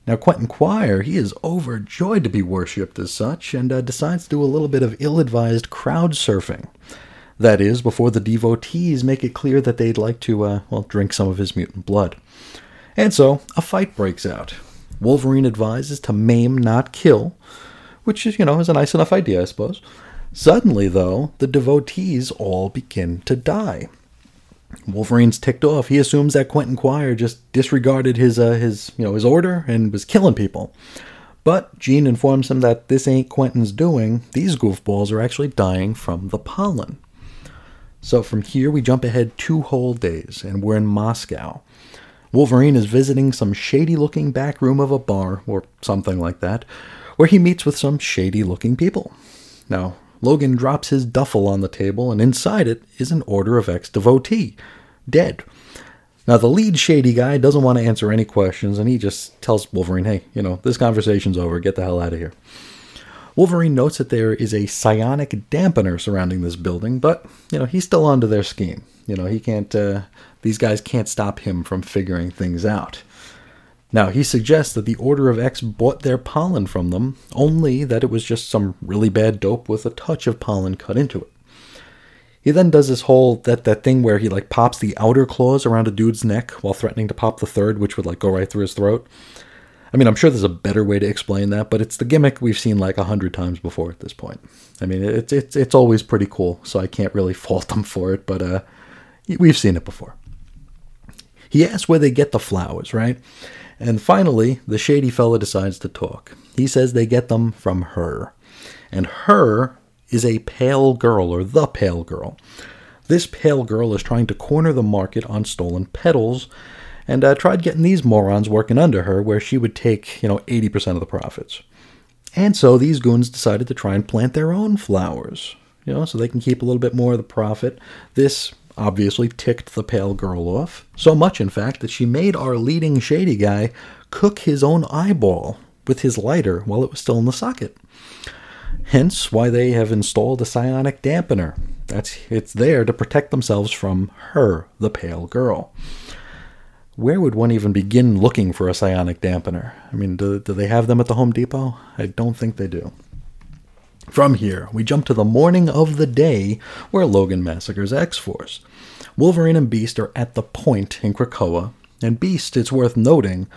Now, Quentin Quire, he is overjoyed to be worshipped as such and uh, decides to do a little bit of ill advised crowd surfing. That is, before the devotees make it clear that they'd like to, uh, well, drink some of his mutant blood. And so, a fight breaks out. Wolverine advises to maim, not kill, which is, you know, is a nice enough idea, I suppose. Suddenly, though, the devotees all begin to die. Wolverine's ticked off. He assumes that Quentin Quire just disregarded his uh, his you know his order and was killing people. But Jean informs him that this ain't Quentin's doing. These goofballs are actually dying from the pollen. So from here we jump ahead two whole days, and we're in Moscow. Wolverine is visiting some shady looking back room of a bar, or something like that, where he meets with some shady looking people. Now, Logan drops his duffel on the table, and inside it is an Order of X devotee, dead. Now, the lead shady guy doesn't want to answer any questions, and he just tells Wolverine, hey, you know, this conversation's over, get the hell out of here. Wolverine notes that there is a psionic dampener surrounding this building, but, you know, he's still onto their scheme. You know, he can't, uh, these guys can't stop him from figuring things out. Now, he suggests that the Order of X bought their pollen from them, only that it was just some really bad dope with a touch of pollen cut into it. He then does this whole that that thing where he like pops the outer claws around a dude's neck while threatening to pop the third, which would like go right through his throat. I mean, I'm sure there's a better way to explain that, but it's the gimmick we've seen like a hundred times before at this point. I mean, it's it's it's always pretty cool, so I can't really *laughs* fault them for it, but uh, we've seen it before. He asks where they get the flowers, right? And finally, the shady fella decides to talk. He says they get them from her. And her is a pale girl, or the pale girl. This pale girl is trying to corner the market on stolen petals, and uh, tried getting these morons working under her, where she would take, you know, 80% of the profits. And so these goons decided to try and plant their own flowers, you know, so they can keep a little bit more of the profit. This obviously ticked the pale girl off, so much, in fact, that she made our leading shady guy cook his own eyeball with his lighter while it was still in the socket. Hence why they have installed a psionic dampener. That's it's there to protect themselves from her, the pale girl. Where would one even begin looking for a psionic dampener? I mean, do, do they have them at the Home Depot? I don't think they do. From here, we jump to the morning of the day where Logan massacres X Force. Wolverine and Beast are at the point in Krakoa, and Beast, it's worth noting,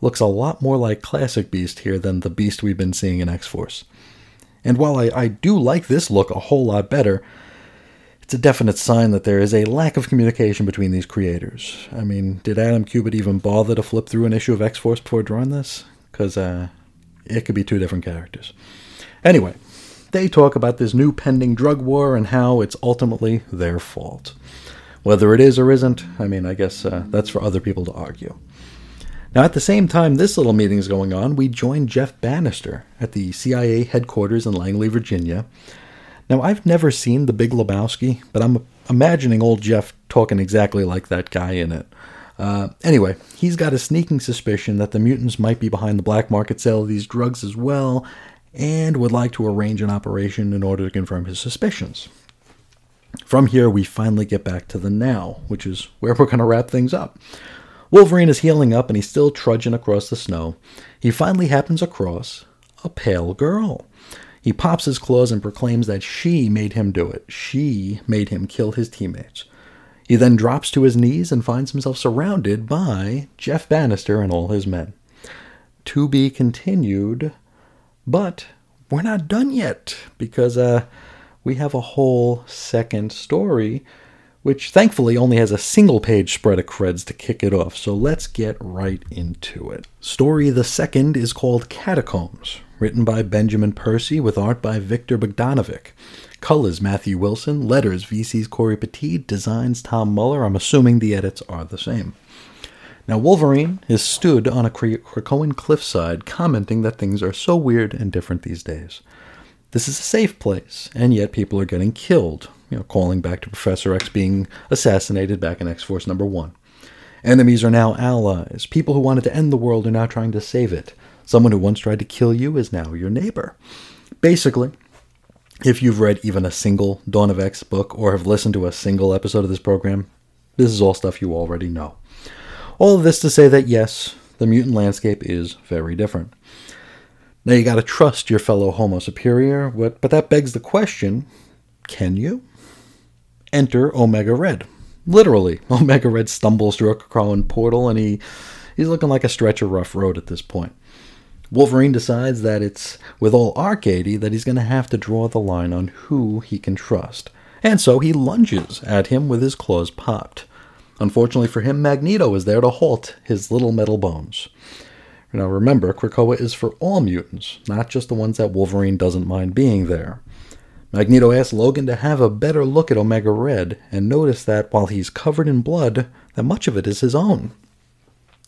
looks a lot more like classic Beast here than the Beast we've been seeing in X Force. And while I, I do like this look a whole lot better, it's a definite sign that there is a lack of communication between these creators. I mean, did Adam Kubert even bother to flip through an issue of X Force before drawing this? Because uh, it could be two different characters. Anyway, they talk about this new pending drug war and how it's ultimately their fault. Whether it is or isn't, I mean, I guess uh, that's for other people to argue. Now, at the same time this little meeting is going on, we join Jeff Bannister at the CIA headquarters in Langley, Virginia. Now, I've never seen The Big Lebowski, but I'm imagining old Jeff talking exactly like that guy in it. Uh, anyway, he's got a sneaking suspicion that the mutants might be behind the black market sale of these drugs as well, and would like to arrange an operation in order to confirm his suspicions. From here, we finally get back to the now, which is where we're going to wrap things up. Wolverine is healing up and he's still trudging across the snow. He finally happens across a pale girl. He pops his claws and proclaims that she made him do it. She made him kill his teammates. He then drops to his knees and finds himself surrounded by Jeff Bannister and all his men. To be continued, but we're not done yet because uh, we have a whole second story, which thankfully only has a single page spread of creds to kick it off. So let's get right into it. Story the second is called Catacombs, written by Benjamin Percy with art by Viktor Bogdanovic. Colors Matthew Wilson, letters VC's Cory Petit, designs Tom Muller. I'm assuming the edits are the same. Now, Wolverine is stood on a Kra- Krakoan cliffside, commenting that things are so weird and different these days. This is a safe place, and yet people are getting killed, you know, calling back to Professor X being assassinated back in X Force number one. Enemies are now allies. People who wanted to end the world are now trying to save it. Someone who once tried to kill you is now your neighbor. Basically, if you've read even a single Dawn of X book or have listened to a single episode of this program, this is all stuff you already know. All of this to say that yes, the mutant landscape is very different. Now you gotta trust your fellow Homo Superior, but, but that begs the question can you? Enter Omega Red. Literally, *laughs* Omega Red stumbles through a crawling portal and he, he's looking like a stretch of rough road at this point. Wolverine decides that it's with all Arkady that he's going to have to draw the line on who he can trust. And so he lunges at him with his claws popped. Unfortunately for him, Magneto is there to halt his little metal bones. Now remember, Krakoa is for all mutants, not just the ones that Wolverine doesn't mind being there. Magneto asks Logan to have a better look at Omega Red and notice that while he's covered in blood, that much of it is his own.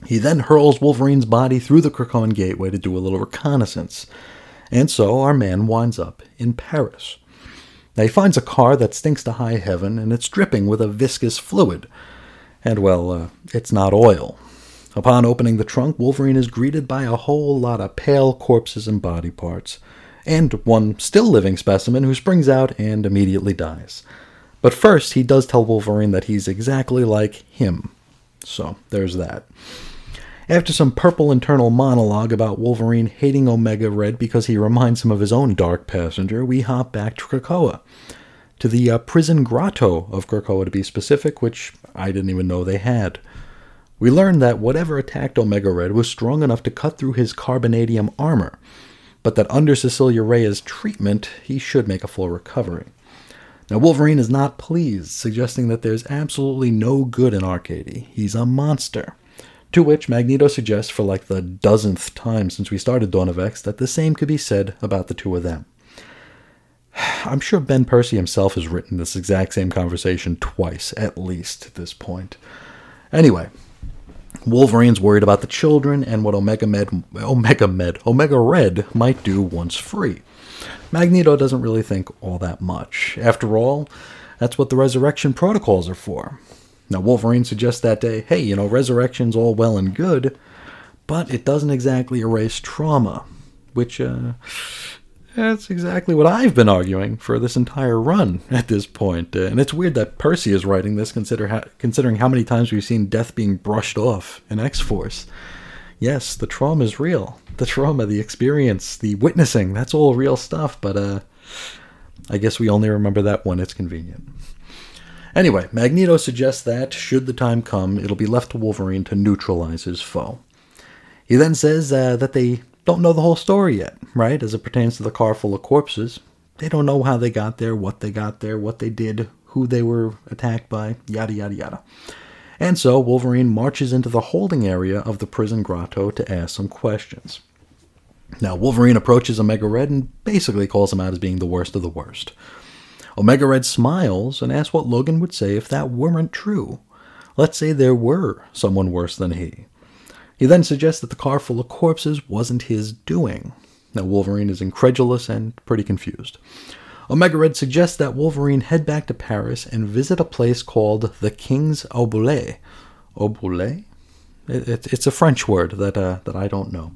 He then hurls Wolverine's body through the Krakoan gateway to do a little reconnaissance. And so our man winds up in Paris. Now he finds a car that stinks to high heaven and it's dripping with a viscous fluid. And well, uh, it's not oil. Upon opening the trunk, Wolverine is greeted by a whole lot of pale corpses and body parts, and one still living specimen who springs out and immediately dies. But first, he does tell Wolverine that he's exactly like him. So, there's that. After some purple internal monologue about Wolverine hating Omega Red because he reminds him of his own dark passenger, we hop back to Krakoa. To the uh, prison grotto of Krakoa, to be specific, which I didn't even know they had. We learned that whatever attacked Omega Red was strong enough to cut through his carbonadium armor, but that under Cecilia Reyes' treatment, he should make a full recovery. Now, Wolverine is not pleased, suggesting that there's absolutely no good in Arkady. He's a monster. To which Magneto suggests for like the dozenth time since we started Dawn of X that the same could be said about the two of them. *sighs* I'm sure Ben Percy himself has written this exact same conversation twice, at least, at this point. Anyway, Wolverine's worried about the children and what Omega Med, Omega Med, Omega Red might do once free. Magneto doesn't really think all that much. After all, that's what the resurrection protocols are for. Now, Wolverine suggests that day, hey, you know, resurrection's all well and good, but it doesn't exactly erase trauma, which, uh, that's exactly what I've been arguing for this entire run at this point. Uh, and it's weird that Percy is writing this, consider considering how many times we've seen death being brushed off in X Force. Yes, the trauma is real. The trauma, the experience, the witnessing, that's all real stuff, but uh, I guess we only remember that when it's convenient. Anyway, Magneto suggests that, should the time come, it'll be left to Wolverine to neutralize his foe. He then says uh, that they don't know the whole story yet, right? As it pertains to the car full of corpses. They don't know how they got there, what they got there, what they did, who they were attacked by, yada, yada, yada. And so Wolverine marches into the holding area of the prison grotto to ask some questions. Now, Wolverine approaches Omega Red and basically calls him out as being the worst of the worst. Omega Red smiles and asks what Logan would say if that weren't true. Let's say there were someone worse than he. He then suggests that the car full of corpses wasn't his doing. Now, Wolverine is incredulous and pretty confused. Omega Red suggests that Wolverine head back to Paris and visit a place called the King's Obolet. Obolet? It, it, it's a French word that, uh, that I don't know.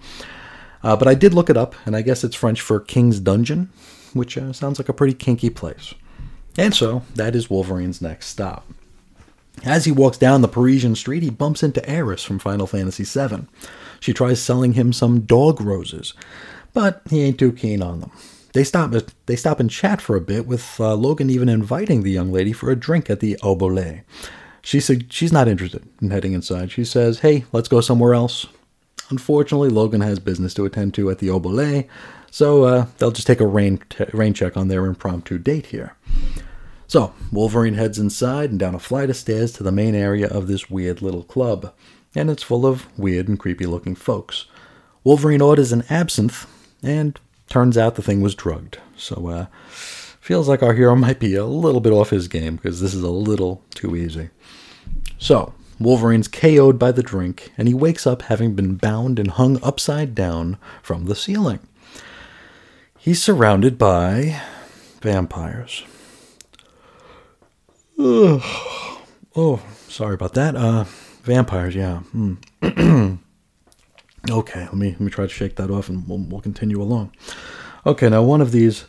Uh, but I did look it up, and I guess it's French for King's Dungeon, which uh, sounds like a pretty kinky place. And so, that is Wolverine's next stop. As he walks down the Parisian street, he bumps into Aeris from Final Fantasy VII. She tries selling him some dog roses, but he ain't too keen on them. They stop. They stop and chat for a bit, with uh, Logan even inviting the young lady for a drink at the Obolet. She said she's not interested in heading inside. She says, "Hey, let's go somewhere else." Unfortunately, Logan has business to attend to at the Obolet, so uh, they'll just take a rain t- rain check on their impromptu date here. So, Wolverine heads inside and down a flight of stairs to the main area of this weird little club, and it's full of weird and creepy looking folks. Wolverine orders an absinthe, and turns out the thing was drugged. So, uh, feels like our hero might be a little bit off his game because this is a little too easy. So, Wolverine's KO'd by the drink, and he wakes up having been bound and hung upside down from the ceiling. He's surrounded by vampires. Oh, sorry about that. Uh, vampires, yeah. Hmm. *clears throat* okay, let me let me try to shake that off, and we'll, we'll continue along. Okay, now one of these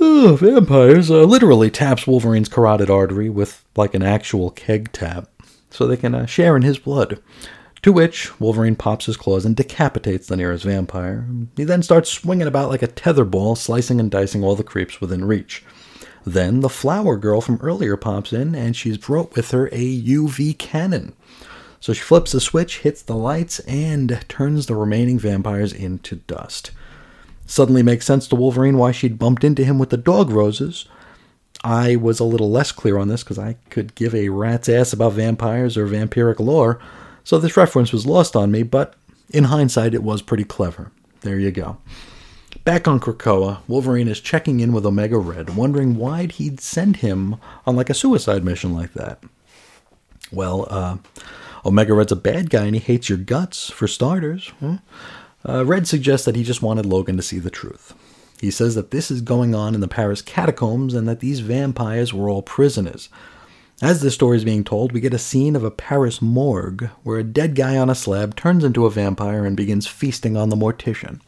uh, vampires uh, literally taps Wolverine's carotid artery with like an actual keg tap, so they can uh, share in his blood. To which Wolverine pops his claws and decapitates the nearest vampire. He then starts swinging about like a tether ball, slicing and dicing all the creeps within reach. Then the flower girl from earlier pops in, and she's brought with her a UV cannon. So she flips the switch, hits the lights, and turns the remaining vampires into dust. Suddenly makes sense to Wolverine why she'd bumped into him with the dog roses. I was a little less clear on this because I could give a rat's ass about vampires or vampiric lore, so this reference was lost on me, but in hindsight, it was pretty clever. There you go. Back on Krakoa, Wolverine is checking in with Omega Red, wondering why'd he'd send him on like a suicide mission like that. Well, uh, Omega Red's a bad guy and he hates your guts, for starters. Uh, Red suggests that he just wanted Logan to see the truth. He says that this is going on in the Paris catacombs and that these vampires were all prisoners. As this story is being told, we get a scene of a Paris morgue where a dead guy on a slab turns into a vampire and begins feasting on the mortician.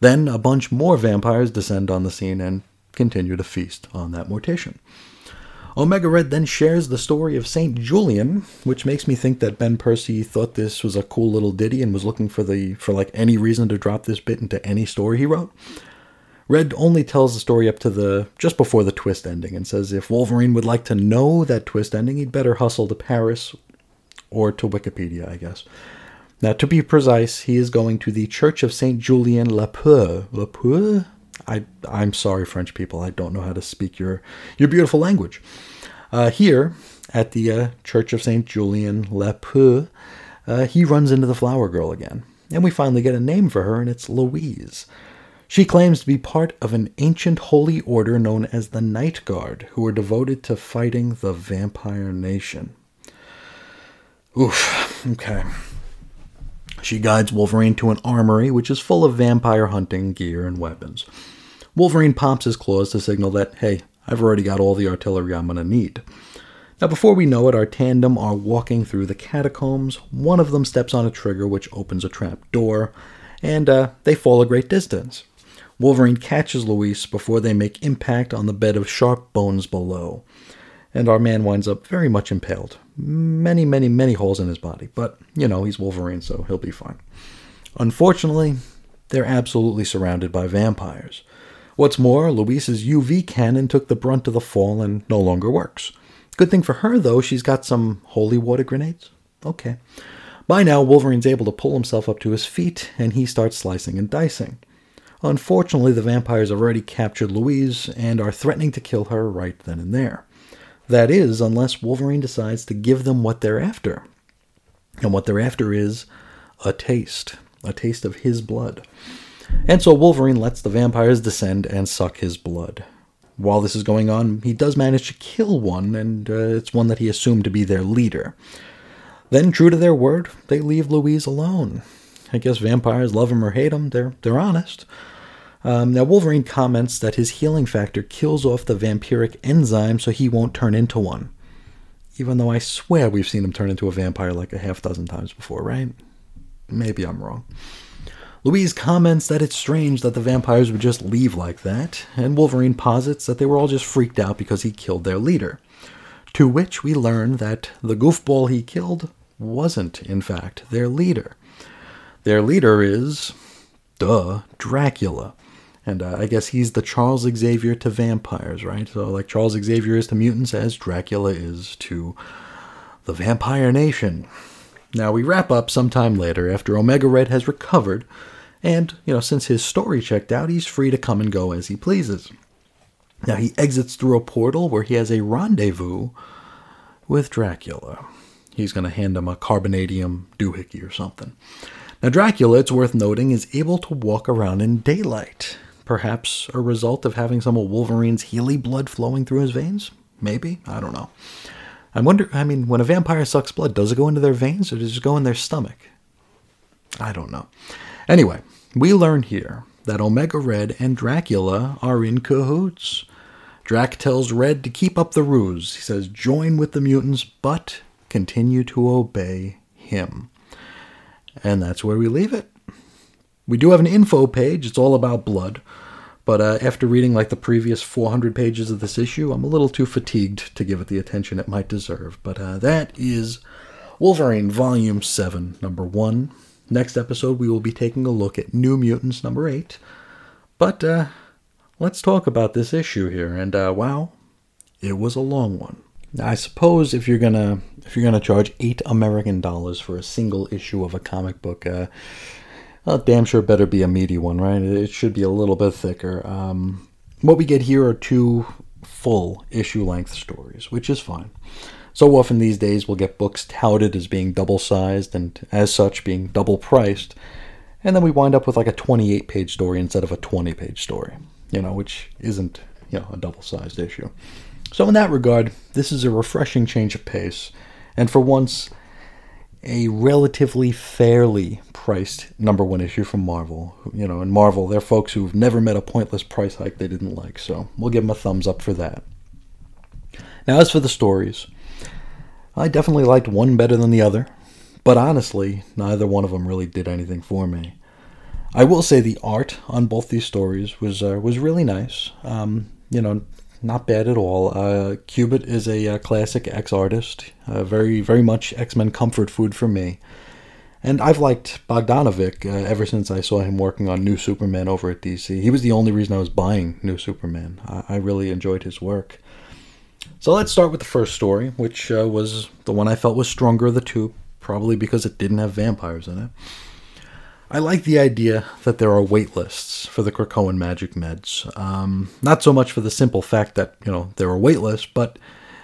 Then a bunch more vampires descend on the scene and continue to feast on that mortician. Omega Red then shares the story of Saint Julian, which makes me think that Ben Percy thought this was a cool little ditty and was looking for the for like any reason to drop this bit into any story he wrote. Red only tells the story up to the just before the twist ending and says if Wolverine would like to know that twist ending, he'd better hustle to Paris or to Wikipedia, I guess. Now, to be precise, he is going to the Church of Saint Julien Le Peu. Le Peu? I, I'm sorry, French people. I don't know how to speak your, your beautiful language. Uh, here, at the uh, Church of Saint Julien Le Peu, uh, he runs into the Flower Girl again. And we finally get a name for her, and it's Louise. She claims to be part of an ancient holy order known as the Night Guard, who are devoted to fighting the vampire nation. Oof, okay. She guides Wolverine to an armory which is full of vampire hunting gear and weapons. Wolverine pops his claws to signal that, hey, I've already got all the artillery I'm going to need. Now, before we know it, our tandem are walking through the catacombs. One of them steps on a trigger which opens a trap door, and uh, they fall a great distance. Wolverine catches Louise before they make impact on the bed of sharp bones below, and our man winds up very much impaled. Many, many, many holes in his body, but you know, he's Wolverine, so he'll be fine. Unfortunately, they're absolutely surrounded by vampires. What's more, Louise's UV cannon took the brunt of the fall and no longer works. Good thing for her, though, she's got some holy water grenades. Okay. By now, Wolverine's able to pull himself up to his feet, and he starts slicing and dicing. Unfortunately, the vampires have already captured Louise and are threatening to kill her right then and there. That is, unless Wolverine decides to give them what they're after. And what they're after is a taste, a taste of his blood. And so Wolverine lets the vampires descend and suck his blood. While this is going on, he does manage to kill one, and uh, it's one that he assumed to be their leader. Then, true to their word, they leave Louise alone. I guess vampires love him or hate him, they're, they're honest. Um, now, Wolverine comments that his healing factor kills off the vampiric enzyme so he won't turn into one. Even though I swear we've seen him turn into a vampire like a half dozen times before, right? Maybe I'm wrong. Louise comments that it's strange that the vampires would just leave like that, and Wolverine posits that they were all just freaked out because he killed their leader. To which we learn that the goofball he killed wasn't, in fact, their leader. Their leader is, duh, Dracula. And uh, I guess he's the Charles Xavier to vampires, right? So, like Charles Xavier is to mutants, as Dracula is to the vampire nation. Now, we wrap up sometime later after Omega Red has recovered, and, you know, since his story checked out, he's free to come and go as he pleases. Now, he exits through a portal where he has a rendezvous with Dracula. He's going to hand him a carbonadium doohickey or something. Now, Dracula, it's worth noting, is able to walk around in daylight. Perhaps a result of having some of Wolverine's Healy blood flowing through his veins? Maybe. I don't know. I wonder, I mean, when a vampire sucks blood, does it go into their veins or does it go in their stomach? I don't know. Anyway, we learn here that Omega Red and Dracula are in cahoots. Drac tells Red to keep up the ruse. He says, join with the mutants, but continue to obey him. And that's where we leave it. We do have an info page, it's all about blood. But uh, after reading like the previous 400 pages of this issue, I'm a little too fatigued to give it the attention it might deserve. But uh, that is Wolverine Volume 7, Number 1. Next episode, we will be taking a look at New Mutants Number 8. But uh, let's talk about this issue here. And uh, wow, it was a long one. I suppose if you're gonna if you're gonna charge eight American dollars for a single issue of a comic book, uh, well, damn sure better be a meaty one, right? It should be a little bit thicker. Um, what we get here are two full issue length stories, which is fine. So often these days we'll get books touted as being double sized and as such being double priced, and then we wind up with like a 28 page story instead of a 20 page story, you know, which isn't, you know, a double sized issue. So in that regard, this is a refreshing change of pace, and for once, a relatively fairly number one issue from Marvel. You know, and Marvel, they're folks who've never met a pointless price hike they didn't like, so we'll give them a thumbs up for that. Now, as for the stories, I definitely liked one better than the other, but honestly, neither one of them really did anything for me. I will say the art on both these stories was uh, was really nice. Um, you know, not bad at all. Uh, Kubert is a, uh classic X artist, uh, very very much X Men comfort food for me. And I've liked Bogdanovic uh, ever since I saw him working on New Superman over at DC. He was the only reason I was buying New Superman. I, I really enjoyed his work. So let's start with the first story, which uh, was the one I felt was stronger of the two, probably because it didn't have vampires in it. I like the idea that there are wait lists for the Krakoan magic meds. Um, not so much for the simple fact that, you know, there are wait lists, but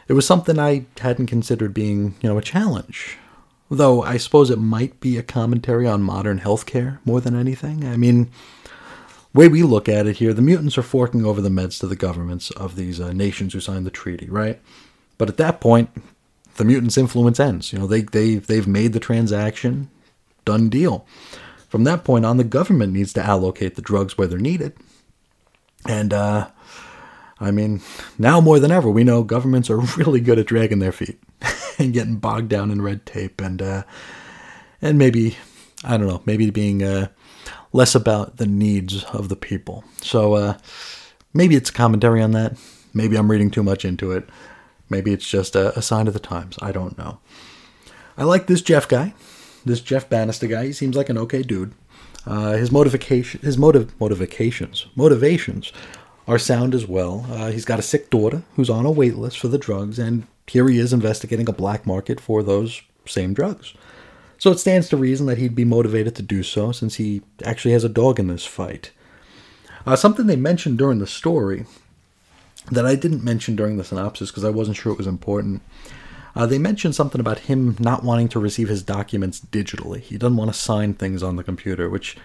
it was something I hadn't considered being, you know, a challenge. Though I suppose it might be a commentary on modern healthcare more than anything. I mean, way we look at it here, the mutants are forking over the meds to the governments of these uh, nations who signed the treaty, right? But at that point, the mutants' influence ends. You know, they they they've made the transaction, done deal. From that point on, the government needs to allocate the drugs where they're needed. And uh, I mean, now more than ever, we know governments are *laughs* really good at dragging their feet *laughs* and getting bogged down in red tape and uh, and maybe I don't know, maybe being uh, less about the needs of the people. So uh, maybe it's a commentary on that. Maybe I'm reading too much into it. Maybe it's just a, a sign of the times. I don't know. I like this Jeff guy, this Jeff Bannister guy. He seems like an okay dude. Uh, his motivation, his motive, motivations, motivations are sound as well. Uh, he's got a sick daughter who's on a wait list for the drugs, and here he is investigating a black market for those same drugs. So it stands to reason that he'd be motivated to do so, since he actually has a dog in this fight. Uh, something they mentioned during the story that I didn't mention during the synopsis because I wasn't sure it was important. Uh, they mentioned something about him not wanting to receive his documents digitally. He doesn't want to sign things on the computer, which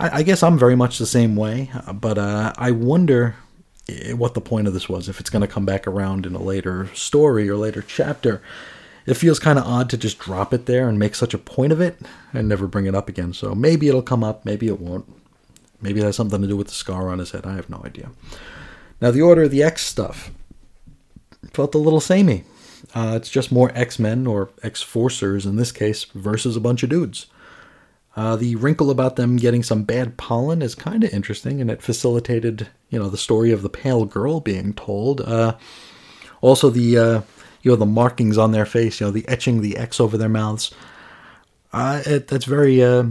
I, I guess I'm very much the same way. But uh, I wonder eh, what the point of this was. If it's going to come back around in a later story or later chapter, it feels kind of odd to just drop it there and make such a point of it and never bring it up again. So maybe it'll come up, maybe it won't. Maybe it has something to do with the scar on his head. I have no idea. Now, the Order of the X stuff felt a little samey. Uh, it's just more X Men or X Forcers in this case versus a bunch of dudes. Uh, the wrinkle about them getting some bad pollen is kind of interesting, and it facilitated, you know, the story of the pale girl being told. Uh, also, the uh, you know the markings on their face, you know, the etching the X over their mouths. Uh, it, that's very, uh,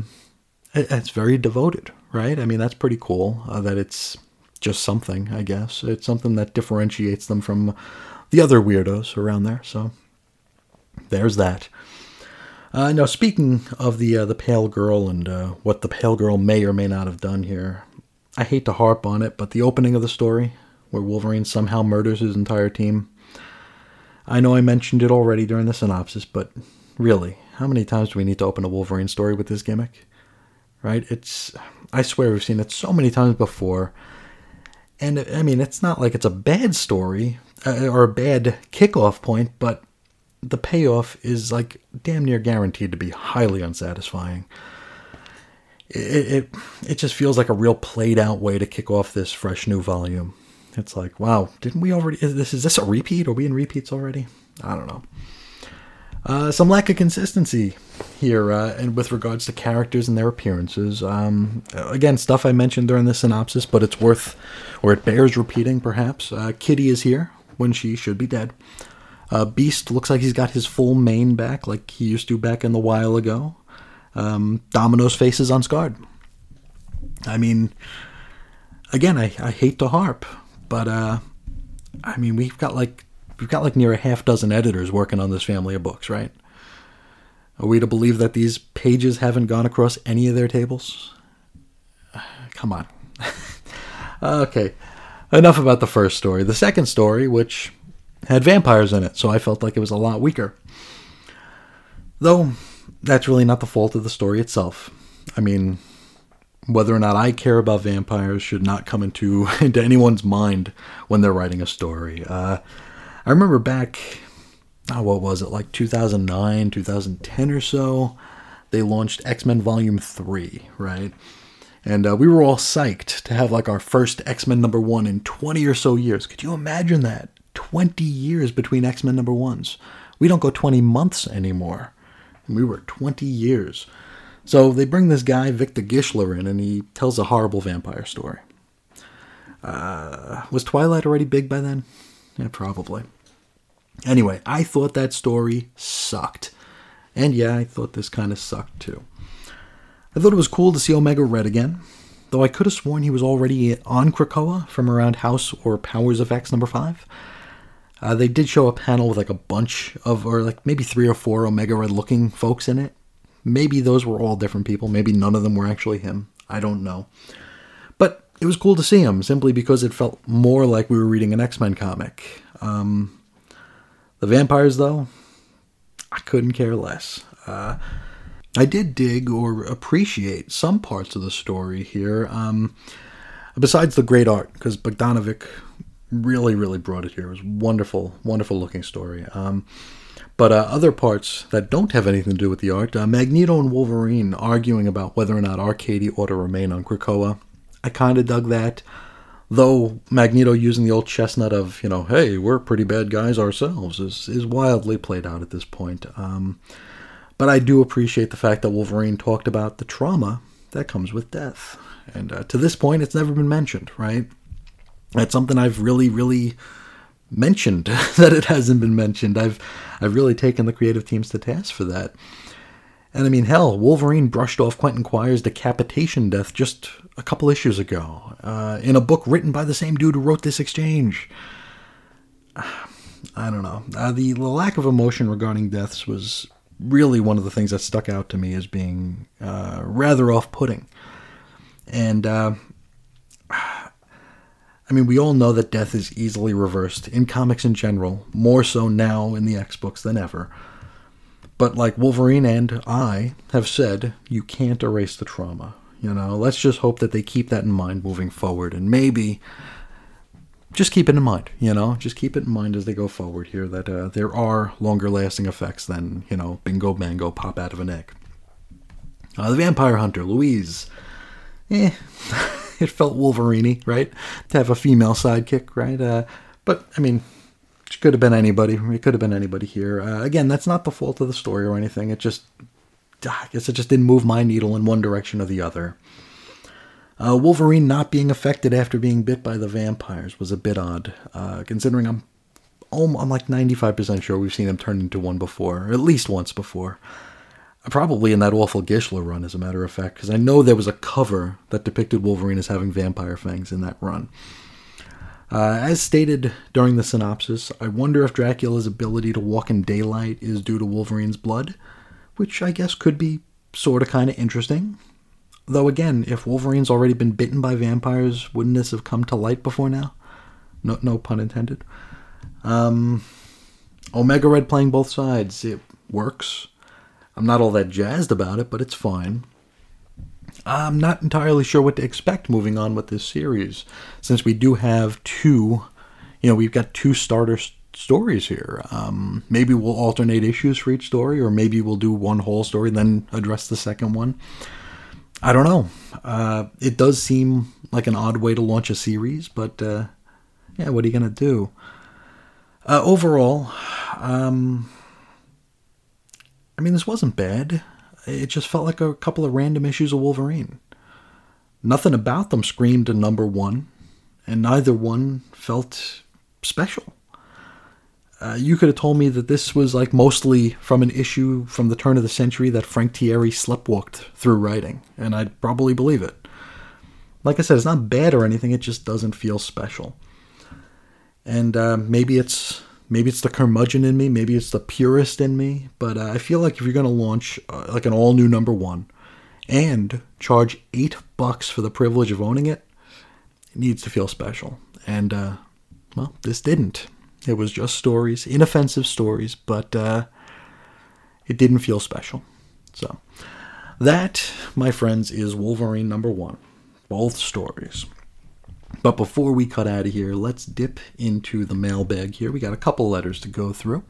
it, very devoted, right? I mean, that's pretty cool. Uh, that it's just something, I guess. It's something that differentiates them from the other weirdos around there. So there's that. Uh, now, speaking of the uh, the pale girl and uh, what the pale girl may or may not have done here, I hate to harp on it, but the opening of the story, where Wolverine somehow murders his entire team. I know I mentioned it already during the synopsis, but really, how many times do we need to open a Wolverine story with this gimmick? Right? It's I swear we've seen it so many times before. And I mean, it's not like it's a bad story uh, or a bad kickoff point, but the payoff is like damn near guaranteed to be highly unsatisfying. It, it it just feels like a real played out way to kick off this fresh new volume. It's like, wow, didn't we already? Is this is this a repeat? Are we in repeats already? I don't know. Uh, some lack of consistency here, uh, and with regards to characters and their appearances. Um, again, stuff I mentioned during the synopsis, but it's worth, or it bears repeating, perhaps. Uh, Kitty is here when she should be dead. Uh, Beast looks like he's got his full mane back, like he used to back in the while ago. Um, Domino's face is unscarred. I mean, again, I, I hate to harp, but uh, I mean, we've got like we've got like near a half dozen editors working on this family of books, right? Are we to believe that these pages haven't gone across any of their tables? *sighs* Come on. *laughs* okay, enough about the first story. The second story, which had vampires in it, so I felt like it was a lot weaker. Though, that's really not the fault of the story itself. I mean, whether or not I care about vampires should not come into, *laughs* into anyone's mind when they're writing a story. Uh, I remember back, oh, what was it, like 2009, 2010 or so, they launched X Men Volume 3, right? And uh, we were all psyched to have like our first X Men number one in 20 or so years. Could you imagine that? 20 years between X Men number ones. We don't go 20 months anymore. And we were 20 years. So they bring this guy, Victor Gischler, in, and he tells a horrible vampire story. Uh, was Twilight already big by then? Yeah, probably. Anyway, I thought that story sucked. And yeah, I thought this kind of sucked too. I thought it was cool to see Omega Red again, though I could have sworn he was already on Krakoa from around House or Powers of X number 5. Uh, they did show a panel with like a bunch of, or like maybe three or four Omega Red looking folks in it. Maybe those were all different people. Maybe none of them were actually him. I don't know. But it was cool to see him simply because it felt more like we were reading an X Men comic. Um, the vampires, though, I couldn't care less. Uh, I did dig or appreciate some parts of the story here. Um, besides the great art, because Bogdanovic really, really brought it here. It was wonderful, wonderful looking story. Um, but uh, other parts that don't have anything to do with the art, uh, Magneto and Wolverine arguing about whether or not Arkady ought to remain on Krakoa. I kind of dug that. Though Magneto using the old chestnut of, you know, hey, we're pretty bad guys ourselves is, is wildly played out at this point. Um, but I do appreciate the fact that Wolverine talked about the trauma that comes with death. And uh, to this point, it's never been mentioned, right? That's something I've really, really mentioned *laughs* that it hasn't been mentioned. I've I've really taken the creative teams to task for that. And I mean, hell, Wolverine brushed off Quentin Quire's decapitation death just a couple issues ago uh, in a book written by the same dude who wrote this exchange. *sighs* I don't know. Uh, the, lack of emotion regarding deaths was really one of the things that stuck out to me as being uh, rather off putting. And, uh, I mean, we all know that death is easily reversed in comics in general, more so now in the X books than ever. But like Wolverine and I have said, you can't erase the trauma. You know, let's just hope that they keep that in mind moving forward and maybe just keep it in mind, you know, just keep it in mind as they go forward here that uh, there are longer lasting effects than, you know, bingo bango pop out of an egg. Uh, the Vampire Hunter, Louise. Eh, *laughs* *laughs* it felt Wolverine right? To have a female sidekick, right? Uh, but, I mean, it could have been anybody. It could have been anybody here. Uh, again, that's not the fault of the story or anything. It just, I guess it just didn't move my needle in one direction or the other. Uh, Wolverine not being affected after being bit by the vampires was a bit odd, uh, considering I'm, I'm like 95% sure we've seen him turn into one before, or at least once before. Probably in that awful Gischler run, as a matter of fact, because I know there was a cover that depicted Wolverine as having vampire fangs in that run. Uh, as stated during the synopsis, I wonder if Dracula's ability to walk in daylight is due to Wolverine's blood, which I guess could be sort of kind of interesting. Though again, if Wolverine's already been bitten by vampires, wouldn't this have come to light before now? No, no pun intended. Um, Omega Red playing both sides, it works. I'm not all that jazzed about it, but it's fine. I'm not entirely sure what to expect moving on with this series, since we do have two, you know, we've got two starter s- stories here. Um, maybe we'll alternate issues for each story, or maybe we'll do one whole story, then address the second one. I don't know. Uh, it does seem like an odd way to launch a series, but uh, yeah, what are you to do? Uh, overall, um, I mean, this wasn't bad. It just felt like a couple of random issues of Wolverine. Nothing about them screamed a number one, and neither one felt special. Uh, you could have told me that this was like mostly from an issue from the turn of the century that Frank Tieri sleptwalked through writing, and I'd probably believe it. Like I said, it's not bad or anything; it just doesn't feel special. And uh, maybe it's maybe it's the curmudgeon in me, maybe it's the purist in me, but uh, I feel like if you're going to launch uh, like an all new number one and charge eight bucks for the privilege of owning it, it needs to feel special. And uh, well, this didn't. It was just stories, inoffensive stories, but uh, it didn't feel special. So, that, my friends, is Wolverine number one. Both stories. But before we cut out of here, let's dip into the mailbag here. We got a couple letters to go through.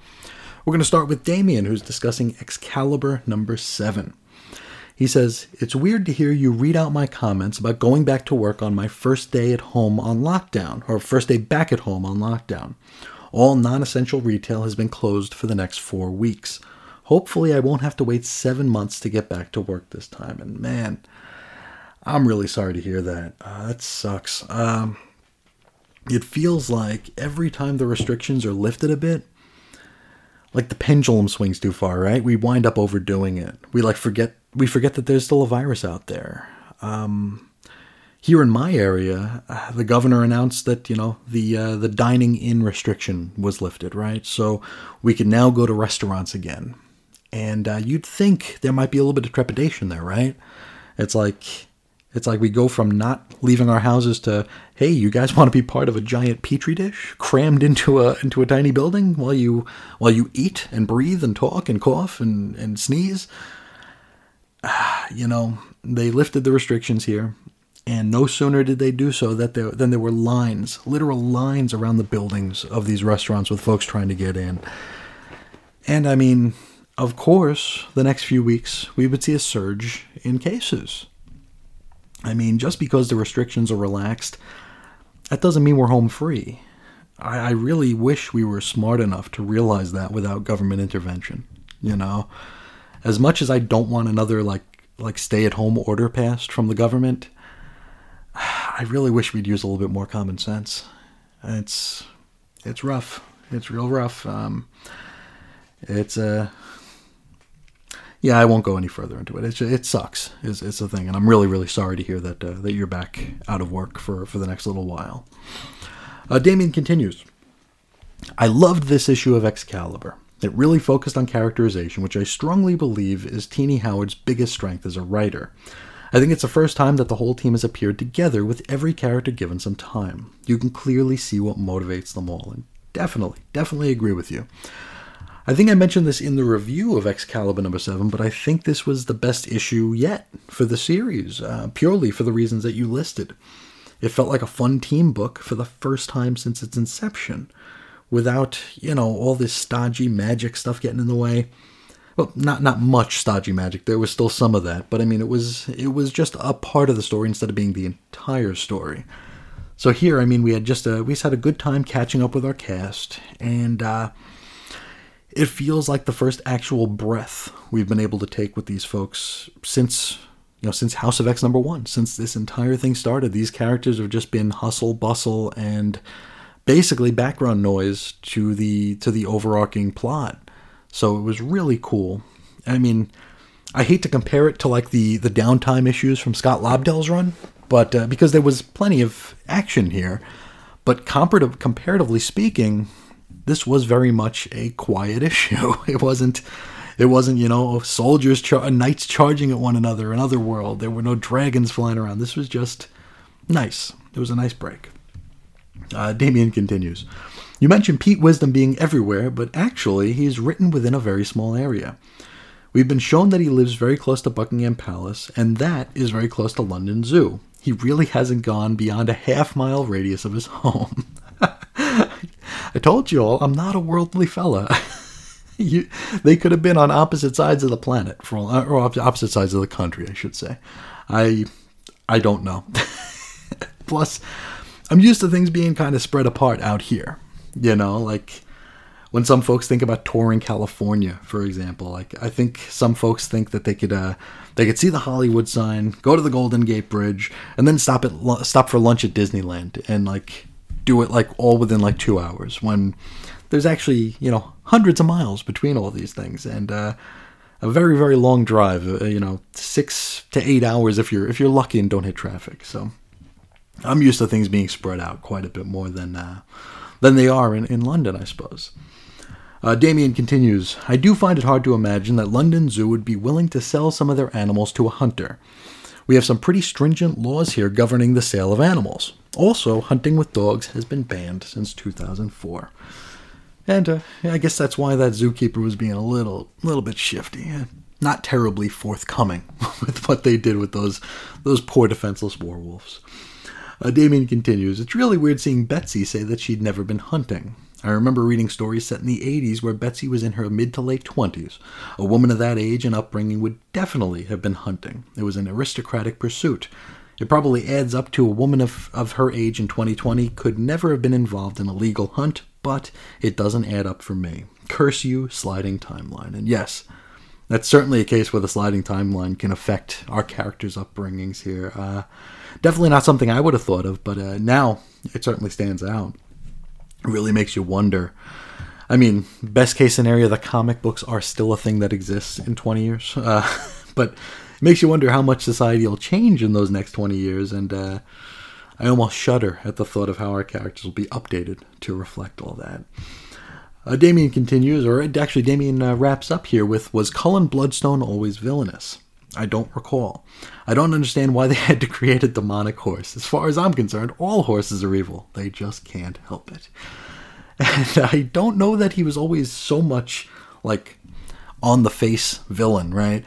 We're going to start with Damien, who's discussing Excalibur number 7. He says, It's weird to hear you read out my comments about going back to work on my first day at home on lockdown, or first day back at home on lockdown. All non essential retail has been closed for the next four weeks. Hopefully, I won't have to wait seven months to get back to work this time. And man, I'm really sorry to hear that. Uh, that sucks. Um, it feels like every time the restrictions are lifted a bit, like the pendulum swings too far, right? We wind up overdoing it. We like forget we forget that there's still a virus out there. Um, here in my area, uh, the governor announced that you know the uh, the dining in restriction was lifted, right? So we can now go to restaurants again. And uh, you'd think there might be a little bit of trepidation there, right? It's like it's like we go from not leaving our houses to, hey, you guys want to be part of a giant petri dish crammed into a into a tiny building while you while you eat and breathe and talk and cough and, and sneeze. Ah, you know, they lifted the restrictions here, and no sooner did they do so that there than there were lines, literal lines around the buildings of these restaurants with folks trying to get in. And I mean, of course, the next few weeks we would see a surge in cases. I mean, just because the restrictions are relaxed, that doesn't mean we're home free. I, I really wish we were smart enough to realize that without government intervention. You know, as much as I don't want another like like stay at home order passed from the government, I really wish we'd use a little bit more common sense. It's it's rough. It's real rough. Um, it's a yeah, I won't go any further into it. It's, it sucks. It's, it's a thing, and I'm really, really sorry to hear that uh, that you're back out of work for, for the next little while. Uh, Damien continues. I loved this issue of Excalibur. It really focused on characterization, which I strongly believe is Tini Howard's biggest strength as a writer. I think it's the first time that the whole team has appeared together with every character given some time. You can clearly see what motivates them all, and definitely, definitely agree with you. I think I mentioned this in the review of Excalibur number 7, but I think this was the best issue yet for the series, uh, purely for the reasons that you listed. It felt like a fun team book for the first time since its inception, without, you know, all this stodgy magic stuff getting in the way. Well, not not much stodgy magic. There was still some of that, but I mean, it was it was just a part of the story instead of being the entire story. So here, I mean, we had just a we just had a good time catching up with our cast, and uh, it feels like the first actual breath we've been able to take with these folks since you know since House of X number one, since this entire thing started. These characters have just been hustle, bustle, and basically background noise to the to the overarching plot. So it was really cool. I mean, I hate to compare it to like the the downtime issues from Scott Lobdell's run, but uh, because there was plenty of action here, but comparative comparatively speaking, this was very much a quiet *laughs* issue. It wasn't it wasn't you know soldiers char- knights charging at one another in other world. There were no dragons flying around. This was just nice. It was a nice break. Uh, Damien continues. You mentioned Pete Wisdom being everywhere, but actually, he's written within a very small area. We've been shown that he lives very close to Buckingham Palace, and that is very close to London Zoo. He really hasn't gone beyond a half mile radius of his *laughs* home. I told you all, I'm not a worldly fella. *laughs* you, they could have been on opposite sides of the planet, for or opposite sides of the country, I should say. I, I don't know. *laughs* Plus, I'm used to things being kind of spread apart out here. You know, like when some folks think about touring California, for example, like I think some folks think that they could uh, they could see the Hollywood sign, go to the Golden Gate Bridge, and then stop at stop for lunch at Disneyland, and like do it like all within like two hours. When there's actually you know hundreds of miles between all these things, and uh, a very very long drive. Uh, you know, six to eight hours if you're if you're lucky and don't hit traffic. So I'm used to things being spread out quite a bit more than uh, than they are in, in London, I suppose. Uh, Damien continues I do find it hard to imagine that London Zoo would be willing to sell some of their animals to a hunter. We have some pretty stringent laws here governing the sale of animals. Also, hunting with dogs has been banned since 2004. And uh, I guess that's why that zookeeper was being a little, little bit shifty, not terribly forthcoming *laughs* with what they did with those, those poor defenseless werewolves. Uh, Damien continues, It's really weird seeing Betsy say that she'd never been hunting. I remember reading stories set in the 80s where Betsy was in her mid to late 20s. A woman of that age and upbringing would definitely have been hunting. It was an aristocratic pursuit. It probably adds up to a woman of, of her age in 2020 could never have been involved in a legal hunt, but it doesn't add up for me. Curse you, sliding timeline. And yes, that's certainly a case where the sliding timeline can affect our characters' upbringings here. Uh, definitely not something I would have thought of, but uh, now it certainly stands out. Really makes you wonder. I mean, best case scenario, the comic books are still a thing that exists in 20 years. *laughs* Uh, but it makes you wonder how much society will change in those next 20 years. And uh, I almost shudder at the thought of how our characters will be updated to reflect all that. Uh, Damien continues, or actually, Damien uh, wraps up here with Was Cullen Bloodstone always villainous? I don't recall. I don't understand why they *laughs* had to create a demonic horse. As far as I'm concerned, all horses are evil. They just can't help it. *laughs* And I don't know that he was always so much like on the face villain, right?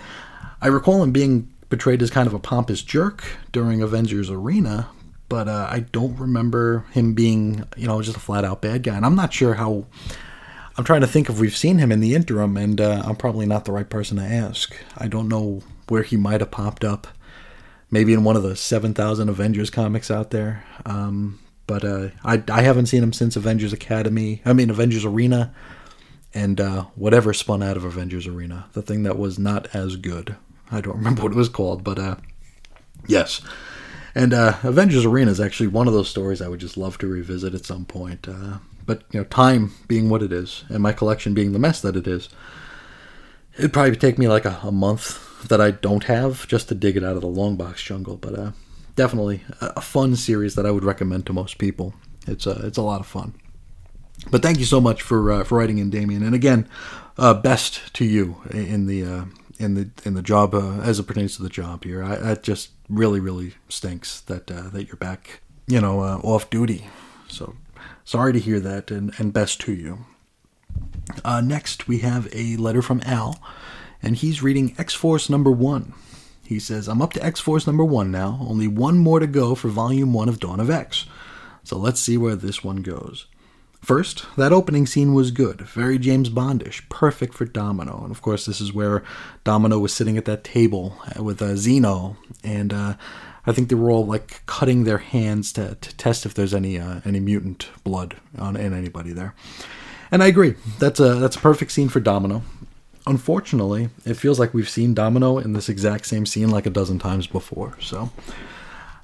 I recall him being portrayed as kind of a pompous jerk during Avengers Arena, but uh, I don't remember him being, you know, just a flat out bad guy. And I'm not sure how. I'm trying to think if we've seen him in the interim, and uh, I'm probably not the right person to ask. I don't know where he might have popped up. Maybe in one of the 7,000 Avengers comics out there. Um, but uh, I, I haven't seen him since Avengers Academy. I mean, Avengers Arena, and uh, whatever spun out of Avengers Arena. The thing that was not as good. I don't *laughs* remember what it was called, but uh, yes. And uh, Avengers Arena is actually one of those stories I would just love to revisit at some point. Uh, but you know, time being what it is, and my collection being the mess that it is, it'd probably take me like a, a month that I don't have just to dig it out of the long box jungle. But uh, definitely a, fun series that I would recommend to most people. It's a it's a lot of fun. But thank you so much for uh, for writing in, Damien. And again, uh, best to you in the uh, in the in the job uh, as it pertains to the job here. I, that just really really stinks that uh, that you're back, you know, uh, off duty. So sorry to hear that, and and best to you. Uh, next, we have a letter from Al, and he's reading X Force number one. He says, I'm up to X Force number one now, only one more to go for volume one of Dawn of X. So let's see where this one goes. First, that opening scene was good, very James Bondish, perfect for Domino. And of course, this is where Domino was sitting at that table with uh, Xeno, and uh, I think they were all like cutting their hands to, to test if there's any uh, any mutant blood on in anybody there. And I agree, that's a that's a perfect scene for Domino. Unfortunately, it feels like we've seen Domino in this exact same scene like a dozen times before. So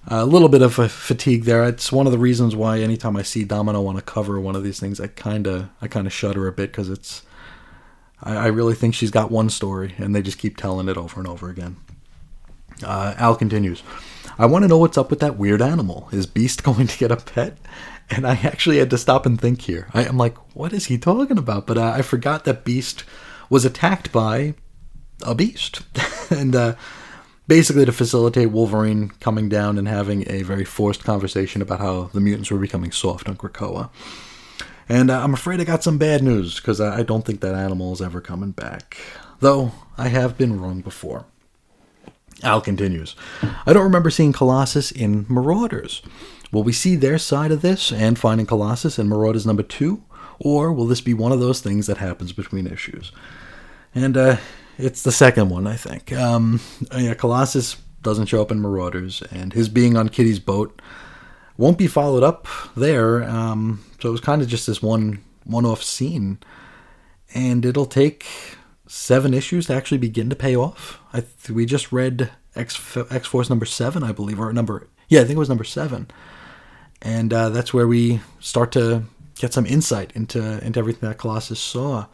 a little bit of a fatigue there. It's one of the reasons why anytime I see Domino on a cover one of these things, I kind of I kind of shudder a bit because it's I, I, really think she's got one story and they just keep telling it over and over again. Uh, Al continues. I want to know what's up with that weird animal. Is Beast *laughs* going to get a pet? And I actually had to stop and think here. I, am like, what is he talking about? But uh, I forgot that Beast was attacked by a beast, *laughs* and. Uh, basically to facilitate Wolverine coming down and having a very forced conversation about how the mutants were becoming soft on Krakoa. And uh, I'm afraid I got some bad news because I don't think that animal is ever coming back. Though I have been wrong before. Al continues I don't remember seeing Colossus in Marauders. Will we see their side of this and finding Colossus in Marauders number two? Or will this be one of those things that happens between issues? And uh, it's the second one, I think. Um, yeah, Colossus doesn't show up in Marauders, and his being on Kitty's boat won't be followed up there. Um, so it was kind of just this one one-off scene, and it'll take seven issues to actually begin to pay off. I th- we just read X X Force number seven, I believe, or number yeah, I think it was number seven, and uh, that's where we start to get some insight into into everything that Colossus saw.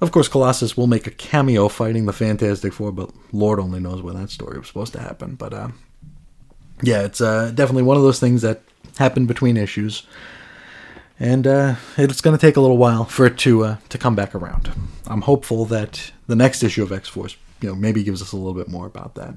Of course, Colossus will make a cameo fighting the Fantastic Four, but Lord only knows when that story was supposed to happen. But uh, yeah, it's uh, definitely one of those things that happen between issues, and uh, it's going to take a little while for it to uh, to come back around. I'm hopeful that the next issue of X Force, you know, maybe gives us a little bit more about that.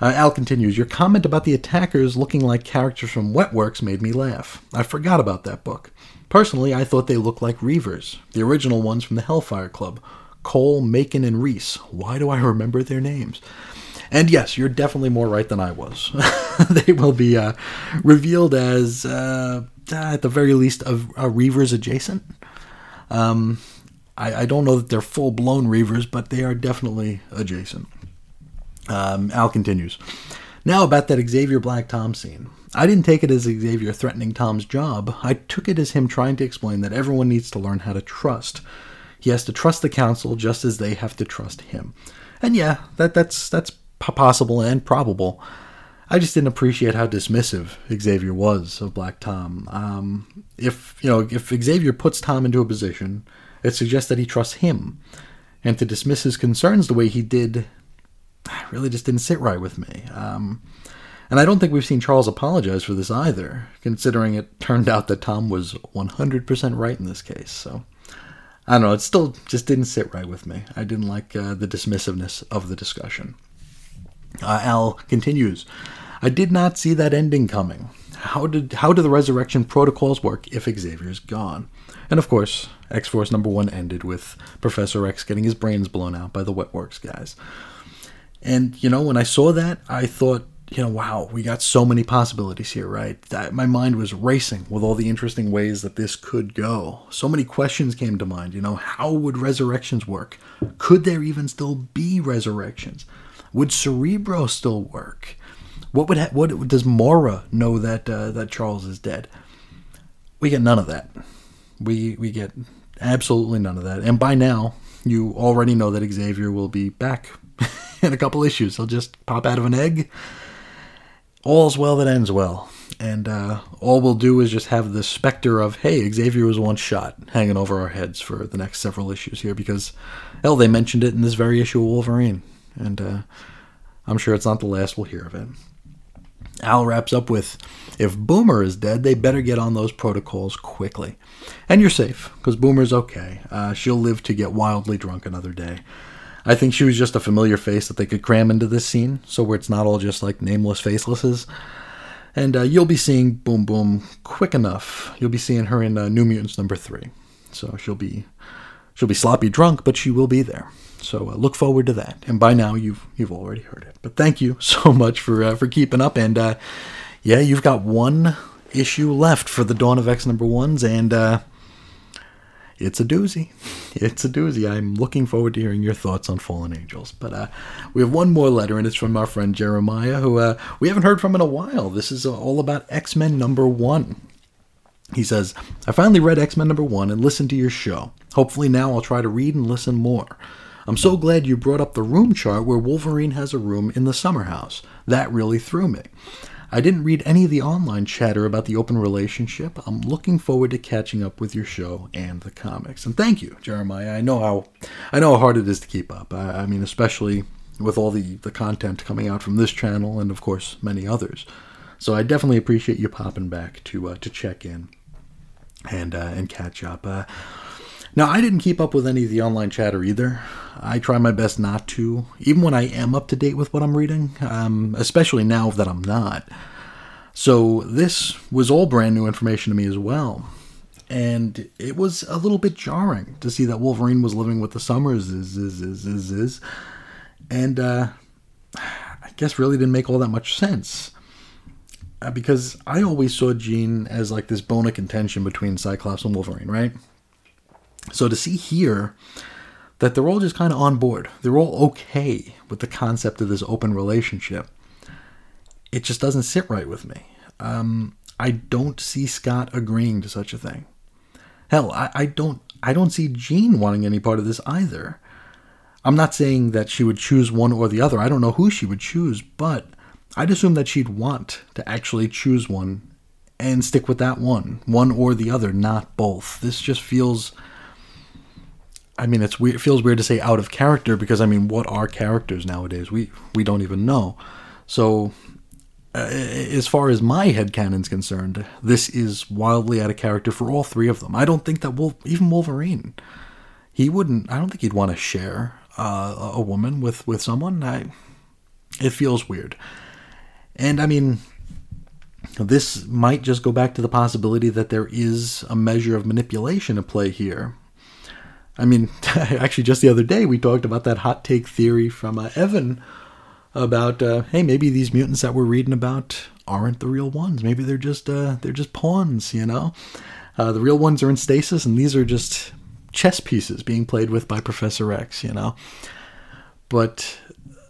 Uh, Al continues, Your comment about the attackers looking like characters from Wetworks made me laugh. I forgot about that book. Personally, I thought they looked like Reavers, the original ones from the Hellfire Club Cole, Macon, and Reese. Why do I remember their names? And yes, you're definitely more right than I was. *laughs* they will be uh, revealed as, uh, at the very least, a, a Reavers adjacent. Um, I, I don't know that they're full blown Reavers, but they are definitely adjacent. Um, Al continues. Now about that Xavier Black Tom scene. I didn't take it as Xavier threatening Tom's job. I took it as him trying to explain that everyone needs to learn how to trust. He has to trust the council just as they have to trust him. And yeah, that that's that's possible and probable. I just didn't appreciate how dismissive Xavier was of Black Tom. Um, if you know, if Xavier puts Tom into a position, it suggests that he trusts him, and to dismiss his concerns the way he did, really just didn't sit right with me. Um, and I don't think we've seen Charles apologize for this either, considering it turned out that Tom was 100% right in this case. So I don't know, it still just didn't sit right with me. I didn't like uh, the dismissiveness of the discussion. Uh, Al continues. I did not see that ending coming. How did how do the resurrection protocols work if Xavier's gone? And of course, X Force number one ended with Professor X getting his brains blown out by the Wetworks guys. And you know, when I saw that, I thought, you know, wow, we got so many possibilities here, right? That my mind was racing with all the interesting ways that this could go. So many questions came to mind. You know, how would resurrections work? Could there even still be resurrections? Would Cerebro still work? What would ha- what does Moira know that uh, that Charles is dead? We get none of that. We we get absolutely none of that. And by now, you already know that Xavier will be back *laughs* in a couple issues. He'll just pop out of an egg. All's well that ends well. And uh, all we'll do is just have the specter of, hey, Xavier was once shot hanging over our heads for the next several issues here because, hell, they mentioned it in this very issue of Wolverine. And uh, I'm sure it's not the last we'll hear of it. Al wraps up with If Boomer is dead, they better get on those protocols quickly. And you're safe, because Boomer's okay. Uh, she'll live to get wildly drunk another day. I think she was just a familiar face that they could cram into this scene, so where it's not all just like nameless facelesses. And uh, you'll be seeing Boom Boom quick enough. You'll be seeing her in uh, New Mutants number three. So she'll be she'll be sloppy drunk, but she will be there. So uh, look forward to that. And by now you've you've already heard it. But thank you *laughs* so much for uh, for keeping up. And uh, yeah, you've got one issue left for the Dawn of X number ones, and uh, it's a doozy. It's a doozy. I'm looking forward to hearing your thoughts on Fallen Angels. But uh, we have one more letter, and it's from our friend Jeremiah, who uh, we haven't heard from in a while. This is uh, all about X Men number one. He says, I finally read X Men number one and listened to your show. Hopefully, now I'll try to read and listen more. I'm so glad you brought up the room chart where Wolverine has a room in the summer house. That really threw me. I didn't read any of the online chatter about the open relationship. I'm looking forward to catching up with your show and the comics. And thank you, Jeremiah. I know how I know how hard it is to keep up. I, I mean, especially with all the, the content coming out from this channel and of course many others. So I definitely appreciate you popping back to uh, to check in and uh, and catch up. Uh, now I didn't keep up with any of the online chatter either. I try my best not to, even when I am up to date with what I'm reading, um, especially now that I'm not. So this was all brand new information to me as well. And it was a little bit jarring to see that Wolverine was living with the Summers is is is is, is. and uh, I guess really didn't make all that much sense uh, because I always saw Jean as like this bone of contention between Cyclops and Wolverine, right? So to see here that they're all just kind of on board, they're all okay with the concept of this open relationship, it just doesn't sit right with me. Um, I don't see Scott agreeing to such a thing. Hell, I, I don't I don't see Jean wanting any part of this either. I'm not saying that she would choose one or the other. I don't know who she would choose, but I'd assume that she'd want to actually choose one and stick with that one, one or the other, not both. This just feels. I mean, it's weird. It feels weird to say out of character because I mean, what are characters nowadays? We we don't even know. So, uh, as far as my headcanon's concerned, this is wildly out of character for all three of them. I don't think that Wolf, even Wolverine, he wouldn't. I don't think he'd want to share uh, a woman with with someone. I, it feels weird. And I mean, this might just go back to the possibility that there is a measure of manipulation at play here. I mean, *laughs* actually, just the other day we talked about that hot take theory from uh, Evan about uh, hey, maybe these mutants that we're reading about aren't the real ones. Maybe they're just uh, they're just pawns, you know. Uh, the real ones are in stasis, and these are just chess pieces being played with by Professor X, you know. But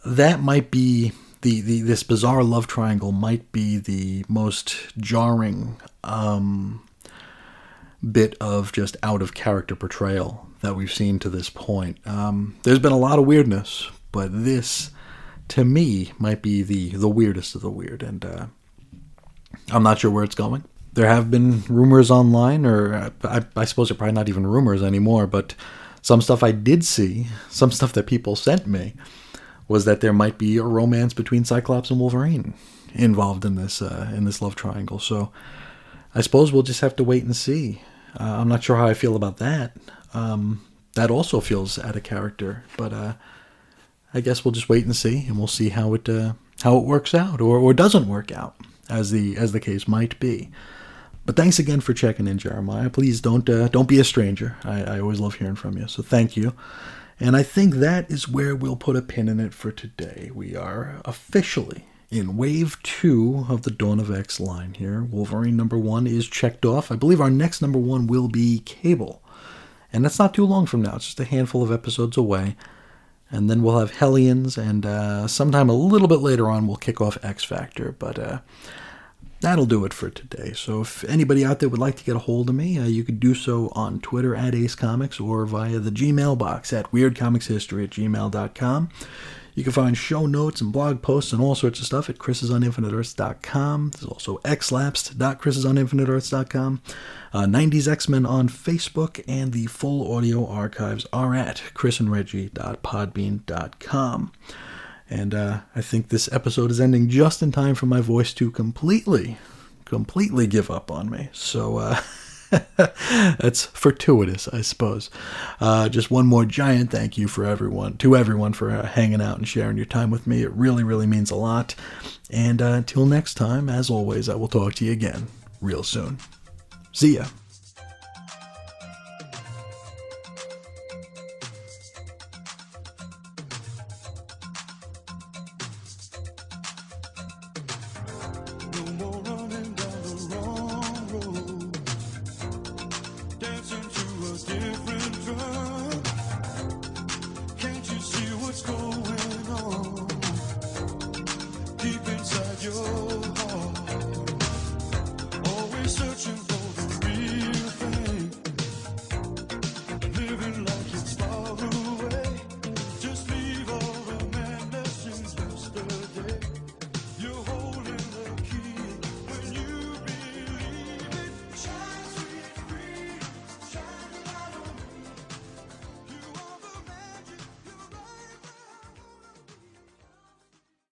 that might be the, the this bizarre love triangle might be the most jarring um, bit of just out of character portrayal that we've seen to this point. Um, there's been a lot of weirdness, but this, to me, might be the the weirdest of the weird, and uh, I'm not sure where it's going. There have been rumors online, or uh, I, I suppose they're probably not even rumors anymore, but some stuff I did see, some stuff that people sent me, was that there might be a romance between Cyclops and Wolverine involved in this uh, in this love triangle. So I suppose we'll just have to wait and see. Uh, I'm not sure how I feel about that. Um, that also feels out of character, but uh, I guess we'll just wait and see, and we'll see how it uh, how it works out or, or doesn't work out, as the as the case might be. But thanks again for checking in, Jeremiah. Please don't uh, don't be a stranger. I, I always love hearing from you, so thank you. And I think that is where we'll put a pin in it for today. We are officially in wave two of the Dawn of X line here. Wolverine number one is checked off. I believe our next number one will be Cable. And that's not too long from now, it's just a handful of episodes away. And then we'll have Hellions, and uh, sometime a little bit later on, we'll kick off X Factor. But uh, that'll do it for today. So if anybody out there would like to get a hold of me, uh, you could do so on Twitter at Ace Comics or via the Gmail box at weirdcomicshistory at gmail.com. You can find show notes and blog posts and all sorts of stuff at chrisisoninfiniteearths.com. There's also xlapsed.chrisisoninfiniteearths.com, uh, 90s X-Men on Facebook, and the full audio archives are at chrisandreggie.podbean.com. And uh, I think this episode is ending just in time for my voice to completely, completely give up on me. So uh, *laughs* that's fortuitous, I suppose. Uh, just one more giant thank you for everyone, to everyone for uh, hanging out and sharing your time with me. It really, really means a lot. And uh, until next time, as always, I will talk to you again real soon. See ya.